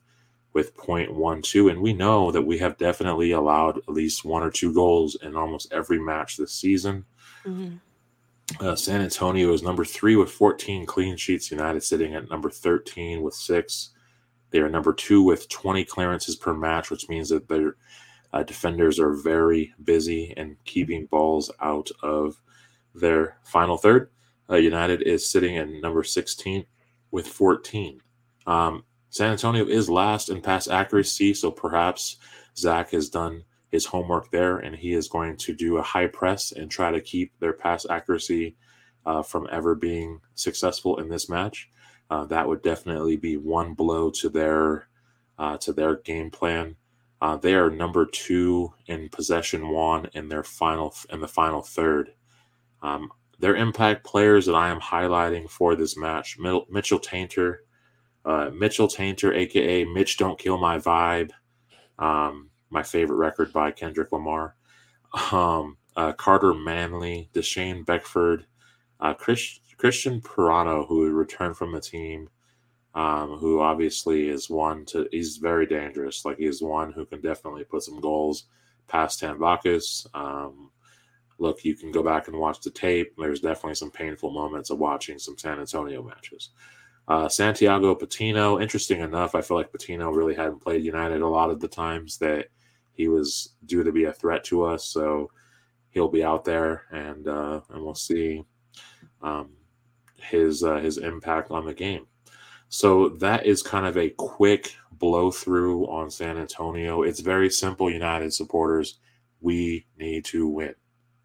with 0.12. And we know that we have definitely allowed at least one or two goals in almost every match this season. Mm-hmm. Uh, San Antonio is number three with 14 clean sheets. United sitting at number 13 with six. They are number two with 20 clearances per match, which means that their uh, defenders are very busy and keeping balls out of their final third. Uh, United is sitting at number 16 with 14. Um, San Antonio is last in pass accuracy, so perhaps Zach has done his homework there and he is going to do a high press and try to keep their pass accuracy uh, from ever being successful in this match. Uh, that would definitely be one blow to their uh, to their game plan. Uh, they are number two in possession one in their final in the final third. Um, their impact players that I am highlighting for this match: Mitchell Taintor, uh, Mitchell Taintor, aka Mitch Don't Kill My Vibe, um, my favorite record by Kendrick Lamar. Um, uh, Carter Manley, Deshane Beckford, uh, Chris, Cristian Parano, who returned from the team, um, who obviously is one to he's very dangerous. Like he's one who can definitely put some goals past Tambakis. Um, look, you can go back and watch the tape. There's definitely some painful moments of watching some San Antonio matches. Uh, Santiago Patino, interesting enough, I feel like Patino really hadn't played United a lot of the times that he was due to be a threat to us. So he'll be out there, and uh, and we'll see um, his uh, his impact on the game. So that is kind of a quick blow through on San Antonio. It's very simple, United supporters. We need to win.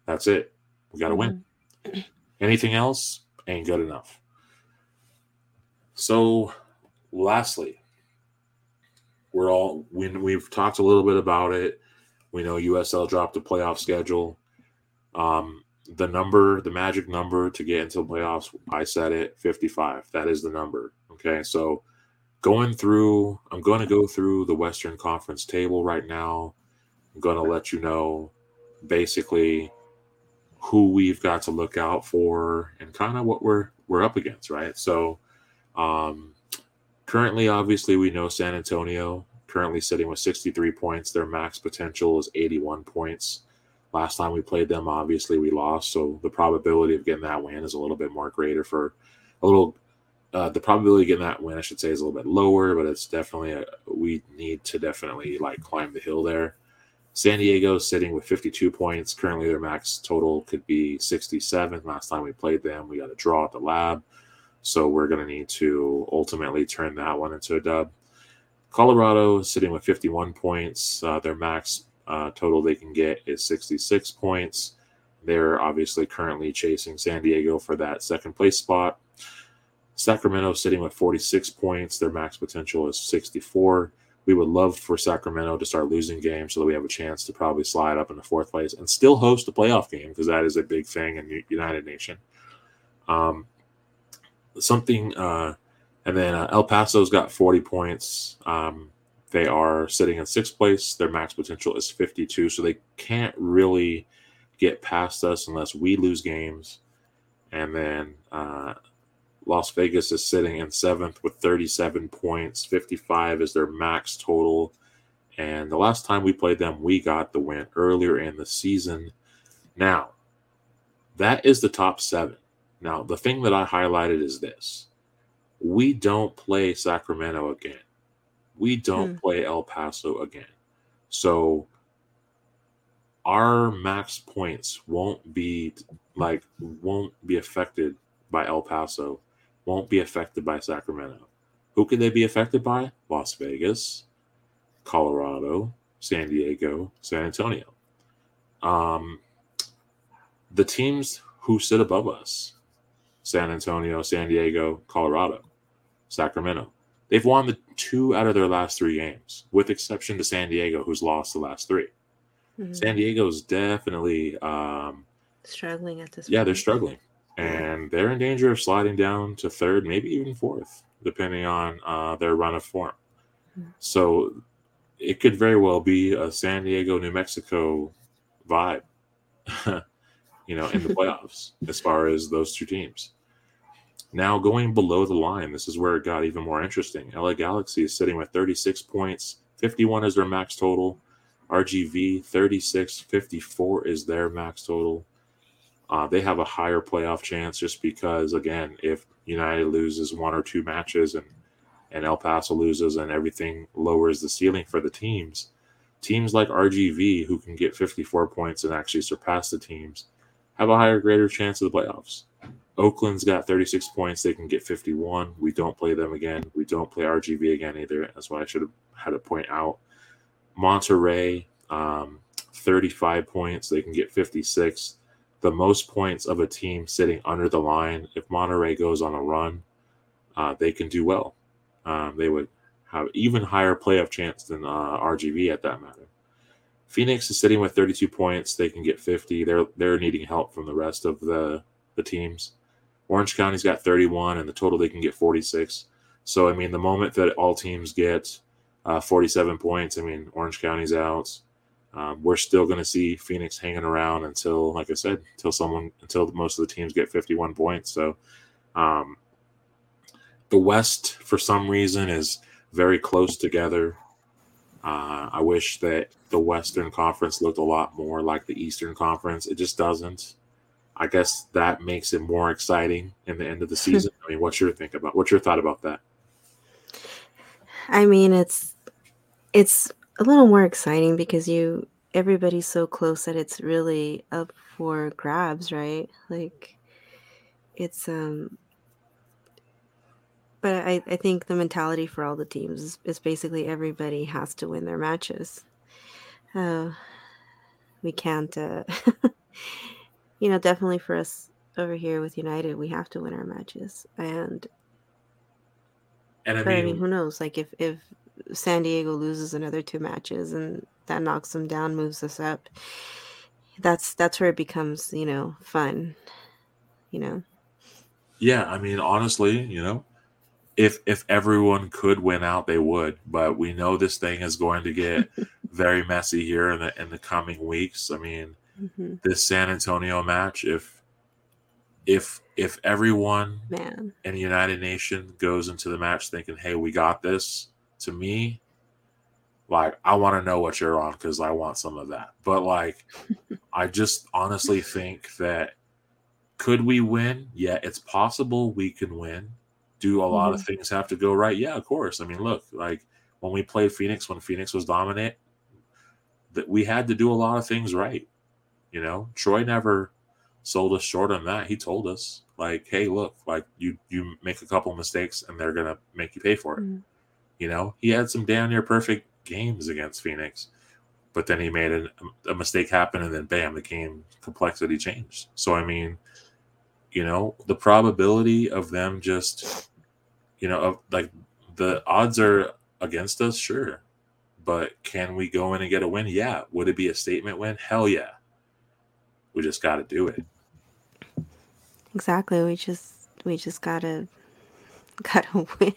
That's it. We got to win. Mm-hmm. Anything else ain't good enough. So, lastly, we're all we, we've talked a little bit about it. We know USL dropped the playoff schedule. Um, the number, the magic number to get into the playoffs, I said it, 55. That is the number. Okay. So going through, I'm going to go through the Western Conference table right now. I'm going to let you know basically who we've got to look out for and kind of what we're we're up against, right? So um currently obviously we know San Antonio currently sitting with 63 points. Their max potential is 81 points. Last time we played them, obviously we lost, so the probability of getting that win is a little bit more greater for a little. Uh, the probability of getting that win, I should say, is a little bit lower, but it's definitely a, we need to definitely like climb the hill there. San Diego sitting with 52 points. Currently, their max total could be 67. Last time we played them, we got a draw at the lab, so we're going to need to ultimately turn that one into a dub. Colorado sitting with 51 points. Uh, their max uh, total they can get is 66 points. They're obviously currently chasing San Diego for that second place spot. Sacramento sitting with 46 points. Their max potential is 64. We would love for Sacramento to start losing games so that we have a chance to probably slide up into fourth place and still host a playoff game because that is a big thing in the United Nation. Um, something, uh, and then uh, El Paso's got 40 points. Um, they are sitting in sixth place. Their max potential is 52, so they can't really get past us unless we lose games. And then uh, Las Vegas is sitting in seventh with 37 points. 55 is their max total. And the last time we played them, we got the win earlier in the season. Now, that is the top seven. Now, the thing that I highlighted is this we don't play Sacramento again we don't hmm. play El Paso again. So our max points won't be like won't be affected by El Paso, won't be affected by Sacramento. Who could they be affected by? Las Vegas, Colorado, San Diego, San Antonio. Um, the teams who sit above us San Antonio, San Diego, Colorado, Sacramento. They've won the two out of their last three games, with exception to San Diego, who's lost the last 3 mm-hmm. San Diego's definitely um, struggling at this. Yeah, point. they're struggling, and they're in danger of sliding down to third, maybe even fourth, depending on uh, their run of form. Mm-hmm. So it could very well be a San Diego, New Mexico vibe, you know, in the playoffs as far as those two teams. Now going below the line, this is where it got even more interesting. LA Galaxy is sitting with 36 points, 51 is their max total. RGV 36, 54 is their max total. Uh, they have a higher playoff chance just because, again, if United loses one or two matches and and El Paso loses and everything lowers the ceiling for the teams, teams like RGV who can get 54 points and actually surpass the teams have a higher, greater chance of the playoffs. Oakland's got 36 points. They can get 51. We don't play them again. We don't play RGV again either. That's why I should have had to point out. Monterey, um, 35 points. They can get 56. The most points of a team sitting under the line. If Monterey goes on a run, uh, they can do well. Um, they would have even higher playoff chance than uh, RGV at that matter. Phoenix is sitting with 32 points. They can get 50. They're they're needing help from the rest of the the teams. Orange County's got 31, and the total they can get 46. So I mean, the moment that all teams get uh, 47 points, I mean, Orange County's out. Um, we're still going to see Phoenix hanging around until, like I said, until someone, until most of the teams get 51 points. So, um, the West, for some reason, is very close together. Uh, I wish that the Western Conference looked a lot more like the Eastern Conference. It just doesn't. I guess that makes it more exciting in the end of the season. I mean, what's your think about? What's your thought about that? I mean, it's it's a little more exciting because you everybody's so close that it's really up for grabs, right? Like it's um but I, I think the mentality for all the teams is, is basically everybody has to win their matches. Uh, we can't, uh, you know, definitely for us over here with United, we have to win our matches. And, and I but mean, I mean, who knows? Like if, if San Diego loses another two matches and that knocks them down, moves us up, that's, that's where it becomes, you know, fun, you know? Yeah. I mean, honestly, you know, if if everyone could win out, they would. But we know this thing is going to get very messy here in the in the coming weeks. I mean, mm-hmm. this San Antonio match, if if if everyone Man. in the United Nation goes into the match thinking, "Hey, we got this," to me, like I want to know what you're on because I want some of that. But like, I just honestly think that could we win? Yeah, it's possible we can win do a lot Mhm. of things have to go right? Yeah, of course. I mean, look, like when we played Phoenix, when Phoenix was dominant, that we had to do a lot of things right. You know, Troy never sold us short on that. He told us, like, hey, look, like you you make a couple mistakes and they're gonna make you pay for it. Mhm. You know, he had some damn near perfect games against Phoenix, but then he made a, a mistake happen and then bam, the game complexity changed. So I mean, you know, the probability of them just, you know, of like the odds are against us, sure. But can we go in and get a win? Yeah. Would it be a statement win? Hell yeah. We just got to do it. Exactly. We just we just gotta gotta win.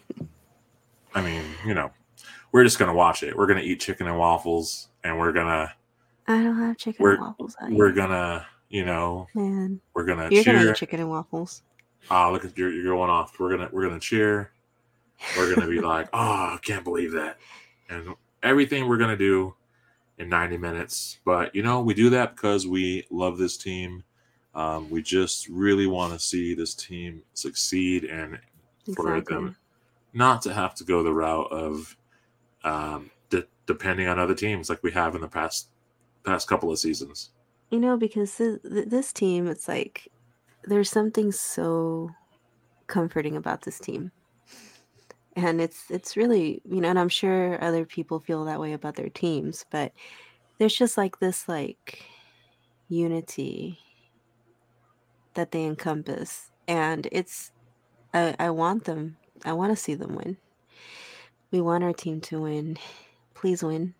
I mean, you know, we're just gonna watch it. We're gonna eat chicken and waffles, and we're gonna I don't have chicken We're- and waffles. We're gonna, you know, man. we're gonna You're gonna cheer. eat chicken and waffles. Ah, look at you're, you're going off. We're gonna we're gonna cheer. We're gonna be like, oh, I can't believe that, and everything we're gonna do in 90 minutes. But you know, we do that because we love this team. Um, we just really want to see this team succeed and for Exactly. them not to have to go the route of um, de- depending on other teams like we have in the past past couple of seasons. You know, because th- th- this team, it's like there's something so comforting about this team, and it's it's really you know, and I'm sure other people feel that way about their teams, but there's just like this like unity that they encompass, and it's I, I want them. I want to see them win. We want our team to win. Please win.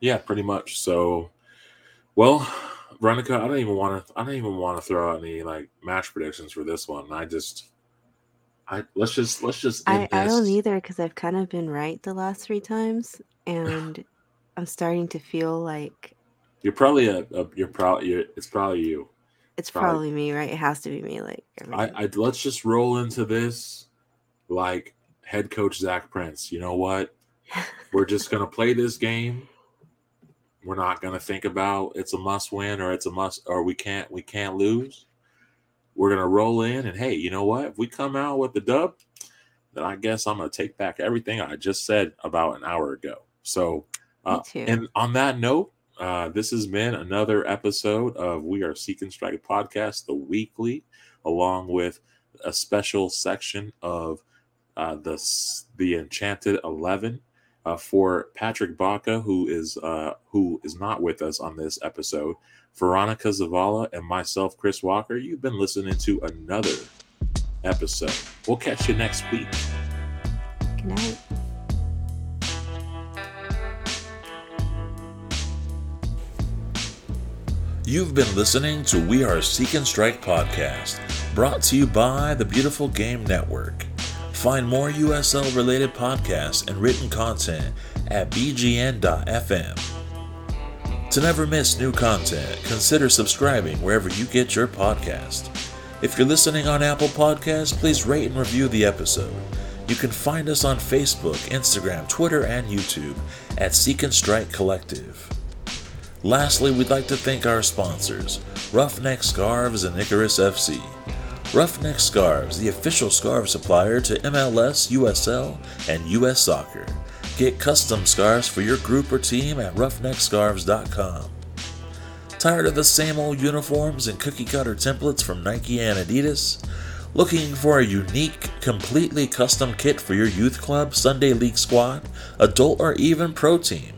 Yeah, pretty much. So, well, Veronica, I don't even want to. I don't even want to throw out any like match predictions for this one. I just, I let's just let's just. I, I don't either because I've kind of been right the last three times, and I'm starting to feel like You're probably a, a you're probably you're, it's probably you. It's probably, probably, me, right? It has to be me. Like I, I let's just roll into this like head coach Zach Prince. You know what? We're just gonna play this game. We're not gonna think about it's a must win or it's a must or we can't we can't lose. We're gonna roll in and hey, you know what? If we come out with the dub, then I guess I'm gonna take back everything I just said about an hour ago. So, uh, and on that note, uh, this has been another episode of We Are Seek and Strike podcast, the weekly, along with a special section of uh, the the Enchanted Eleven uh, for Patrick Baca, who is uh, who is not with us on this episode. Veronica Zavala and myself, Chris Walker. You've been listening to another episode. We'll catch you next week. Good night. You've been listening to We Are Seek and Strike podcast, brought to you by the Beautiful Game Network. Find more USL related podcasts and written content at bgn.fm. To never miss new content, consider subscribing wherever you get your podcast. If you're listening on Apple Podcasts, please rate and review the episode. You can find us on Facebook, Instagram, Twitter, and YouTube at Seek and Strike Collective. Lastly, we'd like to thank our sponsors, Roughneck Scarves and Icarus FC. Roughneck Scarves, the official scarf supplier to MLS, USL, and US Soccer. Get custom scarves for your group or team at roughneckscarves.com. Tired of the same old uniforms and cookie cutter templates from Nike and Adidas? Looking for a unique, completely custom kit for your youth club, Sunday league squad, adult, or even pro team?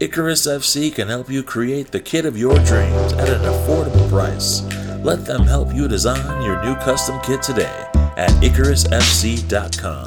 Icarus FC can help you create the kit of your dreams at an affordable price. Let them help you design your new custom kit today at IcarusFC.com.